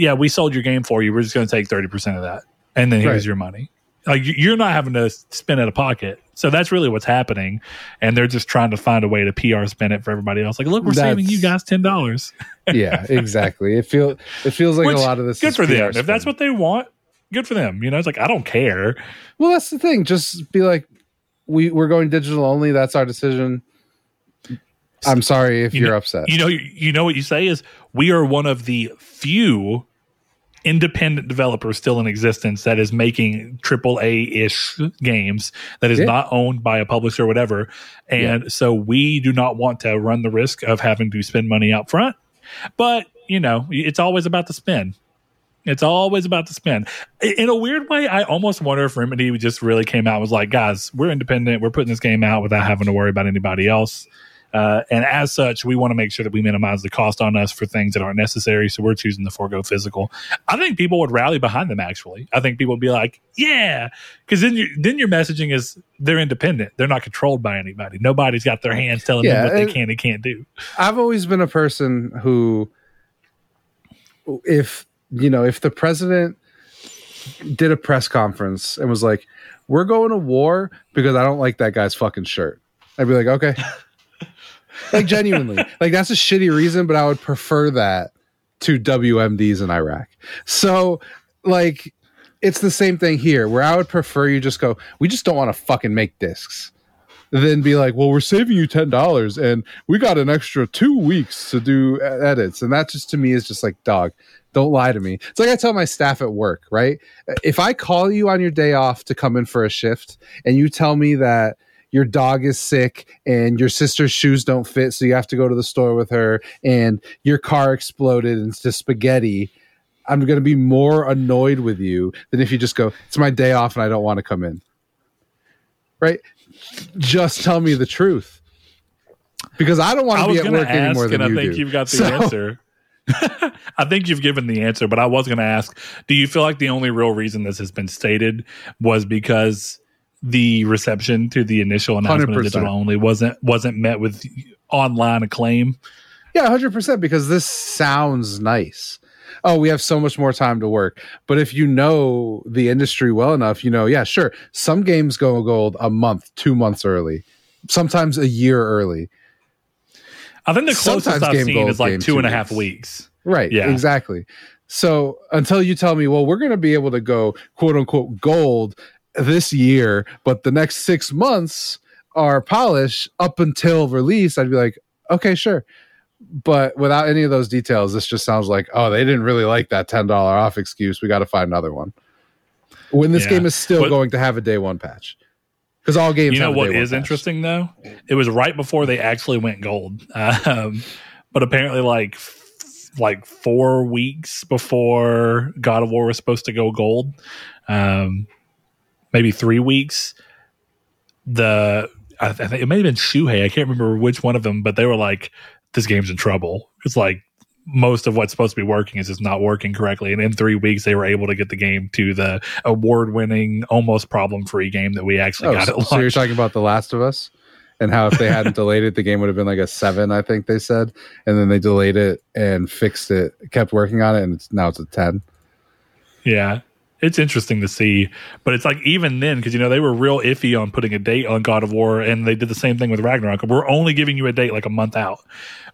Yeah, we sold your game for you. We're just going to take 30% of that and then here's right. your money. Like you're not having to spend out of pocket. So that's really what's happening, and they're just trying to find a way to PR spin it for everybody else. Like, look, we're that's, saving you guys ten dollars. <laughs> yeah, exactly. It feels it feels like Which, a lot of this. Good for PR them. If that's what they want, good for them. You know, it's like I don't care. Well, that's the thing. Just be like, we we're going digital only. That's our decision. I'm sorry if you are upset. You know, you know what you say is we are one of the few independent developer still in existence that is making triple A ish games that is yeah. not owned by a publisher or whatever. And yeah. so we do not want to run the risk of having to spend money out front. But, you know, it's always about the spend. It's always about the spend. In a weird way, I almost wonder if Remedy just really came out was like, guys, we're independent. We're putting this game out without having to worry about anybody else. Uh, and as such, we want to make sure that we minimize the cost on us for things that aren't necessary. So we're choosing the forego physical. I think people would rally behind them. Actually, I think people would be like, "Yeah," because then you then your messaging is they're independent. They're not controlled by anybody. Nobody's got their hands telling yeah, them what they can and can't do. I've always been a person who, if you know, if the president did a press conference and was like, "We're going to war because I don't like that guy's fucking shirt," I'd be like, "Okay." Like genuinely, <laughs> like that's a shitty reason, but I would prefer that to WMDs in Iraq. So, like, it's the same thing here where I would prefer you just go, we just don't want to fucking make discs. Then be like, well, we're saving you ten dollars, and we got an extra two weeks to do edits, and that just to me is just like, dog, don't lie to me. It's like I tell my staff at work, right? If I call you on your day off to come in for a shift, and you tell me that your dog is sick and your sister's shoes don't fit, so you have to go to the store with her, and your car exploded into spaghetti, I'm going to be more annoyed with you than if you just go, it's my day off and I don't want to come in. Right? Just tell me the truth. Because I don't want to be at work any more than and you I think do. you've got the So- answer. <laughs> I think you've given the answer, but I was going to ask Do you feel like the only real reason this has been stated was because the reception to the initial announcement of 100%. digital only wasn't wasn't met with online acclaim? Yeah, hundred percent. Because this sounds nice. Oh, we have so much more time to work. But if you know the industry well enough, you know, yeah, sure. Some games go gold a month, two months early, sometimes a year early. I think the closest Sometimes I've Game seen is like two and a half weeks. weeks. Right. Yeah. Exactly. So until you tell me, well, we're going to be able to go quote unquote gold this year, but the next six months are polish up until release, I'd be like, okay, sure. But without any of those details, this just sounds like, oh, they didn't really like that $10 off excuse. We got to find another one. When this Yeah. game is still But- going to have a day one patch. Because all games You know what is patch. interesting though? It was right before they actually went gold, um, but apparently, like like four weeks before God of War was supposed to go gold, um, maybe three weeks. The I, th- I think it may have been Shuhei. I can't remember which one of them, but they were like, "This game's in trouble." It's like most of what's supposed to be working is just not working correctly. And in three weeks, they were able to get the game to the award-winning, almost problem-free game that we actually Oh, got so, so you're talking about The Last of Us and how if they hadn't <laughs> delayed it, the game would have been like a seven, I think they said. And then they delayed it and fixed it, kept working on it, and it's now it's a 10. Yeah. It's interesting to see, but it's like even then, because you know they were real iffy on putting a date on God of War, and they did the same thing with Ragnarok. We're only giving you a date like a month out,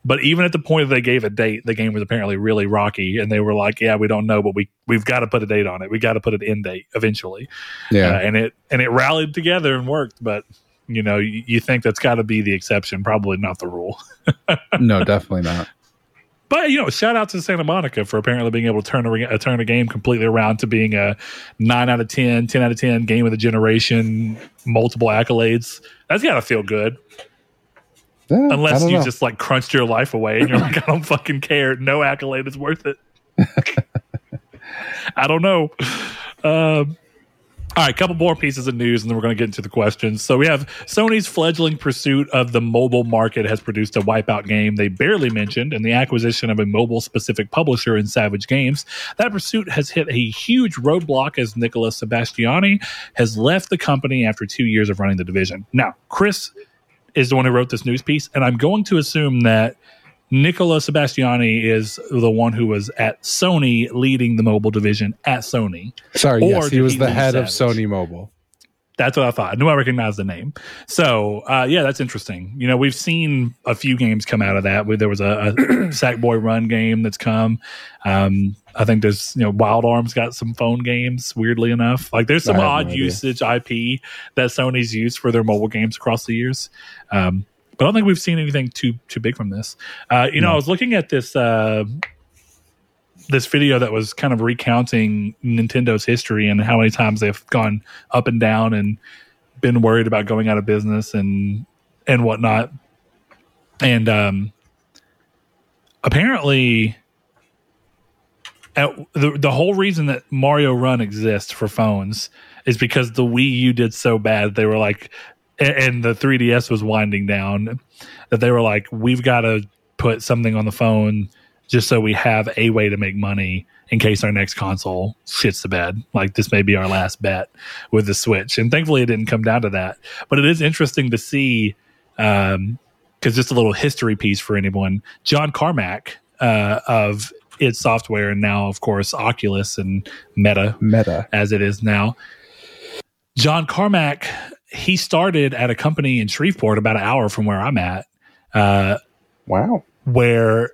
but even at the point that they gave a date, the game was apparently really rocky, and they were like, "Yeah, we don't know, but we we've got to put a date on it. We got to put an end date eventually." Yeah. Uh, and it and it rallied together and worked, but you know you, you think that's got to be the exception, probably not the rule. <laughs> no, definitely not. But you know, shout out to Santa Monica for apparently being able to turn a, uh, turn a game completely around to being a nine out of 10, 10 out of ten game of the generation, multiple accolades. That's got to feel good, Yeah, unless you know. just like crunched your life away and you're like, I don't fucking care. No accolade is worth it. <laughs> I don't know. Um, all right, a couple more pieces of news, and then we're going to get into the questions. So we have Sony's fledgling pursuit of the mobile market has produced a Wipeout game they barely mentioned, and the acquisition of a mobile-specific publisher in Savage Games. That pursuit has hit a huge roadblock as Nicolas Sebastiani has left the company after two years of running the division. Now, Chris is the one who wrote this news piece, and I'm going to assume that Nicola Sebastiani is the one who was at Sony leading the mobile division at Sony. Sorry, or yes, he was the head of Sony Mobile. That's what I thought. I knew I recognized the name. So, uh, yeah, that's interesting. You know, we've seen a few games come out of that. There was a, a <clears throat> Sackboy Run game that's come. Um, I think there's, you know, Wild Arms got some phone games, weirdly enough. Like there's some have no odd usage IP that Sony's used for their mobile games across the years. Um, but I don't think we've seen anything too too big from this. Uh, you know, I was looking at this uh, this video that was kind of recounting Nintendo's history and how many times they've gone up and down and been worried about going out of business and and whatnot. And um, apparently, at, the the whole reason that Mario Run exists for phones is because the Wii U did so bad. They were like, and the 3DS was winding down that they were like, we've got to put something on the phone just so we have a way to make money in case our next console shits the bed. Like this may be our last bet with the Switch. And thankfully it didn't come down to that. But it is interesting to see um because just a little history piece for anyone. John Carmack uh, of id Software and now of course Oculus and Meta Meta. as it is now. John Carmack, he started at a company in Shreveport, about an hour from where I'm at, uh, Wow. where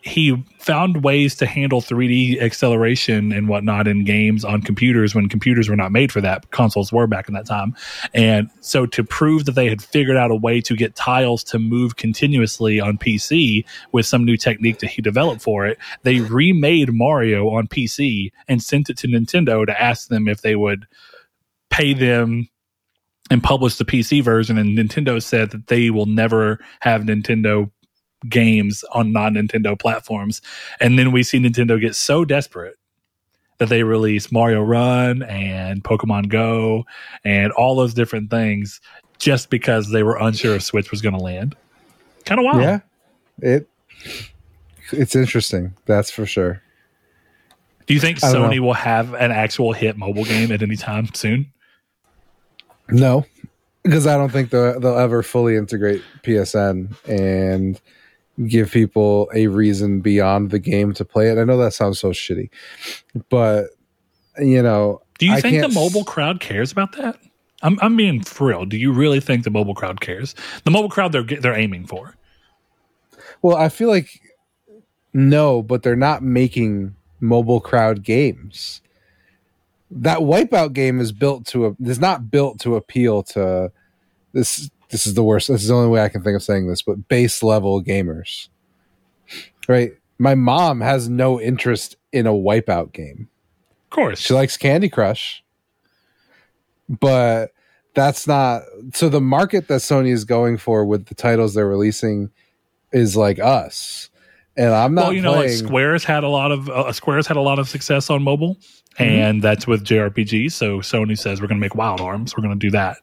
he found ways to handle 3D acceleration and whatnot in games on computers when computers were not made for that. Consoles were back in that time. And so to prove that they had figured out a way to get tiles to move continuously on PC with some new technique that he developed for it, they remade Mario on PC and sent it to Nintendo to ask them if they would pay them and publish the PC version. And Nintendo said that they will never have Nintendo games on non Nintendo platforms. And then we see Nintendo get so desperate that they release Mario Run and Pokemon Go and all those different things just because they were unsure if Switch was going to land. Kind of wild. Yeah. It it's interesting. That's for sure. Do you think Sony will have an actual hit mobile game at any time soon? No, because I don't think they'll, they'll ever fully integrate PSN and give people a reason beyond the game to play it. I know that sounds so shitty, but you know, do you I think the mobile crowd cares about that? I'm I'm being real. Do you really think the mobile crowd cares? The mobile crowd they're they're aiming for. Well, I feel like no, but they're not making mobile crowd games. That Wipeout game is built to a is not built to appeal to this this is the worst. This is the only way I can think of saying this, but base level gamers. Right? My mom has no interest in a Wipeout game. Of course. She likes Candy Crush. But that's not so the market that Sony is going for with the titles they're releasing is like us. And I'm not well, you know, like Square's had a lot of uh, Square's had a lot of success on mobile, and that's with JRPG. So Sony says we're going to make Wild Arms. We're going to do that,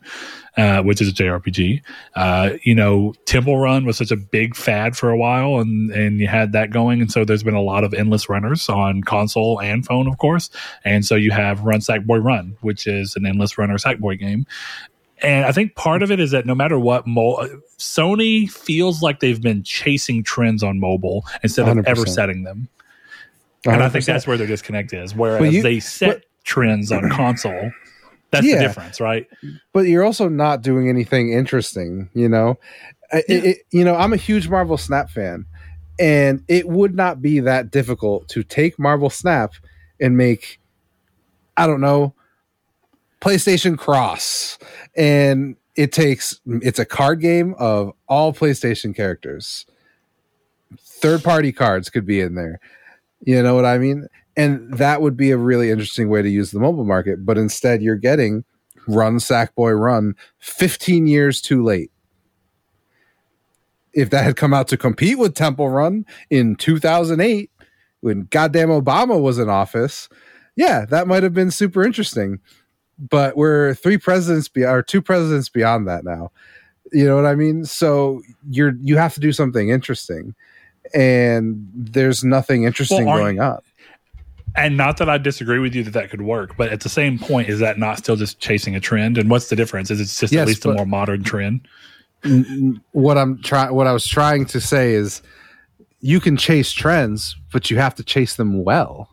uh, which is a JRPG. Uh, you know, Temple Run was such a big fad for a while, and and you had that going, and so there's been a lot of endless runners on console and phone, of course. And so you have Run Sackboy Run, which is an endless runner Sackboy game. And I think part of it is that no matter what, mo- Sony feels like they've been chasing trends on mobile instead of ever 100%. setting them. And I think that's where their disconnect is. Whereas you- they set trends on console. That's Yeah. the difference, right? but you're also not doing anything interesting you know I- it, it- you know i'm a huge marvel snap fan and it would not be that difficult to take marvel snap and make i don't know playstation cross and it takes it's a card game of all playstation characters third party cards could be in there you know what i mean? And that would be a really interesting way to use the mobile market but instead you're getting run sackboy run 15 years too late. If that had come out to compete with temple run in 2008 when goddamn obama was in office yeah that might have been super interesting. But we're three presidents be or two presidents beyond that now. You know what i mean? So you're you have to do something interesting and there's nothing interesting aren't- going on And not that I disagree with you that that could work, but at the same point, is that not still just chasing a trend? And what's the difference? Is it just Yes, at least a more modern trend? What I'm trying what I was trying to say is you can chase trends, but you have to chase them well.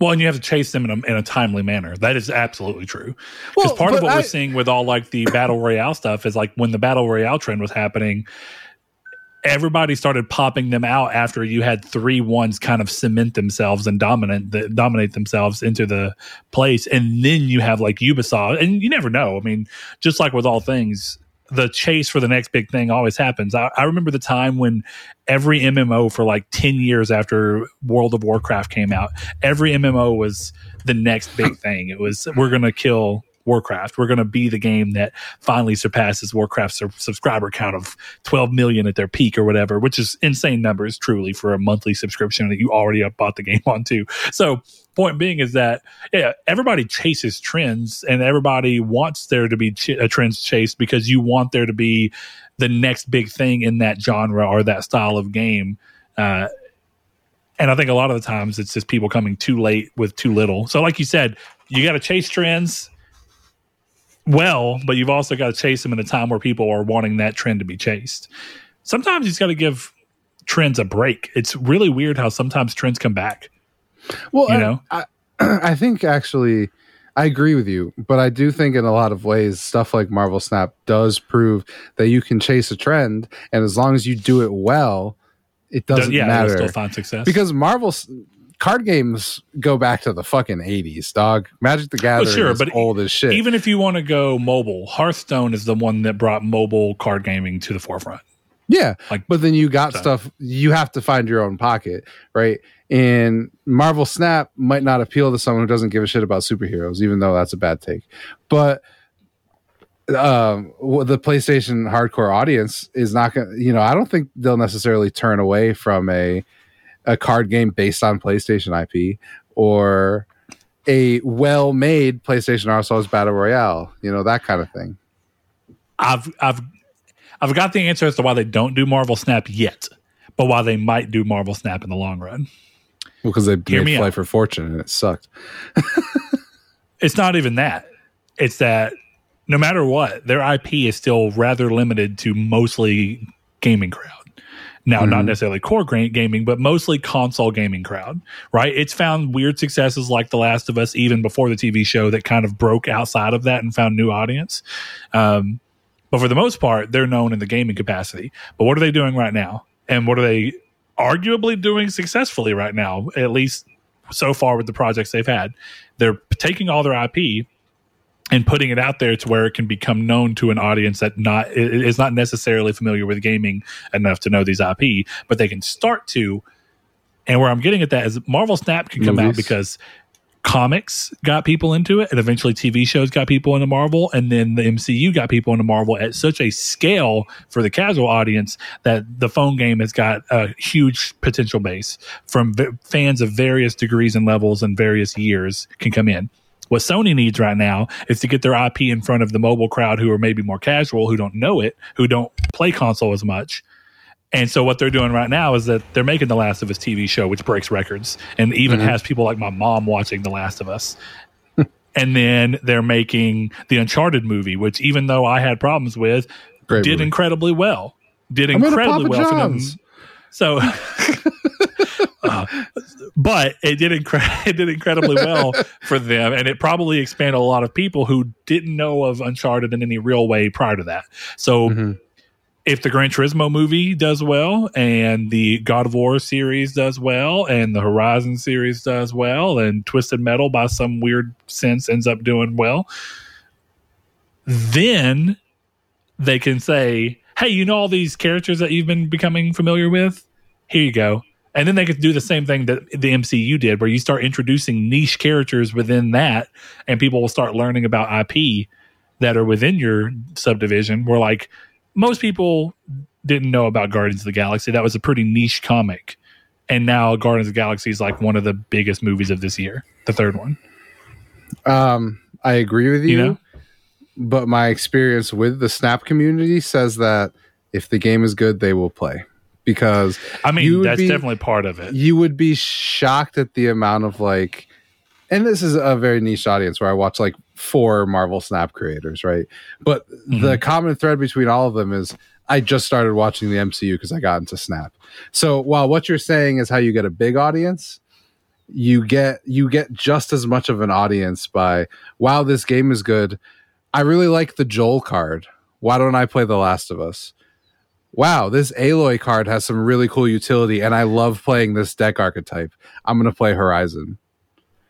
Well, and you have to chase them in a, in a timely manner. That is absolutely true. Because Well, part of what I- we're seeing with all like the battle royale stuff is like when the battle royale trend was happening, everybody started popping them out after you had three ones kind of cement themselves and dominate the, dominate themselves into the place, and then you have like Ubisoft, and you never know. I mean, just like with all things. The chase for the next big thing always happens. I, I remember the time when every MMO for like 10 years after World of Warcraft came out, every MMO was the next big thing. It was, we're to kill Warcraft. We're going to be the game that finally surpasses Warcraft's sub- subscriber count of 12 million at their peak or whatever, which is insane numbers truly for a monthly subscription that you already bought the game <laughs> on too. So point being is that yeah, everybody chases trends and everybody wants there to be ch- a trends chased because you want there to be the next big thing in that genre or that style of game. Uh, and I think a lot of the times it's just people coming too late with too little. So, like you said, you got to chase trends well, but you've also got to chase them in a time where people are wanting that trend to be chased. Sometimes you've got to give trends a break. It's really weird how sometimes trends come back. Well, You I- know? I, <clears throat> I think actually I agree with you, but I do think in a lot of ways stuff like Marvel Snap does prove that you can chase a trend, and as long as you do it well, it doesn't yeah, matter still find success because Marvel's card games go back to the fucking 80s, dog. Magic the Gathering sure, is but old as shit. even if you want to go mobile, Hearthstone is the one that brought mobile card gaming to the forefront. yeah, like- but then you got so- stuff you have to find your own pocket, right? And Marvel Snap might not appeal to someone who doesn't give a shit about superheroes, even though that's a bad take. But um the PlayStation hardcore audience is not going to you know, I don't think they'll necessarily turn away from a a card game based on PlayStation IP or a well-made PlayStation All-Stars Battle Royale, you know, that kind of thing. I've I've I've got the answer as to why they don't do Marvel Snap yet, but why they might do Marvel Snap in the long run. Because they Hear me made Fly out. for Fortune and it sucked. <laughs> It's not even that. It's that no matter what, their IP is still rather limited to mostly gaming crowd. Now, not Mhm. necessarily core gaming, but mostly console gaming crowd, right? It's found weird successes like The Last of Us, even before the TV show, that kind of broke outside of that and found new audience. Um, but for the most part, they're known in the gaming capacity. But what are they doing right now? And what are they arguably doing successfully right now, at least so far with the projects they've had? They're taking all their IP and putting it out there to where it can become known to an audience that not is not necessarily familiar with gaming enough to know these IP, but they can start to. And where I'm getting at that is Marvel Snap can come out because comics got people into it, and eventually TV shows got people into Marvel, and then the MCU got people into Marvel at such a scale for the casual audience that the phone game has got a huge potential base from v- fans of various degrees and levels and various years can come in. What Sony needs right now is to get their IP in front of the mobile crowd who are maybe more casual, who don't know it, who don't play console as much. And so what they're doing right now is that they're making The Last of Us TV show, which breaks records and even Mhm. has people like my mom watching The Last of Us. <laughs> and then they're making the Uncharted movie, which even though I had problems with, Great did movie. incredibly well. Did I'm incredibly well for them. So, <laughs> uh, but it did incre- <laughs> it did incredibly well for them, and it probably expanded a lot of people who didn't know of Uncharted in any real way prior to that. So, Mhm. if the Gran Turismo movie does well, and the God of War series does well, and the Horizon series does well, and Twisted Metal by some weird sense ends up doing well, then they can say, "Hey, you know all these characters that you've been becoming familiar with? Here you go." And then they could do the same thing that the MCU did, where you start introducing niche characters within that, and people will start learning about IP that are within your subdivision. Where like most people didn't know about Guardians of the Galaxy. That was a pretty niche comic. And now Guardians of the Galaxy is like one of the biggest movies of this year, the third one. Um, I agree with you, You know? But my experience with the Snap community says that if the game is good, they will play because I mean, that's be- definitely part of it. you would be shocked at the amount of like, and this is a very niche audience where I watch like four Marvel Snap creators, right? But mm-hmm. the common thread between all of them is I just started watching the MCU because I got into Snap. So while what you're saying is how you get a big audience, you get you get just as much of an audience by wow, this game is good. I really like the Joel card. Why don't I play The Last of Us? Wow, this Aloy card has some really cool utility, and I love playing this deck archetype. I'm going to play Horizon.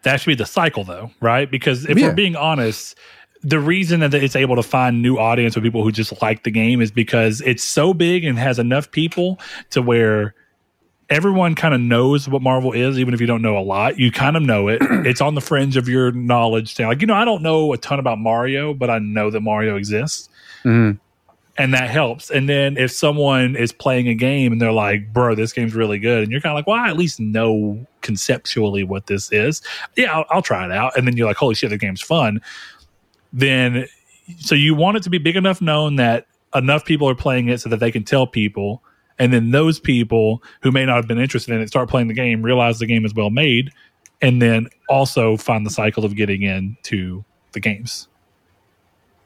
That should be the cycle, though, right? Because if Yeah. we're being honest, the reason that it's able to find new audience with people who just like the game is because it's so big and has enough people to where everyone kind of knows what Marvel is, even if you don't know a lot. You kind of know it. <clears throat> it's on the fringe of your knowledge. Saying like, you know, I don't know a ton about Mario, but I know that Mario exists. Mhm. And that helps. And then if someone is playing a game and they're like, bro, this game's really good. And you're kind of like, well, I at least know conceptually what this is. Yeah, I'll, I'll try it out. And then you're like, holy shit, the game's fun. Then, so you want it to be big enough known that enough people are playing it so that they can tell people. And then those people who may not have been interested in it start playing the game, realize the game is well made, and then also find the cycle of getting into the games.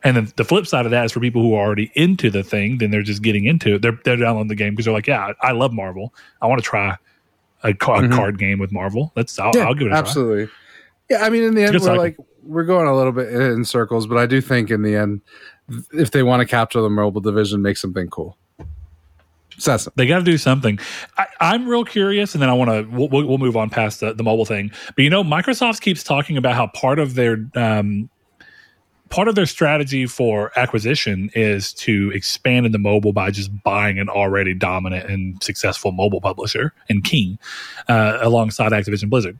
And then the flip side of that is for people who are already into the thing, then they're just getting into it. They're they're downloading the game because they're like, yeah, I love Marvel. I want to try a, ca- Mhm. card game with Marvel. Let's I'll, I'll give it a absolutely. Yeah, I mean, in the end, we're cycle. like we're going a little bit in circles, but I do think in the end, if they want to capture the mobile division, make something cool. They got to do something. I, I'm real curious, and then I want to. We'll, we'll move on past the, the mobile thing. But you know, Microsoft keeps talking about how part of their um, part of their strategy for acquisition is to expand into mobile by just buying an already dominant and successful mobile publisher and King, uh, alongside Activision Blizzard.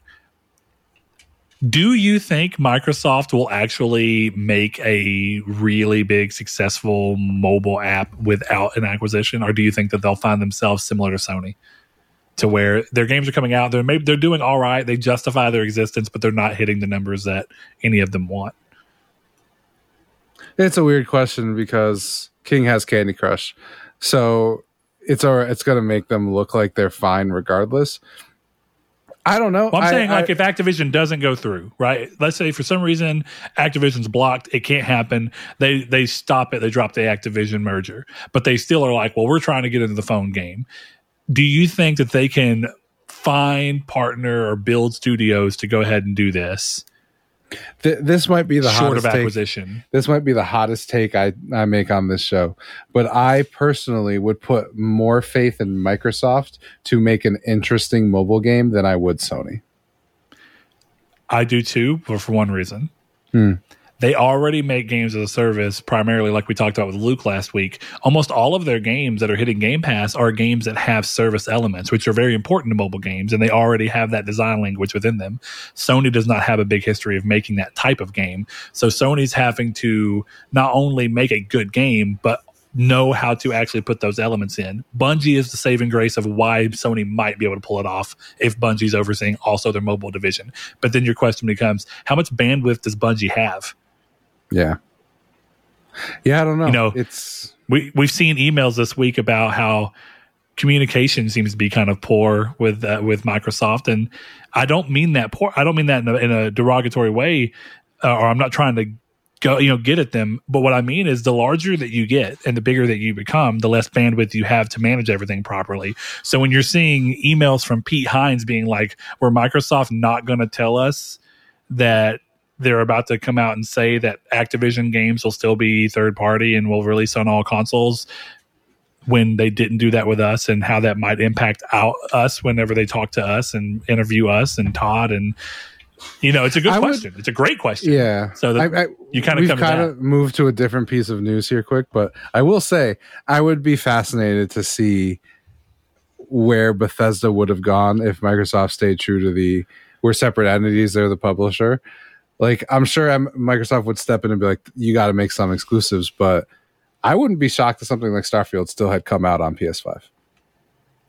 Do you think Microsoft will actually make a really big, successful mobile app without an acquisition, or do you think that they'll find themselves similar to Sony, to where their games are coming out, they're maybe they're doing all right, they justify their existence, but they're not hitting the numbers that any of them want? It's a weird question because King has Candy Crush, so it's all it's going to make them look like they're fine regardless. I don't know. Well, I'm I, saying like I, if Activision doesn't go through, right? Let's say for some reason Activision's blocked, it can't happen. They they stop it, they drop the Activision merger, but they still are like, well, we're trying to get into the phone game. Do you think that they can find partner or build studios to go ahead and do this th- this might be the short of hottest take. acquisition? This might be the hottest take I, I make on this show, but I personally would put more faith in Microsoft to make an interesting mobile game than I would Sony. I do too, but for one reason. Hmm. They already make games as a service, primarily like we talked about with Luke last week. Almost all of their games that are hitting Game Pass are games that have service elements, which are very important to mobile games, and they already have that design language within them. Sony does not have a big history of making that type of game. So Sony's having to not only make a good game, but know how to actually put those elements in. Bungie is the saving grace of why Sony might be able to pull it off if Bungie's overseeing also their mobile division. But then your question becomes how much bandwidth does Bungie have? Yeah. Yeah, I don't know. You know, it's We we've seen emails this week about how communication seems to be kind of poor with uh, with Microsoft, and I don't mean that poor. I don't mean that in a, in a derogatory way, uh, or I'm not trying to go you know get at them. But what I mean is, the larger that you get and the bigger that you become, the less bandwidth you have to manage everything properly. So when you're seeing emails from Pete Hines being like, "Were Microsoft not going to tell us that?" They're about to come out and say that Activision games will still be third party and will release on all consoles when they didn't do that with us and how that might impact out us whenever they talk to us and interview us and Todd and you know it's a good I would- question it's a great question yeah. so the, I, I, you kind of we've kind of moved to a different piece of news here quick, but I will say I would be fascinated to see where Bethesda would have gone if Microsoft stayed true to the we're separate entities, they're the publisher. Like I'm sure Microsoft would step in and be like, you got to make some exclusives, but I wouldn't be shocked if something like Starfield still had come out on PS5.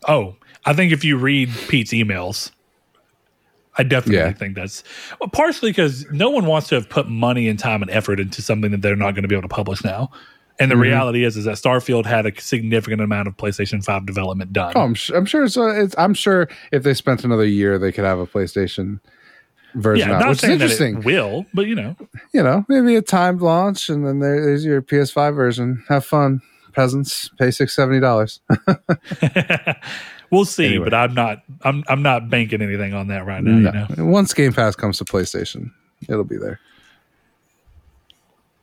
oh I think if you read Pete's emails I definitely Yeah. think that's well, partially because no one wants to have put money and time and effort into something that they're not going to be able to publish now. And the Mhm. reality is, is that Starfield had a significant amount of PlayStation Five development done. Oh, I'm, su- I'm sure. It's, uh, it's. I'm sure if they spent another year, they could have a PlayStation version yeah, out, which is interesting. it will, but you know, you know, maybe a timed launch, and then there, there's your PS5 version. Have fun, peasants. Pay six seventy dollars. <laughs> we'll see. Anyway. But I'm not, I'm, I'm not banking anything on that right now. You know, Once Game Pass comes to PlayStation, it'll be there.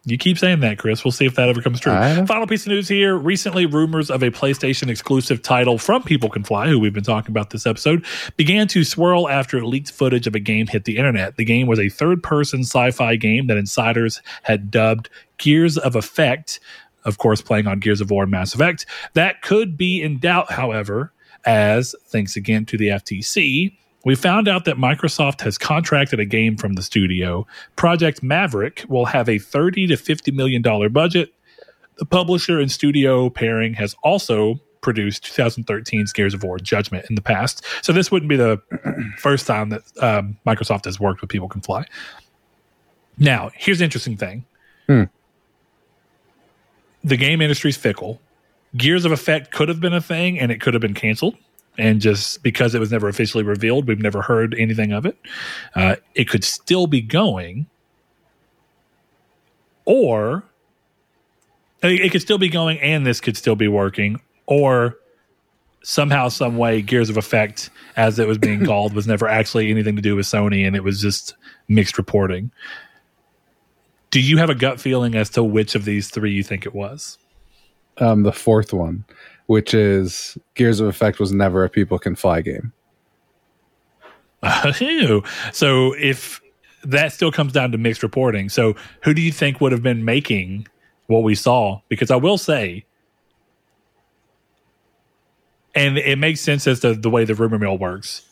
You keep saying that, Chris. We'll see if that ever comes true. Final piece of news here. Recently, rumors of a PlayStation exclusive title from People Can Fly, who we've been talking about this episode, began to swirl after leaked footage of a game hit the internet. The game was a third person sci fi game that insiders had dubbed Gears of Effect, of course, playing on Gears of War and Mass Effect. That could be in doubt, however, as thanks again to the FTC, we found out that Microsoft has contracted a game from the studio. Project Maverick will have a 30 to 50 million dollar budget. The publisher and studio pairing has also produced 2013's Gears of War Judgment in the past. So this wouldn't be the <clears throat> first time that um, Microsoft has worked with People Can Fly. Now, here's the interesting thing. Hmm. The game industry's fickle. Gears of Effect could have been a thing and it could have been canceled. And just because it was never officially revealed, we've never heard anything of it. Uh, it could still be going, or it could still be going, and this could still be working, or somehow, some way, Gears of Effect, as it was being <coughs> called, was never actually anything to do with Sony, and it was just mixed reporting. Do you have a gut feeling as to which of these three you think it was? Um, the fourth one, which is Gears of Effect was never a people can fly game. <laughs> So if that still comes down to mixed reporting, so who do you think would have been making what we saw? Because I will say, and it makes sense as to the way the rumor mill works.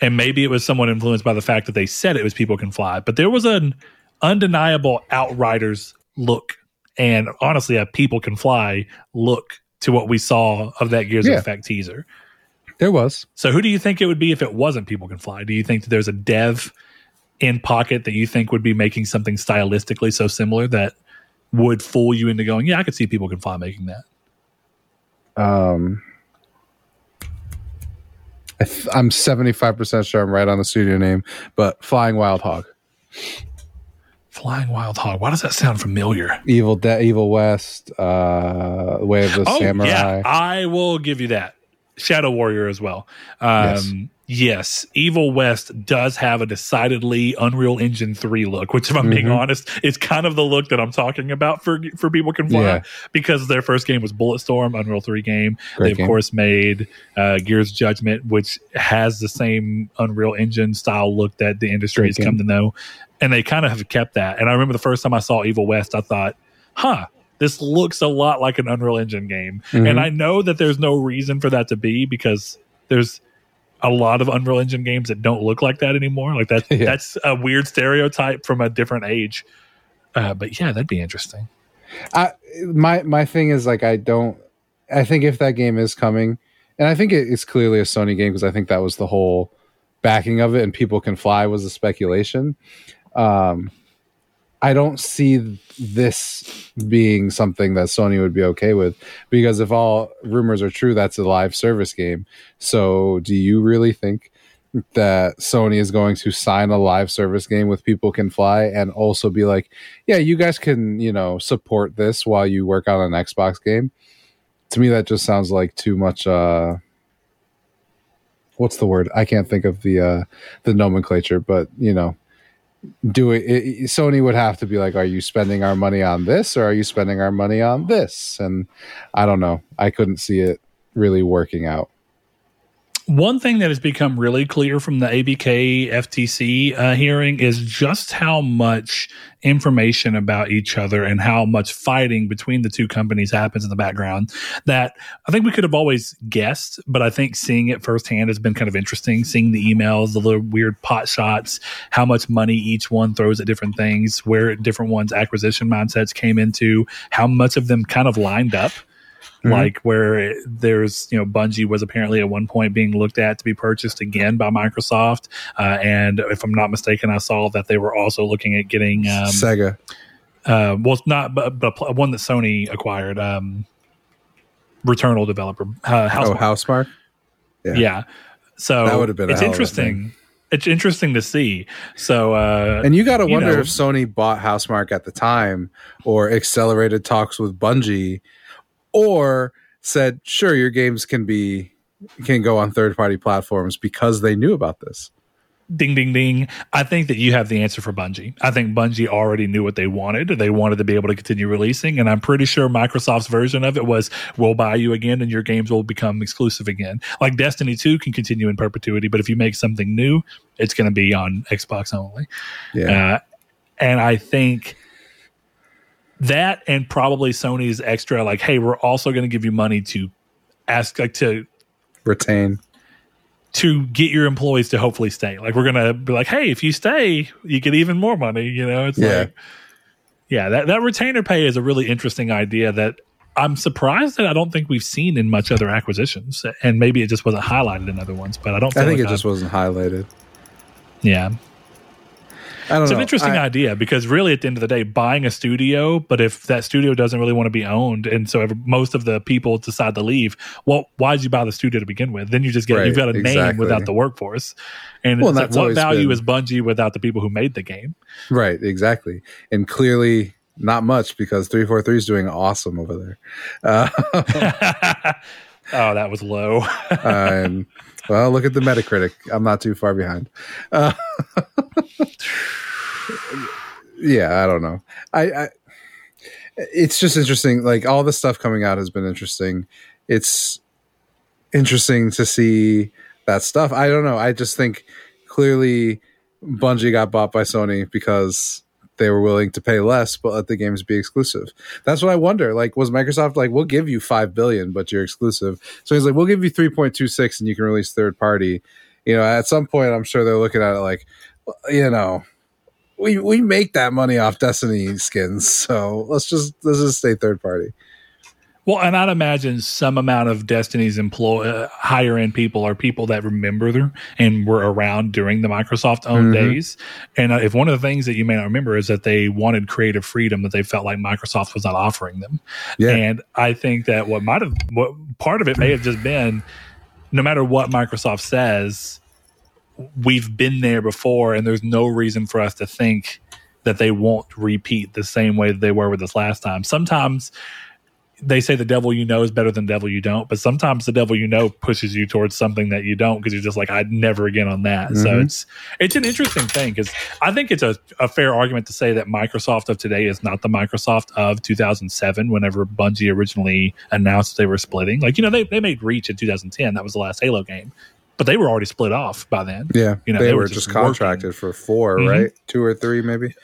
And maybe it was somewhat influenced by the fact that they said it was people can fly, but there was an undeniable Outriders look, and honestly, a people can fly look to what we saw of that Gears Yeah. of Effect teaser. There was. So, who do you think it would be if it wasn't People Can Fly? Do you think that there's a dev in pocket that you think would be making something stylistically so similar that would fool you into going, yeah, I could see People Can Fly making that? Um, I th- I'm 75% sure I'm right on the studio name, but Flying Wild Hog. Flying Wild Hog. Why does that sound familiar? Evil De- Evil West, uh, Way of the Oh, Samurai. yeah, I will give you that. Shadow Warrior as well. Um, yes. Evil West does have a decidedly Unreal Engine 3 look, which, if I'm being Mhm. honest, is kind of the look that I'm talking about for for People Can Fly Yeah. because their first game was Bulletstorm, Unreal 3 game. Great they, of game. course, made uh, Gears Judgment, which has the same Unreal Engine style look that the industry Great has come to know. And they kind of have kept that. And I remember the first time I saw Evil West, I thought, huh, this looks a lot like an Unreal Engine game. Mhm. And I know that there's no reason for that to be because there's a lot of Unreal Engine games that don't look like that anymore. Like that, <laughs> Yeah. that's a weird stereotype from a different age. Uh, but yeah, that'd be interesting. I my my thing is like I don't. I think if that game is coming, and I think it, it's clearly a Sony game because I think that was the whole backing of it, and people can fly was a speculation. Um, I don't see this being something that Sony would be okay with because if all rumors are true, that's a live service game. So, do you really think that Sony is going to sign a live service game with people can fly and also be like, yeah, you guys can, you know, support this while you work on an Xbox game? To me, that just sounds like too much. uh What's the word? I can't think of the uh the nomenclature, but you know, do it, it sony would have to be like are you spending our money on this or are you spending our money on this? And i don't know. I couldn't see it really working out One thing that has become really clear from the ABK FTC uh, hearing is just how much information about each other and how much fighting between the two companies happens in the background that I think we could have always guessed, but I think seeing it firsthand has been kind of interesting. Seeing the emails, the little weird pot shots, how much money each one throws at different things, where different ones' acquisition mindsets came into, how much of them kind of lined up Mhm. like where it- there's you know Bungie was apparently at one point being looked at to be purchased again by Microsoft, uh, and if I'm not mistaken, I saw that they were also looking at getting um, sega uh, well, not but, but one that Sony acquired, um, Returnal developer uh, oh Housemarque yeah. yeah. So That would have been it's hell of a interesting. It's interesting to see. So uh, and you got to wonder know. if sony bought Housemarque at the time or accelerated talks with bungie or said sure your games can be can go on third party platforms because they knew about this. Ding ding ding. I think that you have the answer for bungie. I think bungie already knew what they wanted. They wanted to be able to continue releasing and i'm pretty sure microsoft's version of it was we'll buy you again and your games will become exclusive again. Like destiny 2 can continue in perpetuity but if you make something new it's going to be on xbox only. Yeah. Uh, and i think that and probably sony's extra like hey we're also going to give you money to ask like to retain to get your employees to hopefully stay. Like we're gonna be like, hey, if you stay, you get even more money. You know, it's Yeah. like, yeah, that that retainer pay is a really interesting idea that I'm surprised that I don't think we've seen in much other acquisitions, and maybe it just wasn't highlighted in other ones. But I don't. i think like it just I've- wasn't highlighted yeah. I don't It's know an interesting I- idea because really, at the end of the day, buying a studio, but if that studio doesn't really want to be owned, and so every, most of the people decide to leave, well, why did you buy the studio to begin with? Then you just get Right, you've got a name without the workforce, and Well, it's like, what value been- is Bungie without the people who made the game? Right, exactly. And clearly not much because 343 is doing awesome over there. Uh, <laughs> <laughs> oh, that was low. <laughs> and, well, look at the Metacritic. I'm not too far behind. Uh, <laughs> yeah, I don't know. I, I it's just interesting. Like all the stuff coming out has been interesting. it's interesting to see that stuff. I don't know. I just think clearly Bungie got bought by Sony because they were willing to pay less but let the games be exclusive. That's what I wonder. Like, was Microsoft like, we'll give you five billion, but you're exclusive? So he's like, we'll give you three point two six, and you can release third party. You know, at some point, I'm sure they're looking at it like, you know, we we make that money off Destiny skins, so let's just let's just stay third party. Well, and I'd imagine some amount of Destiny's employ uh, higher end people are people that remember them and were around during the Microsoft owned mm-hmm. days. And uh, if one of the things that you may not remember is that they wanted creative freedom that they felt like Microsoft was not offering them. Yeah. And I think that what might have, what part of it may have just been no matter what Microsoft says, we've been there before and there's no reason for us to think that they won't repeat the same way that they were with us last time. Sometimes, they say the devil you know is better than the devil you don't, but sometimes the devil you know pushes you towards something that you don't because you're just like, I'd never again on that. Mm-hmm. So it's it's an interesting thing because I think it's a, a fair argument to say that Microsoft of today is not the Microsoft of 2007, whenever Bungie originally announced they were splitting. Like, you know, they, they made Reach in 2010. That was the last Halo game. But they were already split off by then. Yeah. You know, they, they were, were, just, just contracted for 4 mm-hmm. right? Two or three, maybe.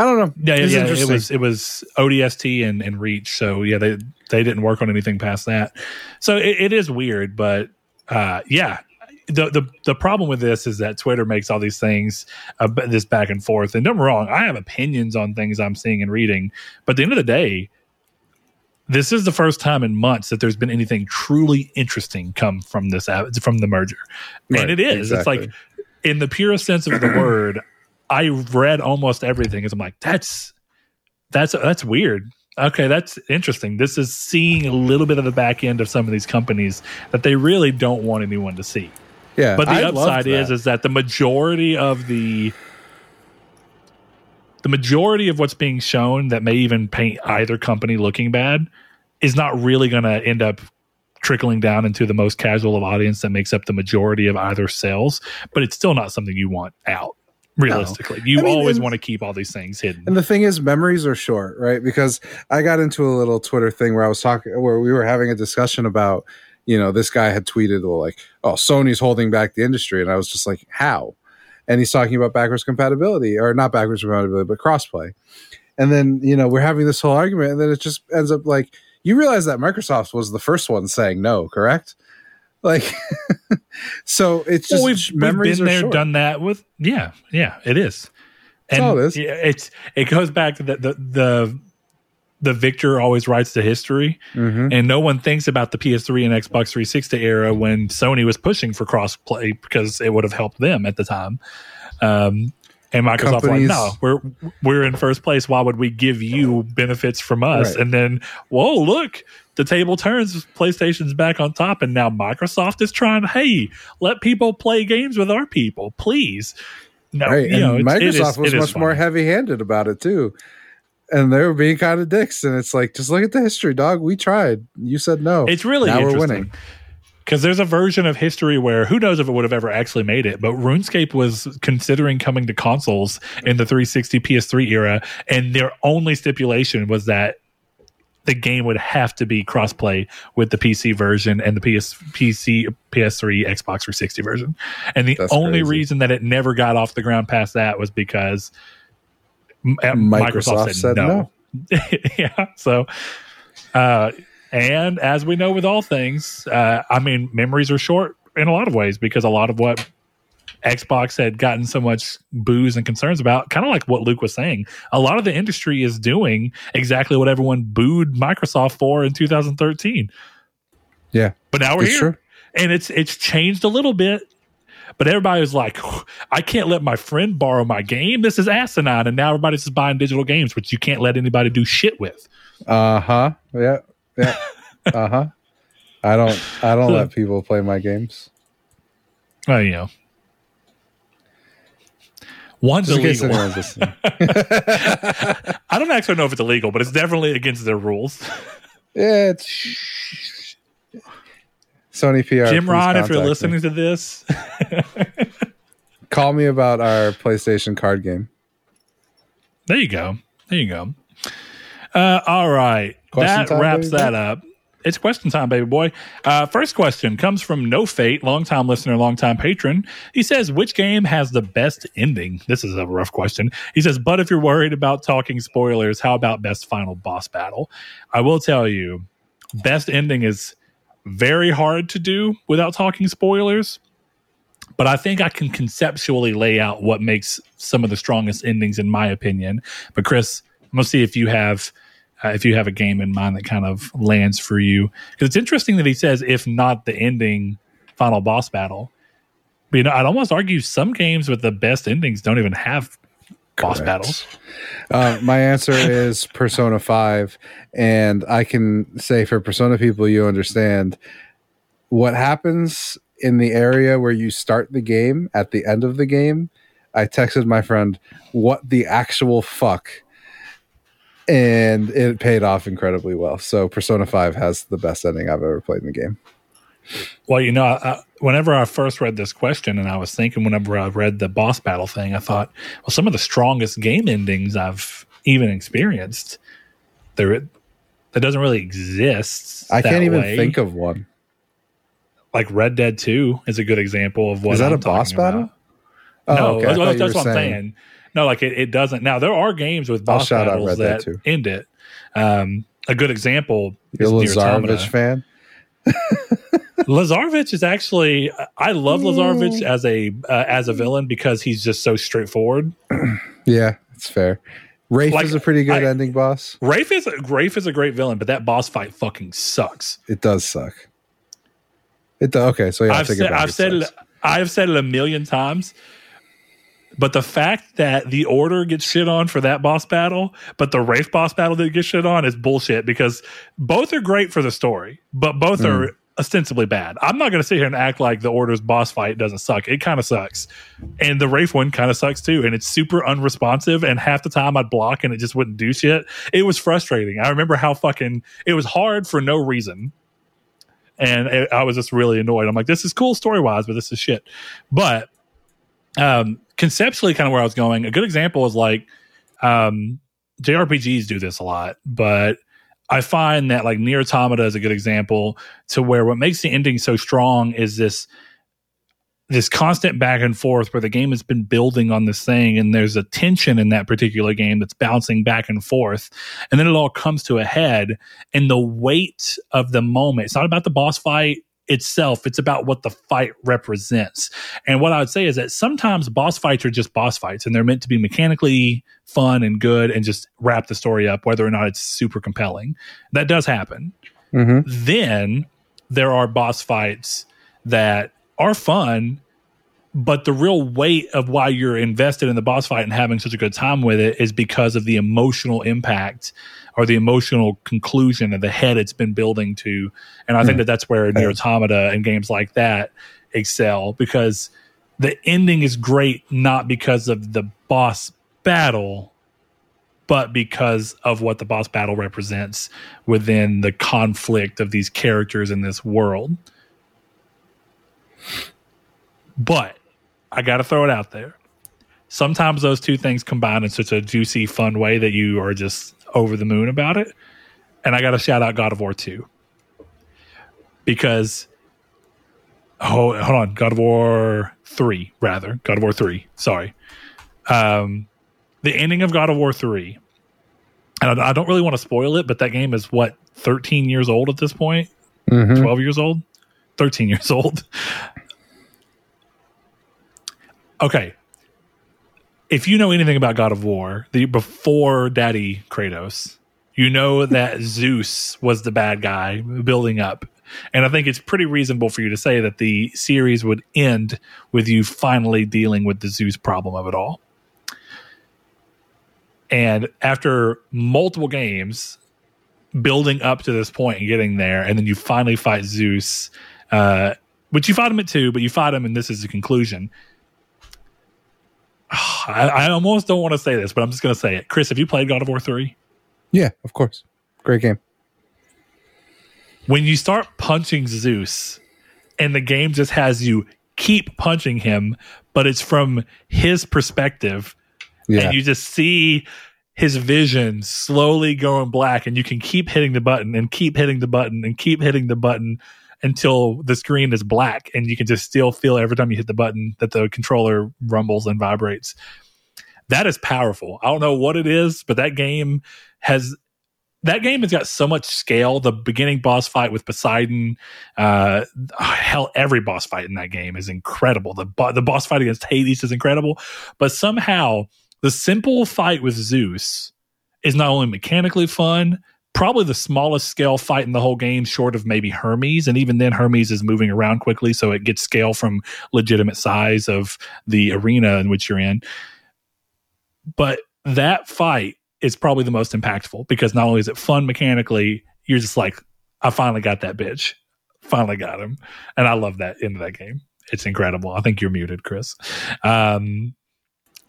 I don't know. Yeah, yeah, yeah. It was it was ODST and, and Reach. So yeah, they they didn't work on anything past that. So it, it is weird, but uh, yeah. The, the the problem with this is that Twitter makes all these things uh, this back and forth. And don't get me wrong, I have opinions on things I'm seeing and reading, but at the end of the day, this is the first time in months that there's been anything truly interesting come from this from the merger, right, and it is. Exactly. It's like in the purest sense of the word, I read almost everything because I'm like, that's that's that's weird. Okay, that's interesting. This is seeing a little bit of the back end of some of these companies that they really don't want anyone to see. Yeah, but the I upside is is that the majority of the the majority of what's being shown that may even paint either company looking bad is not really going to end up trickling down into the most casual of audience that makes up the majority of either sales, but it's still not something you want out realistically. You I mean, always and, want to keep all these things hidden. and the thing is memories are short right? Because i got into a little twitter thing where i was talking where we were having a discussion about you know this guy had tweeted well like oh sony's holding back the industry. And i was just like how? And he's talking about backwards compatibility or not backwards compatibility but crossplay. And then you know we're having this whole argument and then it just ends up like you realize that microsoft was the first one saying no correct like, <laughs> so it's just well, we've, memories we've been there, short. done that with. Yeah, yeah, it is. And all it is. It's it goes back to the the the, the victor always writes the history, mm-hmm. and no one thinks about the PS3 and Xbox 360 era when Sony was pushing for crossplay because it would have helped them at the time. Um, and Microsoft like, no, we're we're in first place. Why would we give you benefits from us? Right. And then, whoa, look, the table turns. PlayStation's back on top, and now Microsoft is trying. Hey, let people play games with our people, please. No, right. you know, Microsoft was much more heavy handed about it too. And they were being kind of dicks, and it's like, just look at the history, dog. We tried. You said no. It's really now we're winning because there's a version of history where who knows if it would have ever actually made it, but RuneScape was considering coming to consoles in the 360 PS3 era, and their only stipulation was that the game would have to be crossplay with the PC version and the PS PC PS3 Xbox 360 version. And the That's only crazy. reason that it never got off the ground past that was because Microsoft, Microsoft said, said, no. no. <laughs> yeah, so uh and as we know with all things, uh, I mean, memories are short in a lot of ways because a lot of what Xbox had gotten so much booze and concerns about, kind of like what Luke was saying, a lot of the industry is doing exactly what everyone booed Microsoft for in 2013. Yeah. But now we're here. True. And it's it's changed a little bit. But everybody was like, I can't let my friend borrow my game. This is asinine. And now everybody's just buying digital games, which you can't let anybody do shit with. Uh huh. Yeah. Yeah. uh huh. I don't. I don't let people play my games. Well, you know, one's Just illegal. <laughs> I don't actually know if it's illegal, but it's definitely against their rules. yeah, it's Sony PR. Jim Ryan, if you're listening me. to this, call me about our PlayStation card game. There you go. There you go. Uh, all right. Question that wraps baby? that up. it's question time, baby boy. Uh, first question comes from No Fate, longtime listener, longtime patron. He says, "Which game has the best ending?" This is a rough question. He says, "But if you're worried about talking spoilers, how about best final boss battle?" I will tell you, best ending is very hard to do without talking spoilers. But I think I can conceptually lay out what makes some of the strongest endings, in my opinion. But Chris, I'm gonna see if you have uh, if you have a game in mind that kind of lands for you. Because it's interesting that he says, if not the ending final boss battle. But, you know, I'd almost argue some games with the best endings don't even have boss Correct. battles. Uh, my answer is Persona 5. And I can say for Persona people, you understand what happens in the area where you start the game at the end of the game. I texted my friend, what the actual fuck? And it paid off incredibly well. So Persona 5 has the best ending I've ever played in the game. Well, you know, I, whenever I first read this question, and I was thinking, whenever I read the boss battle thing, I thought, well, some of the strongest game endings I've even experienced, there that doesn't really exist. I can't even way. think of one. like Red Dead Two is a good example of what Is that I'm a boss battle? about. Oh, no, okay. That's, that's what I'm saying. No, like it, it doesn't. Now there are games with boss shout out battles Red Dead that 2. end it. Um, a good example You're a is Nier Automata. Fan? <laughs> <laughs> Lazarevic is actually I love Mm. Lazarevic as a uh, as a villain because he's just so straightforward. <clears throat> Yeah, it's fair. Rafe Like, is a pretty good I- ending boss. Rafe is Rafe is a great villain, but that boss fight fucking sucks. It does suck. It does. Okay, so yeah, I've take said it. I've said it. I've said it a million times. But the fact that the order gets shit on for that boss battle, but the Rafe boss battle that gets shit on is bullshit because both are great for the story, but both Mm. are ostensibly bad. I'm not going to sit here and act like the order's boss fight doesn't suck. It kind of sucks. And the Rafe one kind of sucks too. And it's super unresponsive. And half the time I'd block and it just wouldn't do shit. It was frustrating. I remember how fucking it was hard for no reason. And I was just really annoyed. I'm like, this is cool story wise, but this is shit. But um, conceptually, kind of where I was going, a good example is like um, JRPGs do this a lot, but I find that like Nier Automata is a good example to where what makes the ending so strong is this this constant back and forth where the game has been building on this thing and there's a tension in that particular game that's bouncing back and forth and then it all comes to a head and the weight of the moment it's not about the boss fight itself it's about what the fight represents. And what i would say is that sometimes boss fights are just boss fights and they're meant to be mechanically fun and good and just wrap the story up whether or not it's super compelling. That does happen. Mhm. then there are boss fights that are fun but the real weight of why you're invested in the boss fight and having such a good time with it is because of the emotional impact or the emotional conclusion of the head it's been building to. And i think hmm. that that's where Nier Automata and games like that excel because the ending is great not because of the boss battle but because of what the boss battle represents within the conflict of these characters in this world. But I got to throw it out there. Sometimes those two things combine in such a juicy, fun way that you are just over the moon about it. And I got to shout out God of War 2 because, oh, hold on, God of War 3, rather. God of War 3, sorry. Um, the ending of God of War 3, and I, I don't really want to spoil it, but that game is what, 13 years old at this point? Mhm. 12 years old 13 years old okay. If you know anything about god of war the before daddy kratos you know that <laughs> zeus was the bad guy building up. And i think it's pretty reasonable for you to say that the series would end with you finally dealing with the zeus problem of it all. And after multiple games building up to this point and getting there, and then you finally fight Zeus, uh, which you fought him at two, but you fought him, and this is the conclusion. <sighs> I, I almost don't want to say this, but I'm just going to say it. Chris, have you played God of War 3? Yeah, of course. Great game. When you start punching Zeus, and the game just has you keep punching him, but it's from his perspective, Yeah. and you just see his vision slowly going black and you can keep hitting the button and keep hitting the button and keep hitting the button until the screen is black and you can just still feel every time you hit the button that the controller rumbles and vibrates. That is powerful. I don't know what it is, but that game has that game has got so much scale. The beginning boss fight with Poseidon, uh, hell, every boss fight in that game is incredible. The the boss fight against Hades is incredible, but somehow the simple fight with Zeus is not only mechanically fun, probably the smallest scale fight in the whole game, short of maybe Hermes. And even then, Hermes is moving around quickly, so it gets scale from legitimate size of the arena in which you're in. But that fight is probably the most impactful because not only is it fun mechanically, you're just like, I finally got that bitch. Finally got him. And I love that end of that game. It's incredible. I think you're muted, Chris. Um,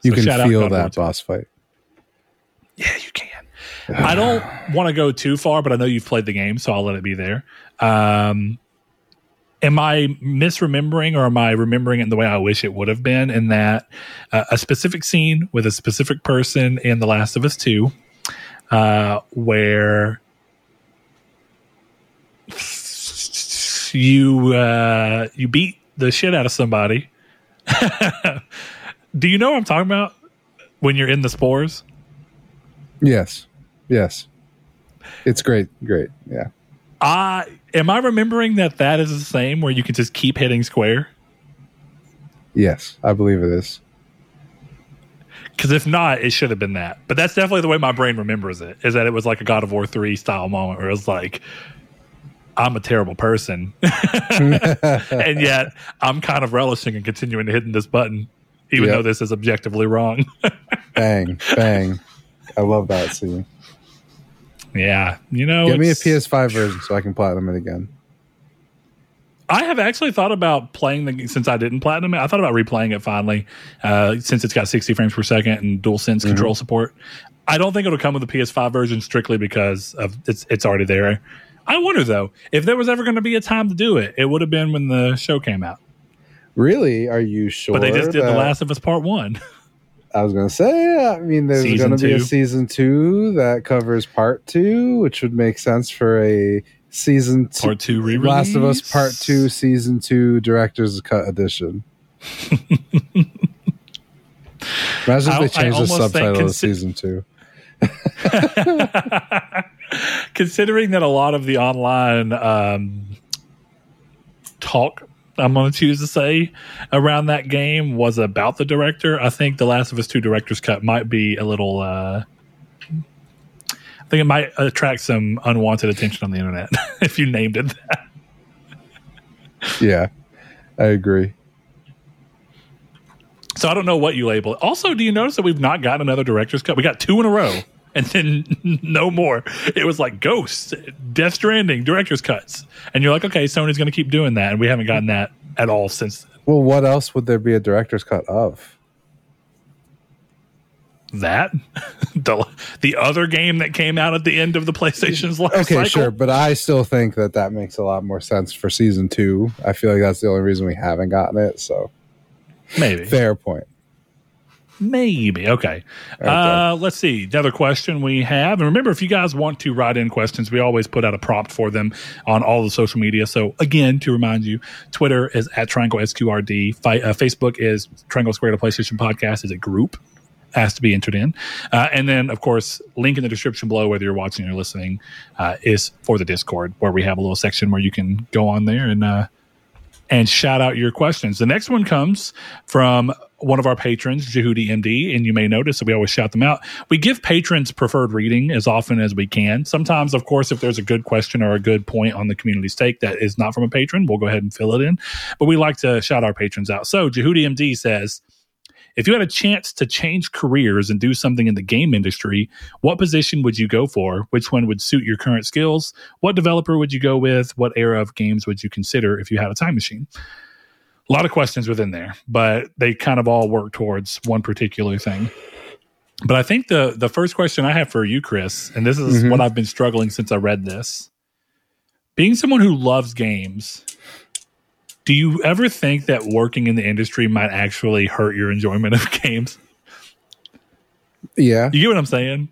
you so can feel that boss fight. Yeah, you can. I don't want to go too far, but I know you've played the game, so I'll let it be there. Um, am I misremembering or am I remembering it the way I wish it would have been? In that uh, a specific scene with a specific person in The Last of Us 2, uh, where you uh, you beat the shit out of somebody. <laughs> Do you know what I'm talking about when you're in the spores? Yes. Yes. It's great. Great. Yeah. Uh, am I remembering that that is the same where you can just keep hitting square? Yes, I believe it is. Because if not, it should have been that. But that's definitely the way my brain remembers it. Is that it was like a God of War three style moment where it was like, I'm a terrible person, <laughs> and yet I'm kind of relishing and continuing to hit this button, even yep. though this is objectively wrong. <laughs> bang, bang! I love that scene. Yeah, you know, give me a PS5 version so I can platinum it again. I have actually thought about playing the since I didn't platinum it. I thought about replaying it finally, uh, since it's got 60 frames per second and DualSense mm-hmm. control support. I don't think it'll come with the PS5 version strictly because of it's it's already there. I wonder though if there was ever going to be a time to do it, it would have been when the show came out. Really? Are you sure? But they just did that... The Last of Us Part One. <laughs> I was going to say, I mean, there's going to be a season two that covers part two, which would make sense for a season two, part two re Last of Us part two, season two, director's cut edition. <laughs> Imagine if they change the subtitle consi- of season two. <laughs> Considering that a lot of the online um, talk I'm going to choose to say around that game was about the director. I think The Last of Us 2 director's cut might be a little. Uh, I think it might attract some unwanted attention on the internet <laughs> if you named it that. yeah, I agree. So I don't know what you label it. Also, do you notice that we've not gotten another director's cut? We got two in a row and then <laughs> no more. It was like Ghosts, Death Stranding, director's cuts, and you're like, okay, Sony's going to keep doing that, and we haven't gotten that at all since. Well, what else would there be a director's cut of? That <laughs> the the other game that came out at the end of the PlayStation's life okay, cycle? sure, but I still think that that makes a lot more sense for season two. I feel like that's the only reason we haven't gotten it. So maybe fair point. Maybe. Okay. okay. Uh, let's see. Another question we have. And remember, if you guys want to write in questions, we always put out a prompt for them on all the social media. So, again, to remind you, Twitter is at Triangle SQRD. Fi- uh, Facebook is Triangle Square to PlayStation Podcast is a group. Has to be entered in. Uh, and then, of course, link in the description below, whether you're watching or listening, uh, is for the Discord, where we have a little section where you can go on there and uh, and shout out your questions. The next one comes from one of our patrons, Jehudi MD, and you may notice that we always shout them out. We give patrons preferred reading as often as we can. Sometimes, of course, if there's a good question or a good point on the community's take that is not from a patron, we'll go ahead and fill it in. But we like to shout our patrons out. So Jehudi MD says, if you had a chance to change careers and do something in the game industry, what position would you go for? Which one would suit your current skills? What developer would you go with? What era of games would you consider if you had a time machine? A lot of questions within there, but they kind of all work towards one particular thing. But I think the the first question I have for you, Chris, and this is mm-hmm. what I've been struggling since I read this. Being someone who loves games, do you ever think that working in the industry might actually hurt your enjoyment of <laughs> games? Yeah. You get what I'm saying?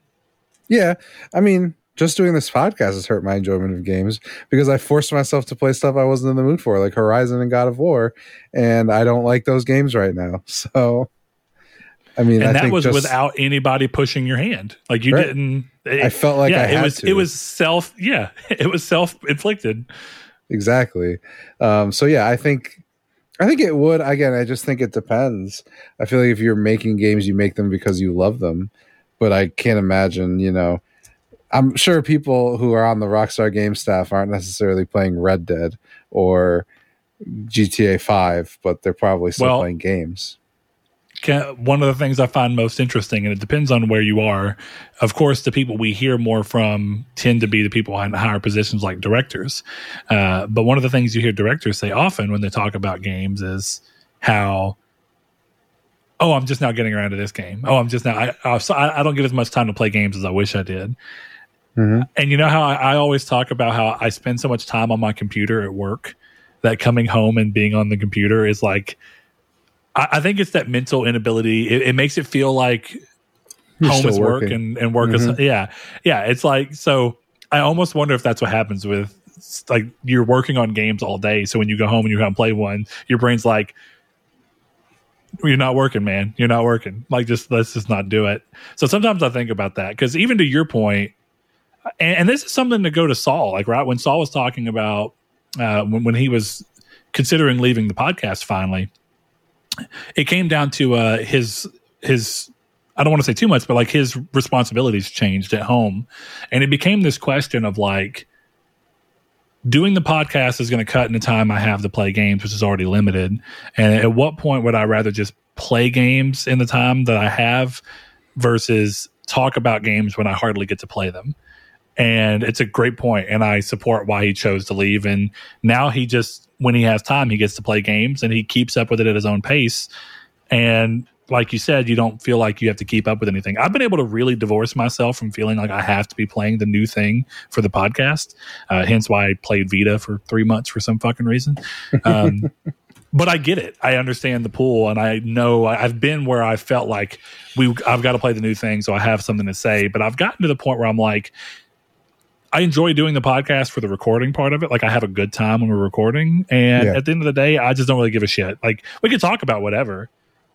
Yeah, I mean, just doing this podcast has hurt my enjoyment of games because I forced myself to play stuff I wasn't in the mood for, like Horizon and God of War, and I don't like those games right now. <laughs> So, I mean, and I that was just, without anybody pushing your hand. Like you Right. didn't. It, I felt like yeah, I had it was to. it was self. Yeah, <laughs> it was self inflicted. exactly. Um, so yeah, I think I think it would. Again, I just think it depends. I feel like if you're making games, you make them because you love them. But I can't imagine, you know. I'm sure people who are on the Rockstar Game staff aren't necessarily playing Red Dead or GTA Five, but they're probably still Well, playing games. ca- one of the things I find most interesting, and it depends on where you are. Of course, the people we hear more from tend to be the people in higher positions, like directors. Uh, but one of the things you hear directors say often when they talk about games is how, "Oh, I'm just now getting around to this game. Oh, I'm just now. I, I, I I don't get as much time to play games as I wish I did." Mhm. And you know how I, I always talk about how I spend so much time on my computer at work that coming home and being on the computer is like I, I think it's that mental inability. It, it makes it feel like You're home is work and, and work is yeah. Yeah. It's like so I almost wonder if that's what happens with like you're working on games all day. So when you go home and you come play one, your brain's like you're not working, man. You're not working. Like, just let's just not do it. So sometimes I think about that because even to your point, and, and this is something to go to Saul. Like, right when Saul was talking about uh, when when he was considering leaving the podcast, finally, it came down to uh, his his. I don't want to say too much, but like his responsibilities changed at home, and it became this question of like doing the podcast is going to cut into the time I have to play games, which is already limited. And at what point would I rather just play games in the time that I have versus talk about games when I hardly get to play them? And it's a great point, and I support why he chose to leave. And now he just, when he has time, he gets to play games, and he keeps up with it at his own pace. And like you said, you don't feel like you have to keep up with anything. I've been able to really divorce myself from feeling like I have to be playing the new thing for the podcast. Uh, hence why I played Vita for three months for some fucking reason. Um, <laughs> but I get it. I understand the pool, and I know I've been where I felt like we I've got to play the new thing, so I have something to say. But I've gotten to the point where I'm like, I enjoy doing the podcast for the recording part of it. Like I have a good time when we're recording, and Yeah. at the end of the day, I just don't really give a shit. Like we could talk about whatever,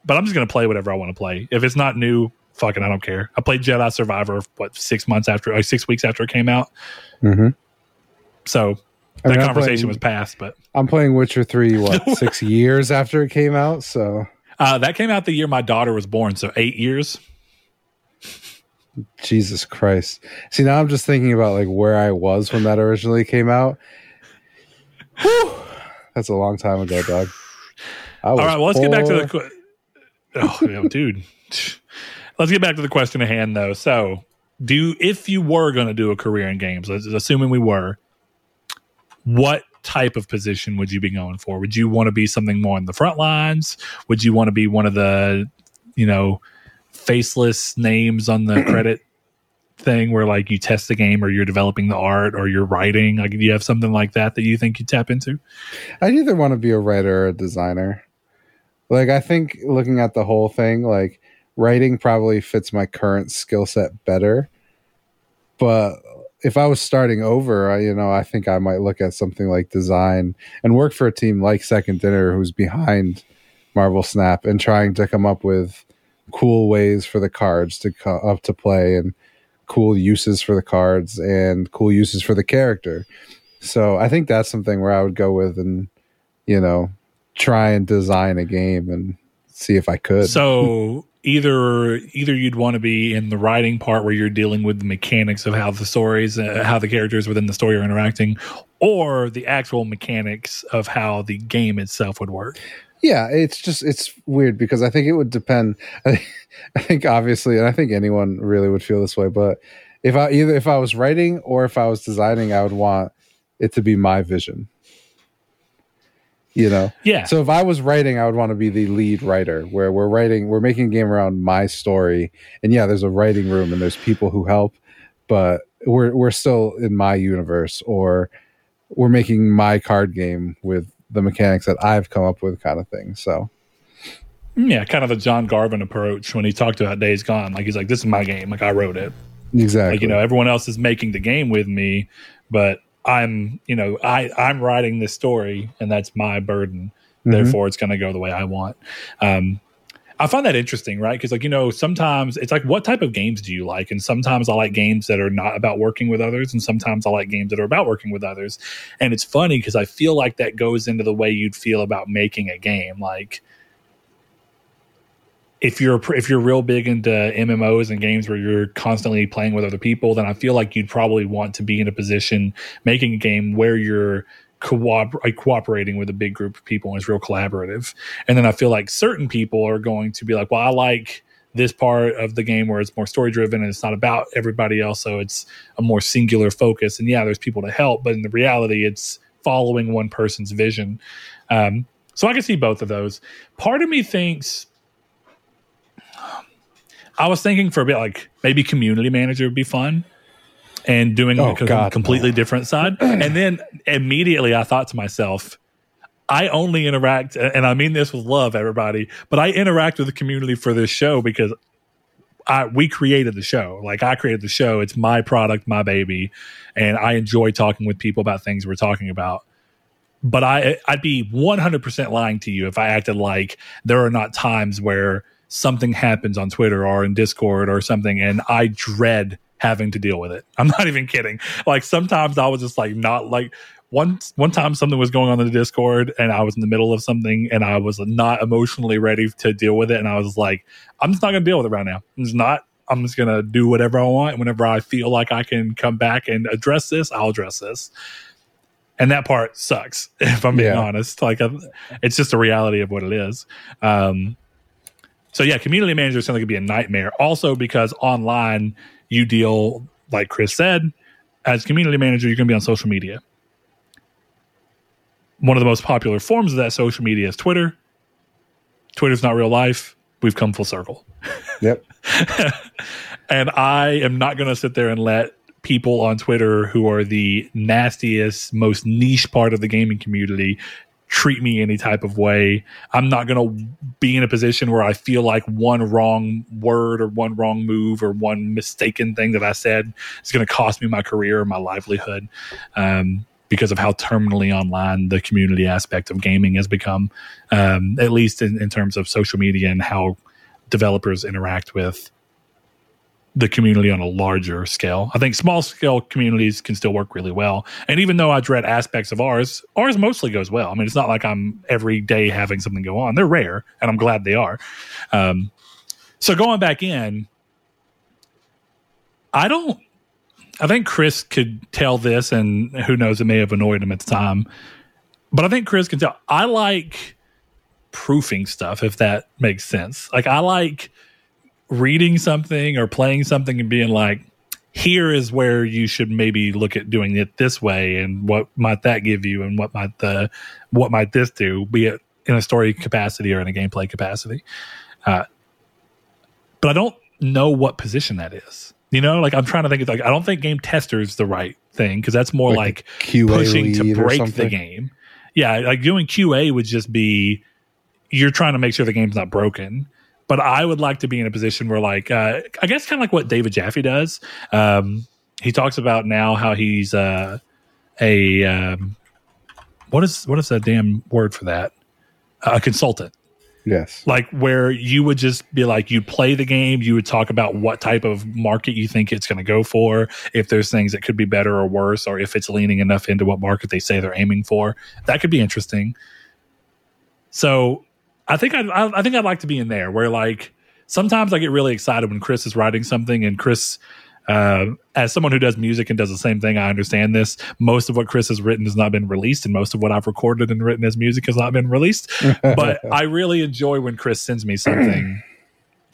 but I'm just gonna play whatever I want to play. If it's not new, fucking, I don't care. I played Jedi Survivor what six months after, like six weeks after it came out. hmm So that I'm conversation playing- was past, but I'm playing Witcher Three. What <laughs> six years after it came out? So uh, that came out the year my daughter was born, so eight years. Jesus Christ. See, now I'm just thinking about like where I was when that originally came out. Whew. That's a long time ago, dog. I All right, well, let's get back to the. poor. que- Oh, dude. <laughs> Let's get back to the question at hand, though. So, do if you were going to do a career in games, assuming we were, what type of position would you be going for? Would you want to be something more in the front lines? Would you want to be one of the, you know, faceless names on the <clears throat> credit thing where like you test the game or you're developing the art or you're writing? Like, do you have something like that that you think you tap into? I'd either want to be a writer or a designer. Like I think looking at the whole thing, like writing probably fits my current skill set better. But if I was starting over, I, you know, I think I might look at something like design and work for a team like Second Dinner, who's behind Marvel Snap and trying to come up with cool ways for the cards to up to play and cool uses for the cards and cool uses for the character. So I think that's something where I would go with and you know try and design a game and see if I could. So either either you'd want to be in the writing part where you're dealing with the mechanics of how the stories, uh, how the characters within the story are interacting, or the actual mechanics of how the game itself would work. Yeah, it's just it's weird because I think it would depend. I <laughs> think, I think obviously, and I think anyone really would feel this way. But if I either if I was writing or if I was designing, I would want it to be my vision. You know, Yeah. So if I was writing, I would want to be the lead writer, where we're writing, we're making a game around my story, and yeah, there's a writing room and there's people who help, but we're we're still in my universe, or we're making my card game with the mechanics that I've come up with, kind of thing. So yeah, kind of the John Garvin approach when he talked about Days Gone. Like he's like, "This is my game. Like I wrote it." Exactly. Like, you know, everyone else is making the game with me, but I'm, you know, I I'm writing this story, and that's my burden. Mm-hmm. Therefore, it's going to go the way I want. Um, I find that interesting, right? Because, like, you know, sometimes it's like, what type of games do you like? And sometimes I like games that are not about working with others, and sometimes I like games that are about working with others. And it's funny because I feel like that goes into the way you'd feel about making a game. Like, if you're if you're real big into MMOs and games where you're constantly playing with other people, then I feel like you'd probably want to be in a position making a game where you're cooper- cooperating with a big group of people and it's real collaborative. And then I feel like certain people are going to be like, well, I like this part of the game where it's more story driven and it's not about everybody else, so it's a more singular focus. And yeah, there's people to help, but in the reality, it's following one person's vision. Um, so I can see both of those. Part of me thinks I was thinking for a bit like maybe community manager would be fun and doing oh, a God, completely no. different side. <clears throat> and then immediately I thought to myself, I only interact, and I mean this with love, everybody, but I interact with the community for this show because I we created the show. Like I created the show. It's my product, my baby, and I enjoy talking with people about things we're talking about. But I I'd be 100% lying to you if I acted like there are not times where something happens on Twitter or in Discord or something, and I dread having to deal with it. <laughs> I'm not even kidding. Like sometimes I was just like not like one one time something was going on in the Discord and I was in the middle of something and I was not emotionally ready to deal with it and I was like, I'm just not gonna deal with it right now. I'm just not. I'm just gonna do whatever I want. Whenever I feel like I can come back and address this, I'll address this. And that part sucks, <laughs> if I'm being yeah. honest. Like, it's just a reality of what it is. Um, so yeah, community manager is something could be a nightmare. Also because online you deal, like Chris said, as community manager, you're going to be on social media. One of the most popular forms of that social media is Twitter. Twitter's not real life. We've come full circle. Yep. <laughs> and I am not going to sit there and let people on Twitter who are the nastiest, most niche part of the gaming community treat me any type of way. I'm not going to be in a position where I feel like one wrong word or one wrong move or one mistaken thing that I said is going to cost me my career or my livelihood. Um, because of how terminally online the community aspect of gaming has become, um, at least in, in terms of social media and how developers interact with the community on a larger scale. I think small scale communities can still work really well. And even though I dread aspects of ours, ours mostly goes well. I mean, it's not like I'm every day having something go on. They're rare, and I'm glad they are. Um, so going back in, I don't. I think Chris could tell this, and who knows, it may have annoyed him at the time. But I think Chris can tell. I like proofing stuff, if that makes sense. Like I like reading something or playing something and being like, here is where you should maybe look at doing it this way and what might that give you and what might the what might this do be it in a story capacity or in a gameplay capacity. Uh, but i don't know what position that is. You know like i'm trying to think of like i don't think game tester is the right thing because that's more like, like pushing to break the game. Yeah like doing qa would just be you're trying to make sure the game's not broken but I would like to be in a position where, like, uh, I guess kind of like what David Jaffe does. Um, he talks about now how he's uh, a um, what is what is that damn word for that? A consultant. Yes. Like where you would just be like, you'd play the game, you would talk about what type of market you think it's going to go for, if there's things that could be better or worse, or if it's leaning enough into what market they say they're aiming for. That could be interesting. So I think I'd, I, I think I'd like to be in there where like sometimes I get really excited when Chris is writing something and Chris, uh, as someone who does music and does the same thing, I understand this. Most of what Chris has written has not been released, and most of what I've recorded and written as music has not been released. <laughs> but I really enjoy when Chris sends me something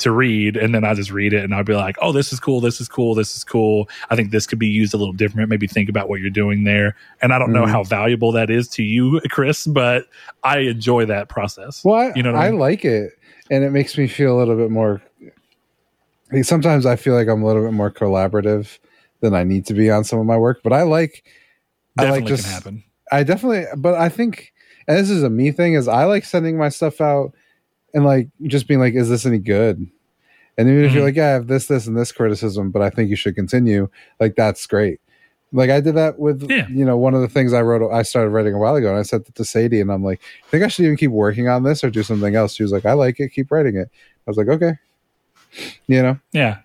to read and then I just read it and I'll be like, oh, this is cool, this is cool, this is cool. I think this could be used a little different. Maybe think about what you're doing there. And I don't mm-hmm. know how valuable that is to you, Chris, but I enjoy that process. Well, I, you know I, I mean? like it and it makes me feel a little bit more sometimes I feel like I'm a little bit more collaborative than I need to be on some of my work, but I like definitely I like just happen. I definitely but I think and this is a me thing is I like sending my stuff out and like just being like, is this any good? And even if you're Mhm. like, yeah, I have this, this, and this criticism, but I think you should continue, like that's great. Like I did that with, Yeah. you know, one of the things I wrote, I started writing a while ago, and I sent it to Sadie, and I'm like, I think I should even keep working on this or do something else. She was like, I like it, keep writing it. I was like, okay, you know, Yeah.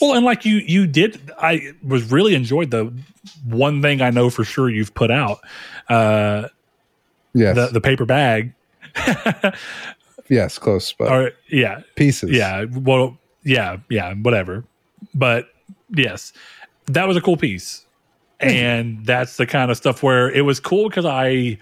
Well, and like you, you did. I was really enjoyed the one thing I know for sure you've put out, uh, yes, the the paper bag. <laughs> yes, close, but or yeah, pieces. yeah. Well, yeah, yeah, whatever. But yes, that was a cool piece, and that's the kind of stuff where it was cool because I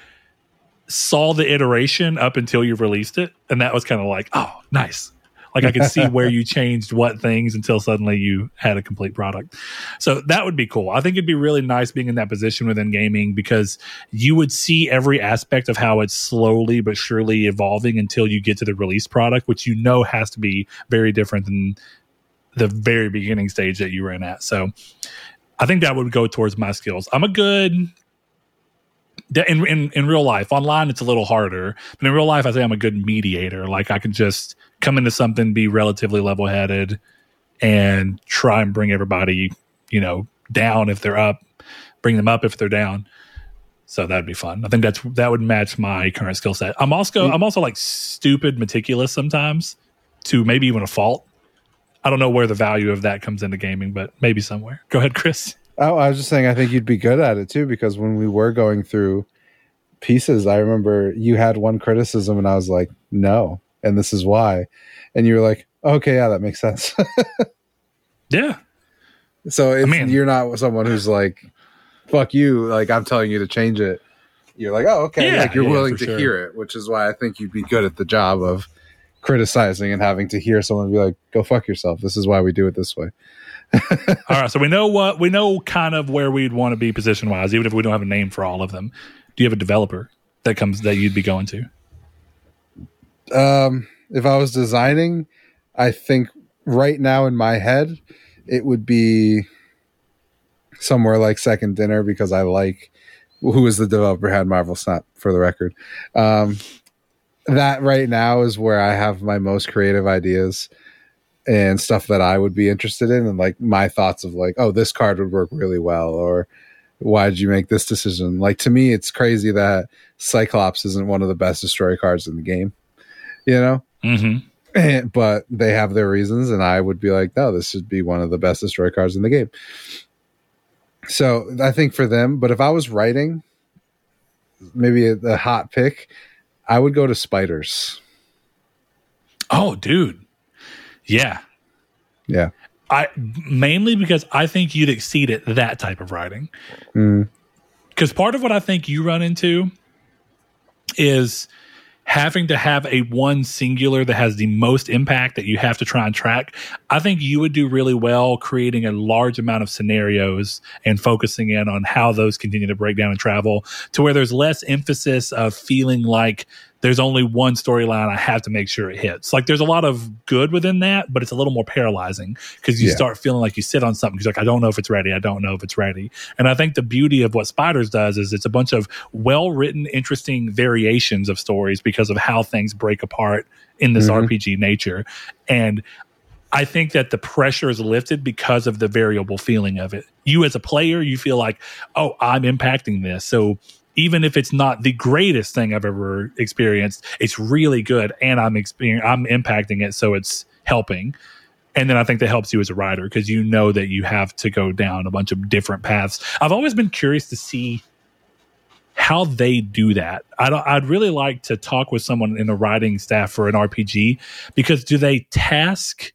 saw the iteration up until you released it, and that was kind of like, oh, nice. Like I could see where <laughs> you changed what things until suddenly you had a complete product. So that would be cool. I think it'd be really nice being in that position within gaming because you would see every aspect of how it's slowly but surely evolving until you get to the release product, which you know has to be very different than the very beginning stage that you were in at. So I think that would go towards my skills. I'm a good in, in in real life. Online, it's a little harder, but in real life, I say I'm a good mediator. Like I can just come into something, be relatively level headed, and try and bring everybody, you know, down if they're up, bring them up if they're down. So that'd be fun. I think that's that would match my current skill set. I'm also mm-hmm. I'm also like stupid meticulous sometimes, to maybe even a fault. I don't know where the value of that comes into gaming, but maybe somewhere. Go ahead, Chris. Oh, I was just saying, I think you'd be good at it too, because when we were going through pieces, I remember you had one criticism, and I was like, no, and this is why. And you were like, okay, yeah, that makes sense. <laughs> Yeah, so it's, mean- you're not someone who's like, fuck you, like I'm telling you to change it. You're like, oh, okay, Yeah, like you're yeah, willing to sure. hear it, which is why I think you'd be good at the job of criticizing and having to hear someone be like, go fuck yourself. This is why we do it this way. <laughs> All right, so we know what we know kind of where we'd want to be position wise, even if we don't have a name for all of them. Do you have a developer that comes that you'd be going to? Um, if I was designing, I think right now in my head, it would be somewhere like Second Dinner because I like who is the developer had Marvel Snap for the record. Um, that right now is where I have my most creative ideas and stuff that I would be interested in, and like my thoughts of like, oh, this card would work really well, or why did you make this decision? Like to me, it's crazy that Cyclops isn't one of the best destroy cards in the game. You know, Mm-hmm. and, but they have their reasons, and I would be like, no, this should be one of the best destroy cards in the game. So I think for them, but if I was writing, maybe a, a hot pick, I would go to spiders. Oh, dude, yeah. Yeah. I mainly because I think you'd exceed at that type of writing. Mm, Because part of what I think you run into is having to have a one singular that has the most impact that you have to try and track. I think you would do really well creating a large amount of scenarios and focusing in on how those continue to break down and travel to where there's less emphasis of feeling like there's only one storyline I have to make sure it hits. Like there's a lot of good within that, but it's a little more paralyzing because you Yeah. start feeling like you sit on something because like I don't know if it's ready, I don't know if it's ready. And I think the beauty of what Spiders does is it's a bunch of well written, interesting variations of stories because of how things break apart in this Mhm. RPG nature. And I think that the pressure is lifted because of the variable feeling of it. You as a player, you feel like, oh, I'm impacting this. So even if it's not the greatest thing I've ever experienced, it's really good, and I'm experiencing, I'm impacting it, so it's helping. And then I think that helps you as a writer because you know that you have to go down a bunch of different paths. I've always been curious to see how they do that. I'd, I'd really like to talk with someone in the writing staff for an RPG because do they task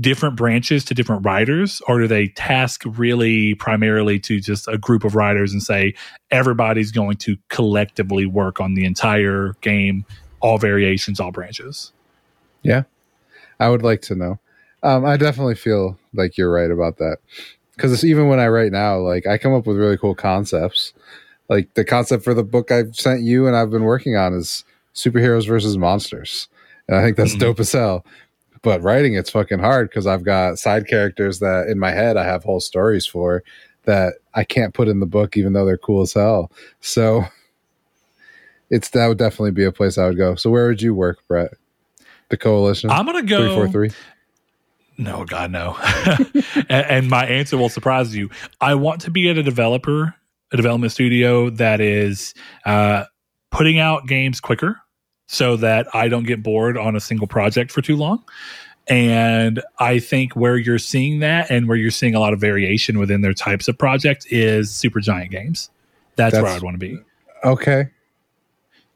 different branches to different writers or do they task really primarily to just a group of writers and say everybody's going to collectively work on the entire game all variations all branches yeah I would like to know. Um, I definitely feel like you're right about that because even when I write now, like I come up with really cool concepts. Like the concept for the book I've sent you and I've been working on is superheroes versus monsters, and I think that's Mhm. dope as hell. But writing it's fucking hard because I've got side characters that in my head I have whole stories for that I can't put in the book even though they're cool as hell. So it's that would definitely be a place I would go. So where would you work, Brett? The coalition i'm gonna go three four three. No, God, no. <laughs> and, and my answer will surprise you. I want to be at a developer, a development studio that is uh, putting out games quicker so that I don't get bored on a single project for too long. And I think where you're seeing that and where you're seeing a lot of variation within their types of projects is Supergiant Games. That's, That's- where I'd want to be. Okay.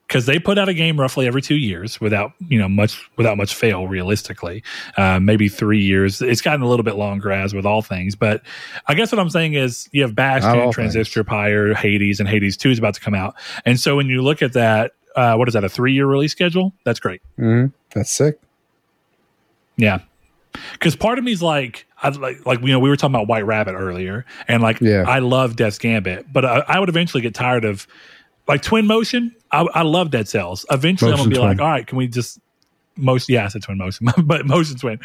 Because they put out a game roughly every two years without, you know, much without much fail. Realistically, uh, maybe three years. It's gotten a little bit longer as with all things, but I guess what I'm saying is you have Bastion, Transistor Pyre, Hades, and Hades Two is about to come out. And so when you look at that, uh, what is that? A three year release schedule? That's great. hmm That's sick. Yeah. Because part of me is like, I like, like, you know, we were talking about White Rabbit earlier, and like, Yeah. I love Death's Gambit, but I, I would eventually get tired of like Twin Motion. I, I love Dead Cells. Eventually, I'm gonna be like, all right, can we just motion? Yeah, I said Twin Motion, <laughs> but Motion Twin,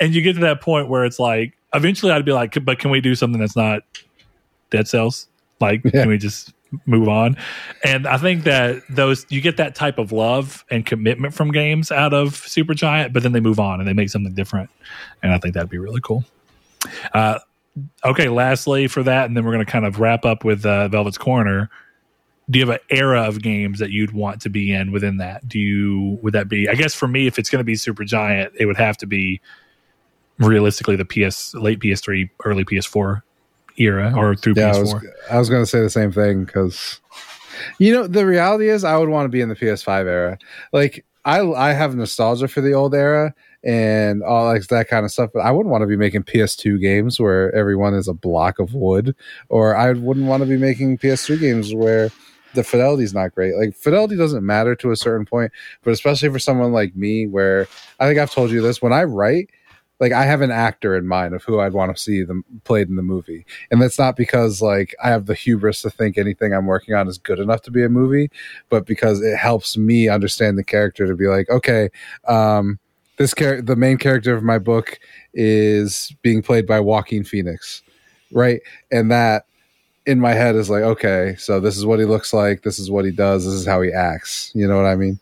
and you get to that point where it's like, eventually, I'd be like, but can we do something that's not Dead Cells? Like, Yeah. can we just move on? And I think that those you get that type of love and commitment from games out of Supergiant, but then they move on and they make something different, and I think that'd be really cool. Uh, okay, lastly for that, and then we're going to kind of wrap up with uh, Velvet's Corner. Do you have an era of games that you'd want to be in within that? Do you would that be? I guess for me, if it's going to be Supergiant, it would have to be realistically the PS late PS3, early PS4 era, or through Yeah, I PS4. was I was going to say the same thing because you know the reality is I would want to be in the PS5 era. Like I I have nostalgia for the old era and all like that kind of stuff, but I wouldn't want to be making PS2 games where everyone is a block of wood, or I wouldn't want to be making PS3 games where the fidelity is not great. Like fidelity doesn't matter to a certain point, but especially for someone like me, where I think I've told you this when I write. Like I have an actor in mind of who I'd want to see them played in the movie, and that's not because like I have the hubris to think anything I'm working on is good enough to be a movie, but because it helps me understand the character to be like, okay, um, this character, the main character of my book, is being played by Joaquin Phoenix, right? And that in my head is like, okay, so this is what he looks like, this is what he does, this is how he acts. You know what I mean?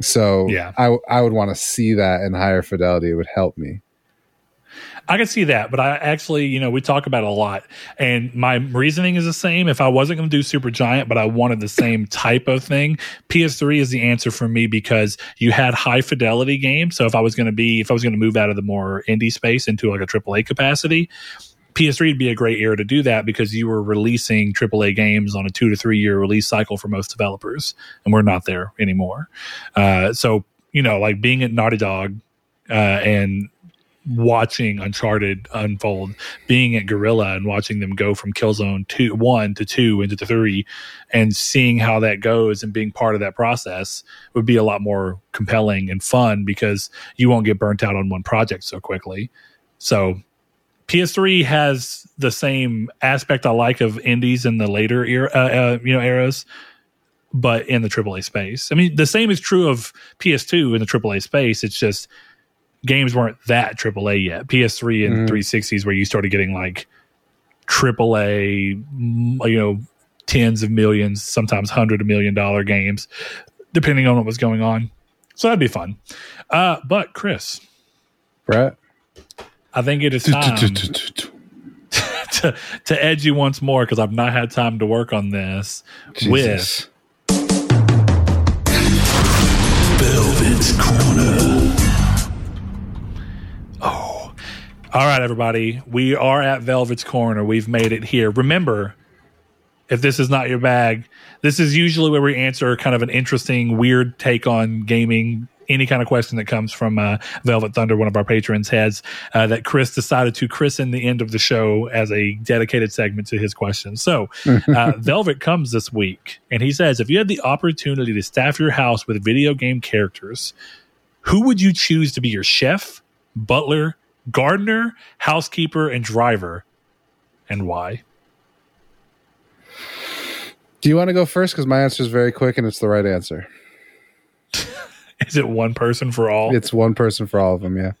So Yeah. I I would want to see that in higher fidelity. It would help me. I can see that, but I actually, you know, we talk about it a lot, and my reasoning is the same. If I wasn't going to do Supergiant, but I wanted the same type of thing, PS3 is the answer for me because you had high fidelity games. So if I was going to be, if I was going to move out of the more indie space into like a AAA capacity, PS3 would be a great era to do that because you were releasing AAA games on a two to three year release cycle for most developers, and we're not there anymore. Uh, so you know, like being at Naughty Dog uh, and watching Uncharted unfold, being at Guerrilla and watching them go from Killzone two one to two into the three, and seeing how that goes and being part of that process would be a lot more compelling and fun because you won't get burnt out on one project so quickly. So PS3 has the same aspect I like of indies in the later era, uh, uh, you know, eras, but in the AAA space. I mean, the same is true of PS2 in the AAA space. It's just games weren't that AAA yet. PS3 and Mhm. 360s where you started getting like AAA, mm, you know, tens of millions, sometimes hundred of million dollar games, depending on what was going on. So that'd be fun. Uh, but Chris, Brett. I think it is time <laughs> to, to edge you once more because I've not had time to work on this with Jesus. Velvet's Corner. Right, everybody. We are at Velvet's Corner. We've made it here. Remember, if this is not your bag, this is usually where we answer kind of an interesting, weird take on gaming. Any kind of question that comes from uh, Velvet Thunder, one of our patrons, has uh, that Chris decided to christen the end of the show as a dedicated segment to his questions. So, <laughs> uh, Velvet comes this week, and he says, if you had the opportunity to staff your house with video game characters, who would you choose to be your chef, butler, gardener, housekeeper, and driver, and why? Do you want to go first? Because my answer is very quick and it's the right answer. <laughs> Is it one person for all? It's one person for all of them. Yeah.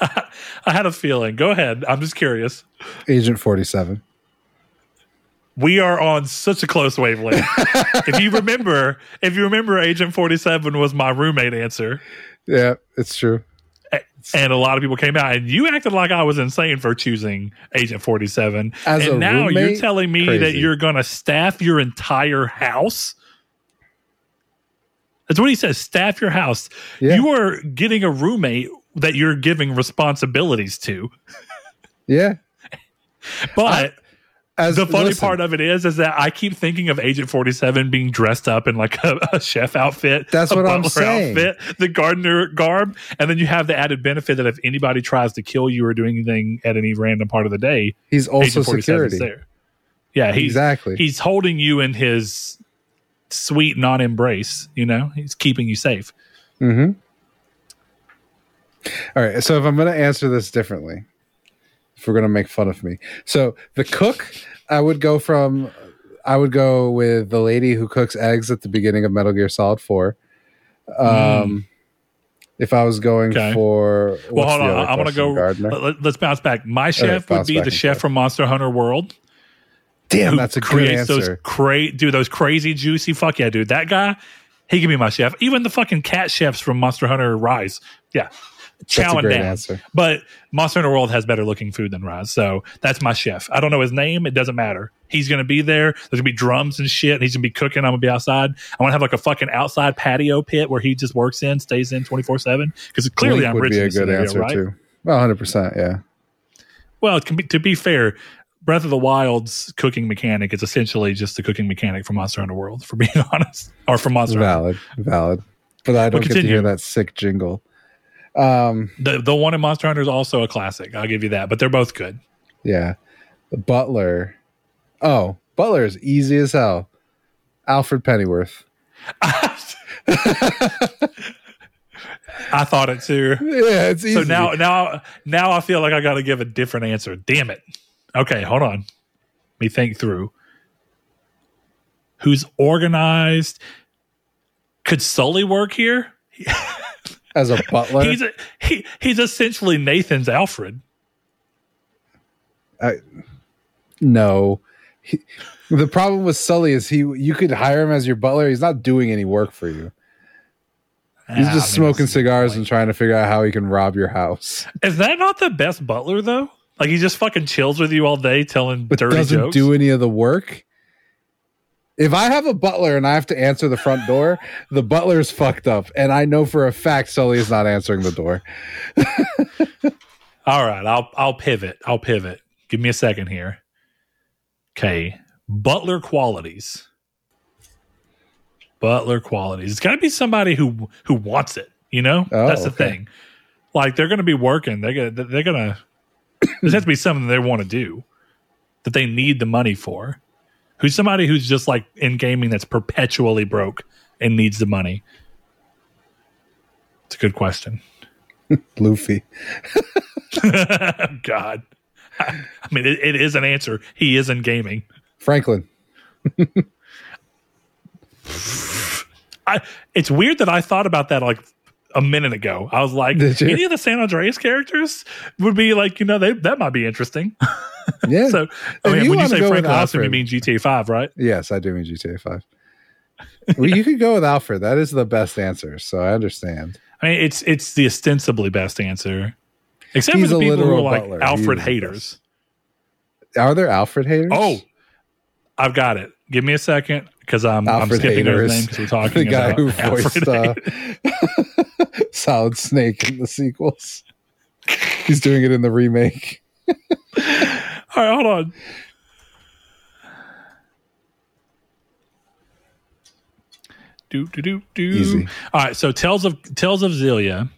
<laughs> I had a feeling. Go ahead. I'm just curious. Agent 47. We are on such a close wavelength. <laughs> if you remember, if you remember, Agent 47 was my roommate answer. Yeah, it's true. And a lot of people came out, and you acted like I was insane for choosing Agent Forty Seven. As And now you're telling me that you're going to staff your entire house. That's what he says. Staff your house. Yeah. You are getting a roommate that you're giving responsibilities to. Yeah. But As the funny listen, part of it is, is that I keep thinking of Agent Forty Seven being dressed up in like <laughs> a, a chef outfit. That's a what I'm saying. Outfit, the gardener garb, and then you have the added benefit that if anybody tries to kill you or do anything at any random part of the day, he's also security. there. Yeah, he's Exactly. he's holding you in his sweet non-embrace. You know, he's keeping you safe. Mm-hmm. All right. So if I'm going to answer this differently, if we're to make fun of me, so the cook, I would go from, I would go with the lady who cooks eggs at the beginning of Metal Gear Solid Four. Um, if I was going. Okay. for, Well, hold on. I'm question, go. Gardner. Let, us bounce back. My chef would be the chef forth. from Monster Hunter World. Damn, that's a good creates those answer. cra- dude, those crazy juicy fuck yeah, dude. That guy, he can be my chef. Even the fucking cat chefs from Monster Hunter Rise. Yeah. That's a Chowing great down. answer. But Monster Hunter World has better looking food than Rise. So that's my chef. I don't know his name. It doesn't matter. He's going to be there. There's going to be drums and shit. And he's going to be cooking. I'm going to be outside. I want to have like a fucking outside patio pit where he just works in, stays in 24 7. Because clearly Link I'm would rich be a good scenario, answer right? too. Well, 100. percent Yeah. Well, be, to be fair, Breath of the Wild's cooking mechanic is essentially just the cooking mechanic from Monster Hunter World, for being <laughs> honest, or from Monster Hunter. Valid. Valid. But I don't get to hear that sick jingle. Um. The the one in Monster Hunter is also a classic. I'll give you that, but they're both good. Yeah. The Butler. Oh, Butler is easy as hell. Alfred Pennyworth. <laughs> I thought it too. Yeah, it's easy. So now now now I feel like I got to give a different answer. Damn it. Okay, hold on. Let me think through. Who's organized? Could Sully work here? <laughs> as a butler, He's a, he he's essentially Nathan's Alfred. no. He- the problem with Sully is he you could hire him as your butler. He's not doing any work for you. He's Ah, just I mean, smoking cigars and trying to figure out how he can rob your house. Is that not the best butler though? Like he just fucking chills with you all day, telling But dirty doesn't jokes. do any of the work. If I have a butler and I have to answer the front door, the butler's fucked up. And I know for a fact Sully is not answering the door. All right, I'll I'll pivot. I'll pivot. Give me a second here. Okay, butler qualities. Butler qualities. It's got to be somebody who who wants it. You know, Oh, that's the okay. thing. Like they're going to be working. They're gonna they're gonna. This has to be something they want to do, that they need the money for. Who's somebody who's just like in gaming that's perpetually broke and needs the money? It's a good question. <laughs> Luffy. <laughs> God. I mean, it, it is an answer. He is in gaming. Franklin. <laughs> I, it's weird that I thought about that like a minute ago. I was like, any of the San Andreas characters would be like, you know, they, that might be interesting. <laughs> Yeah. so, I mean, you when you say Frank with Franklin, I assume you mean GTA 5, right? yes, I do mean GTA 5. well, you could go with Alfred. That is the best answer. So I understand. I mean, it's it's the ostensibly best answer. Except He's for the people who are like butler. Alfred He is the haters. Are there Alfred haters? Oh, I've got it. Give me a second because I'm, I'm skipping over his name because we're talking <laughs> the guy about who voiced Alfred uh, <laughs> Solid Snake in the sequels. He's doing it in the remake. <laughs> All right, hold on. Do do do do. Easy. All right, so Tales of Tales of Xillia.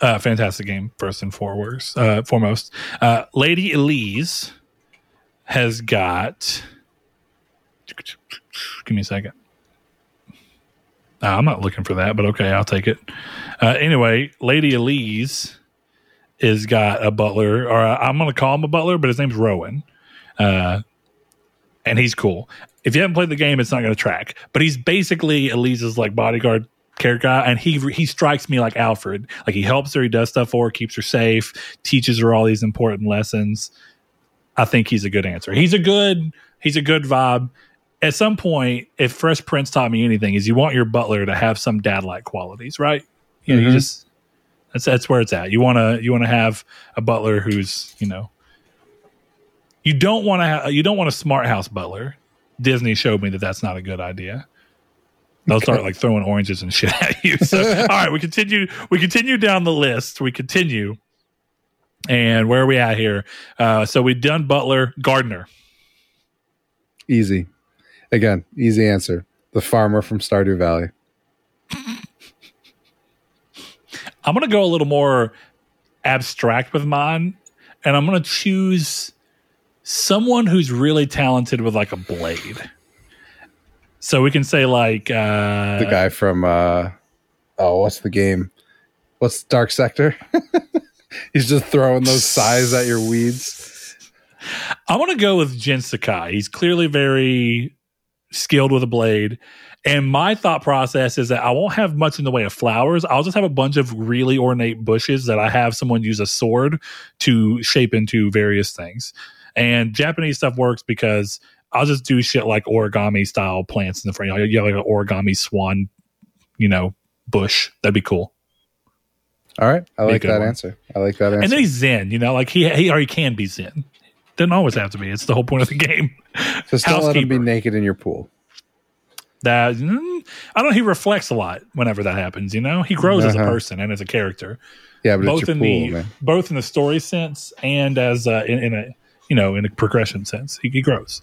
Uh, fantastic game, first and foremost. Uh, foremost, uh, Lady Elize has got. Give me a second. Uh, I'm not looking for that, but okay, I'll take it. Uh, anyway, Lady Elize is got a butler, or I'm going to call him a butler, but his name's Rowen, uh, and he's cool. If you haven't played the game, it's not going to track, but he's basically Elize's like bodyguard care guy, and he he strikes me like Alfred. Like he helps her, he does stuff for her, keeps her safe, teaches her all these important lessons. I think he's a good answer. He's a good he's a good vibe. At some point, if Fresh Prince taught me anything, is you want your butler to have some dad like qualities, right? You know, you Mhm. just That's that's where it's at. You want to you want to have a butler who's you know. You don't want to have you don't want a smart house butler. Disney showed me that that's not a good idea. They'll start like throwing oranges and <laughs> shit at you. So, <laughs> all right, we continue. We continue down the list. We continue, and where are we at here? Uh, so we've done Butler, Gardner. Easy. Again, easy answer. The farmer from Stardew Valley. I'm going to go a little more abstract with mine, and I'm going to choose someone who's really talented with like a blade. So we can say like uh, The guy from uh oh, what's the game? What's Dark Sector? <laughs> He's just throwing those sighs at your weeds. I want to go with Jin Sakai. He's clearly very skilled with a blade. And my thought process is that I won't have much in the way of flowers. I'll just have a bunch of really ornate bushes that I have someone use a sword to shape into various things. And Japanese stuff works because I'll just do shit like origami style plants in the front. You have like an origami swan, you know, bush. That'd be cool. All right. I like that one. answer. I like that answer. And then he's Zen, you know, like he he or he can be Zen. Doesn't always have to be. It's the whole point of the <laughs> game. just don't let him be naked in your pool. That mm, I don't know. He reflects a lot whenever that happens. You know, he grows as a Uh-huh. person and as a character, Yeah, but both in pool, the man. both in the story sense and as uh, in, in a you know in a progression sense. He, he grows.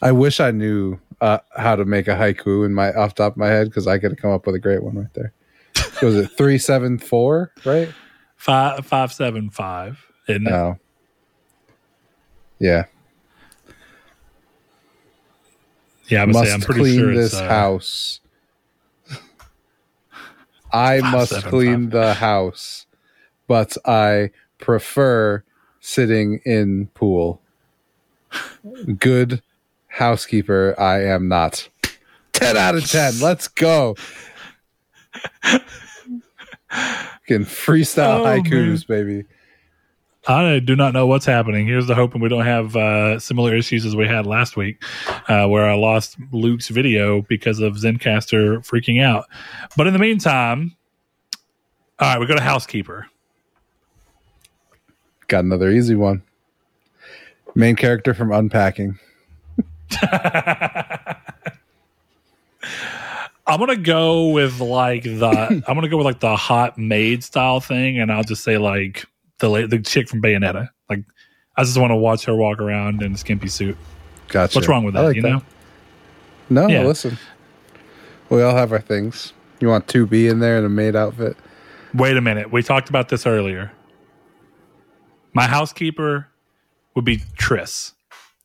I wish I knew uh, how to make a haiku in my off top of my head because I could have come up with a great one right there. <laughs> Was it three seven four? Right? Five five seven five. Isn't it? No. Yeah. Yeah, I must clean sure this uh, house. I Five, must seven, clean the house, but I prefer sitting in pool. Good housekeeper, I am not. 10 out of 10. Let's go. <laughs> Can freestyle Oh, haikus, baby. I do not know what's happening. Here's the hoping we don't have uh, similar issues as we had last week, uh, where I lost Luke's video because of Zencastr freaking out. But in the meantime, all right, we go to housekeeper. Got another easy one. Main character from Unpacking. <laughs> I'm gonna go with like the I'm gonna go with like the hot maid style thing, and I'll just say like the the chick from Bayonetta. Like I just want to watch her walk around in a skimpy suit. Gotcha. What's wrong with that? like you know? No, Yeah. listen. We all have our things. You want 2B in there in a maid outfit? Wait a minute. We talked about this earlier. My housekeeper would be Triss.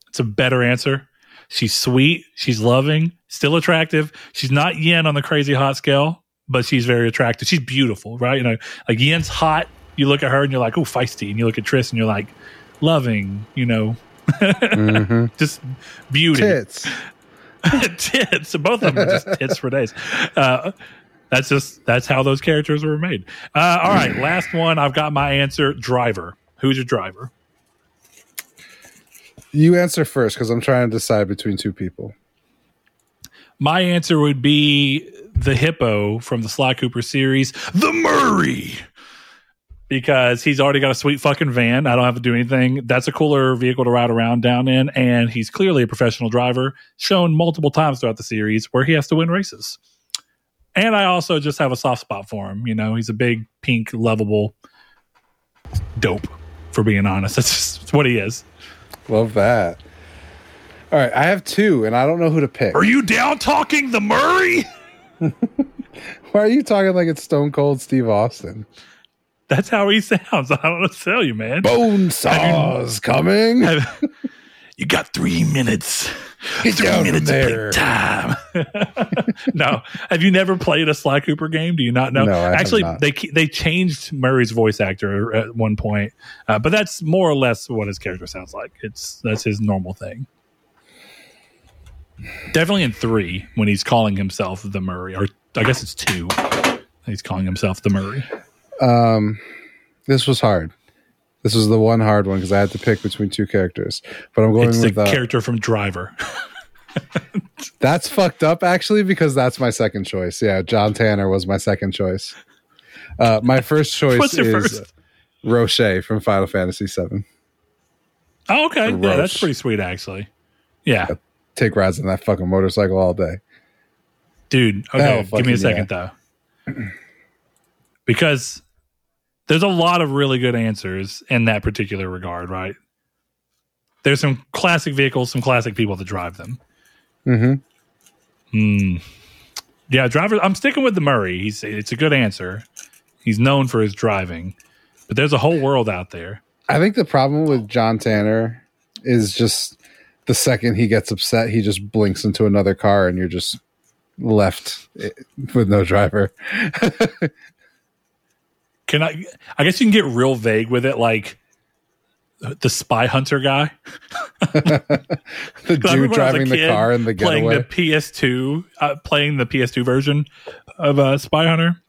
It's a better answer. She's sweet. She's loving. Still attractive. She's not Yen on the crazy hot scale, but she's very attractive. She's beautiful, right? You know, like Yen's hot. You look at her and you're like, oh, feisty. And you look at Triss and you're like, loving. You know, Mm-hmm. <laughs> just beauty. Tits. <laughs> tits. Both of them are just <laughs> tits for days. Uh, that's just that's how those characters were made. Uh, all right, last one. I've got my answer. Driver. Who's your driver? You answer first because I'm trying to decide between two people. My answer would be the hippo from the Sly Cooper series, the Murray. Because he's already got a sweet fucking van. I don't have to do anything. That's a cooler vehicle to ride around down in. And he's clearly a professional driver, shown multiple times throughout the series where he has to win races. And I also just have a soft spot for him. You know, he's a big, pink, lovable dope, for being honest. <laughs> That's just what he is. Love that. All right, I have two, and I don't know who to pick. Are you down talking the Murray? <laughs> Why are you talking like it's Stone Cold Steve Austin? That's how he sounds. <laughs> I don't know to tell you, man. Bone saws coming. Have- <laughs> you got three minutes. Get Three minutes there. of time. <laughs> no, have you never played a Sly Cooper game? Do you not know? No, Actually, not. they they changed Murray's voice actor at one point, uh, but that's more or less what his character sounds like. It's that's his normal thing. Definitely in three when he's calling himself the Murray, or I guess it's two. He's calling himself the Murray. Um, this was hard. This was the one hard one because I had to pick between two characters. But I'm going It's the uh, character from Driver. <laughs> that's fucked up actually because that's my second choice. Yeah, John Tanner was my second choice. Uh, my first <laughs> choice is first? Roche from Final Fantasy VII. Oh, okay. Yeah, that's pretty sweet, actually. Yeah. Take rides on that fucking motorcycle all day. Dude, okay, Hell, give me a second though. Because there's a lot of really good answers in that particular regard, right? There's some classic vehicles, some classic people that drive them. hmm Hmm. Yeah, driver. I'm sticking with the Murray. He's it's a good answer. He's known for his driving, but there's a whole world out there. I think the problem with John Tanner is just the second he gets upset, he just blinks into another car, and you're just left with no driver. <laughs> Can I? I guess you can get real vague with it, like the spy hunter guy. <laughs> the <laughs> dude when I was a driving the car in the getaway, playing the PS2, uh, playing the PS2 version of uh, Spy Hunter,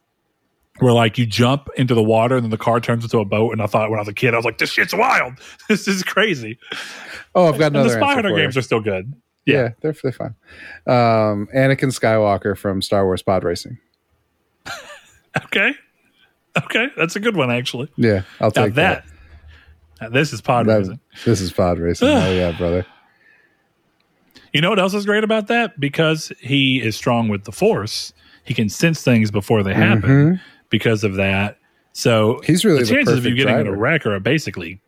where like you jump into the water and then the car turns into a boat. And I thought when I was a kid, I was like, "This shit's wild. <laughs> This is crazy." oh, I've got And the another Spy Hunter for you. games are still good. Yeah, Yeah. they're they're fine. Um, Anakin Skywalker from Star Wars Pod Racing. Okay, okay, that's a good one actually. Yeah, I'll Now take that, that. this is pod That- racing. This is Pod Racing. <sighs> oh yeah, brother. You know what else is great about that? Because he is strong with the Force, he can sense things before they happen. Mhm. Because of that, so He's really the the chances of you getting in a driver. wreck are basically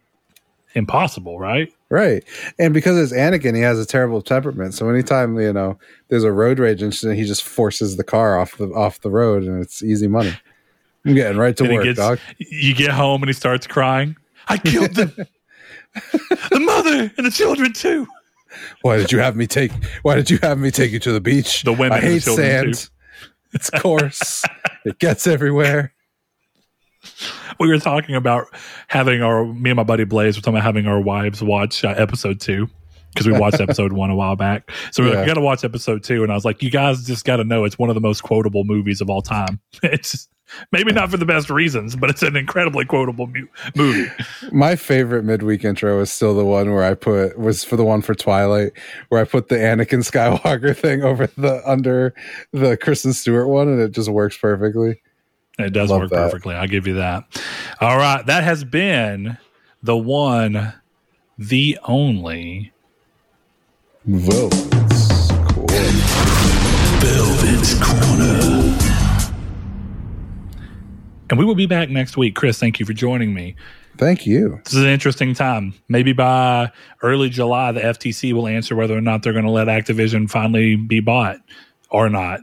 impossible, right? Right. And because it's Anakin, he has a terrible temperament. So anytime, you know, there's a road rage incident, he just forces the car off the off the road and it's easy money. I'm getting right to And work, gets- dog. You get home and he starts crying. I killed them. <laughs> the mother and the children too. Why did you have me take why did you have me take you to the beach? The women I hate sand. It's coarse. <laughs> it gets everywhere. We were talking about having our me and my buddy Blaze were talking about having our wives watch uh, episode two because we watched episode one a while back. So we like, Yeah. we got to watch episode two, and I was like, you guys just got to know it's one of the most quotable movies of all time. <laughs> It's maybe not for the best reasons, but it's an incredibly quotable mu- movie. My favorite midweek intro is still the one where I put was for the one for Twilight, where I put the Anakin <laughs> Skywalker thing over the under the Kristen Stewart one, and it just works perfectly. It does Love work that. perfectly. I'll give you that. All right. That has been the one, the only. Votes. Cool. Velvet's Corner. And we will be back next week. Chris, thank you for joining me. Thank you. This is an interesting time. Maybe by early July, the FTC will answer whether or not they're going to let Activision finally be bought or not.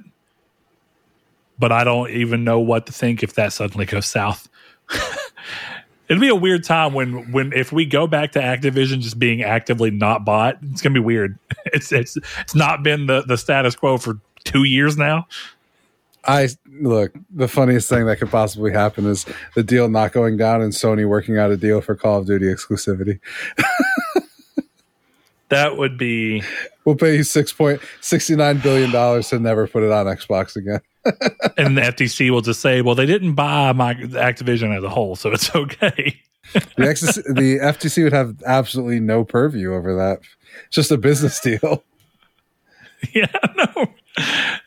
But I don't even know what to think if that suddenly goes south. It'd be a weird time when, when if we go back to Activision just being actively not bought, it's gonna be weird. <laughs> It's it's it's not been the, the status quo for two years now. I look. The funniest thing that could possibly happen is the deal not going down and Sony working out a deal for Call of Duty exclusivity. <laughs> That would be We'll pay you six point sixty nine billion dollars to never put it on Xbox again. And the FTC will just say, well, they didn't buy my Activision as a whole, so it's <laughs> okay. The, the FTC would have absolutely no purview over that. It's just a business deal. <laughs> yeah, no.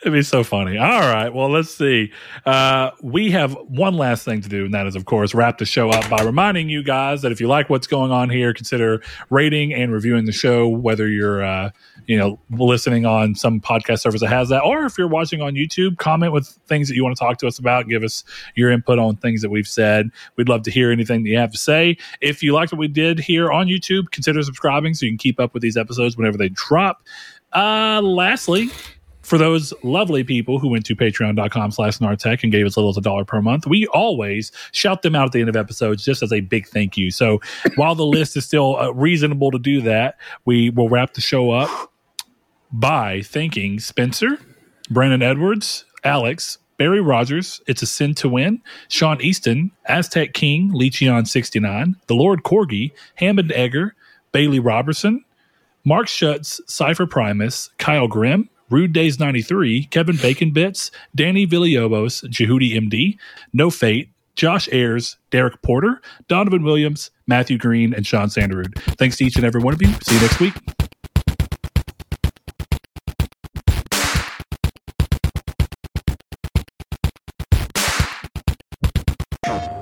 It'd be so funny. All right. Well, let's see. Uh, we have one last thing to do, and that is, of course, wrap the show up by reminding you guys that if you like what's going on here, consider rating and reviewing the show, whether you're, uh, you know, listening on some podcast service that has that, or if you're watching on YouTube, comment with things that you want to talk to us about. Give us your input on things that we've said. We'd love to hear anything that you have to say. If you liked what we did here on YouTube, consider subscribing so you can keep up with these episodes whenever they drop. Uh, lastly, for those lovely people who went to patreon.com slash nartech and gave us a little as a dollar per month, we always shout them out at the end of episodes just as a big thank you. So while the list is still uh, reasonable to do that, we will wrap the show up by thanking Spencer, Brandon Edwards, Alex, Barry Rogers, It's a Sin to Win, Sean Easton, Aztec King, Lechion69, The Lord Corgi, Hammond Egger, Bailey Robertson, Mark Schutz, Cypher Primus, Kyle Grimm, Rude Days 93, Kevin Bacon Bits, Danny Villalobos, Jehudi MD, No Fate, Josh Ayers, Derek Porter, Donovan Williams, Matthew Green, and Sean Sanderud. Thanks to each and every one of you. See you next week.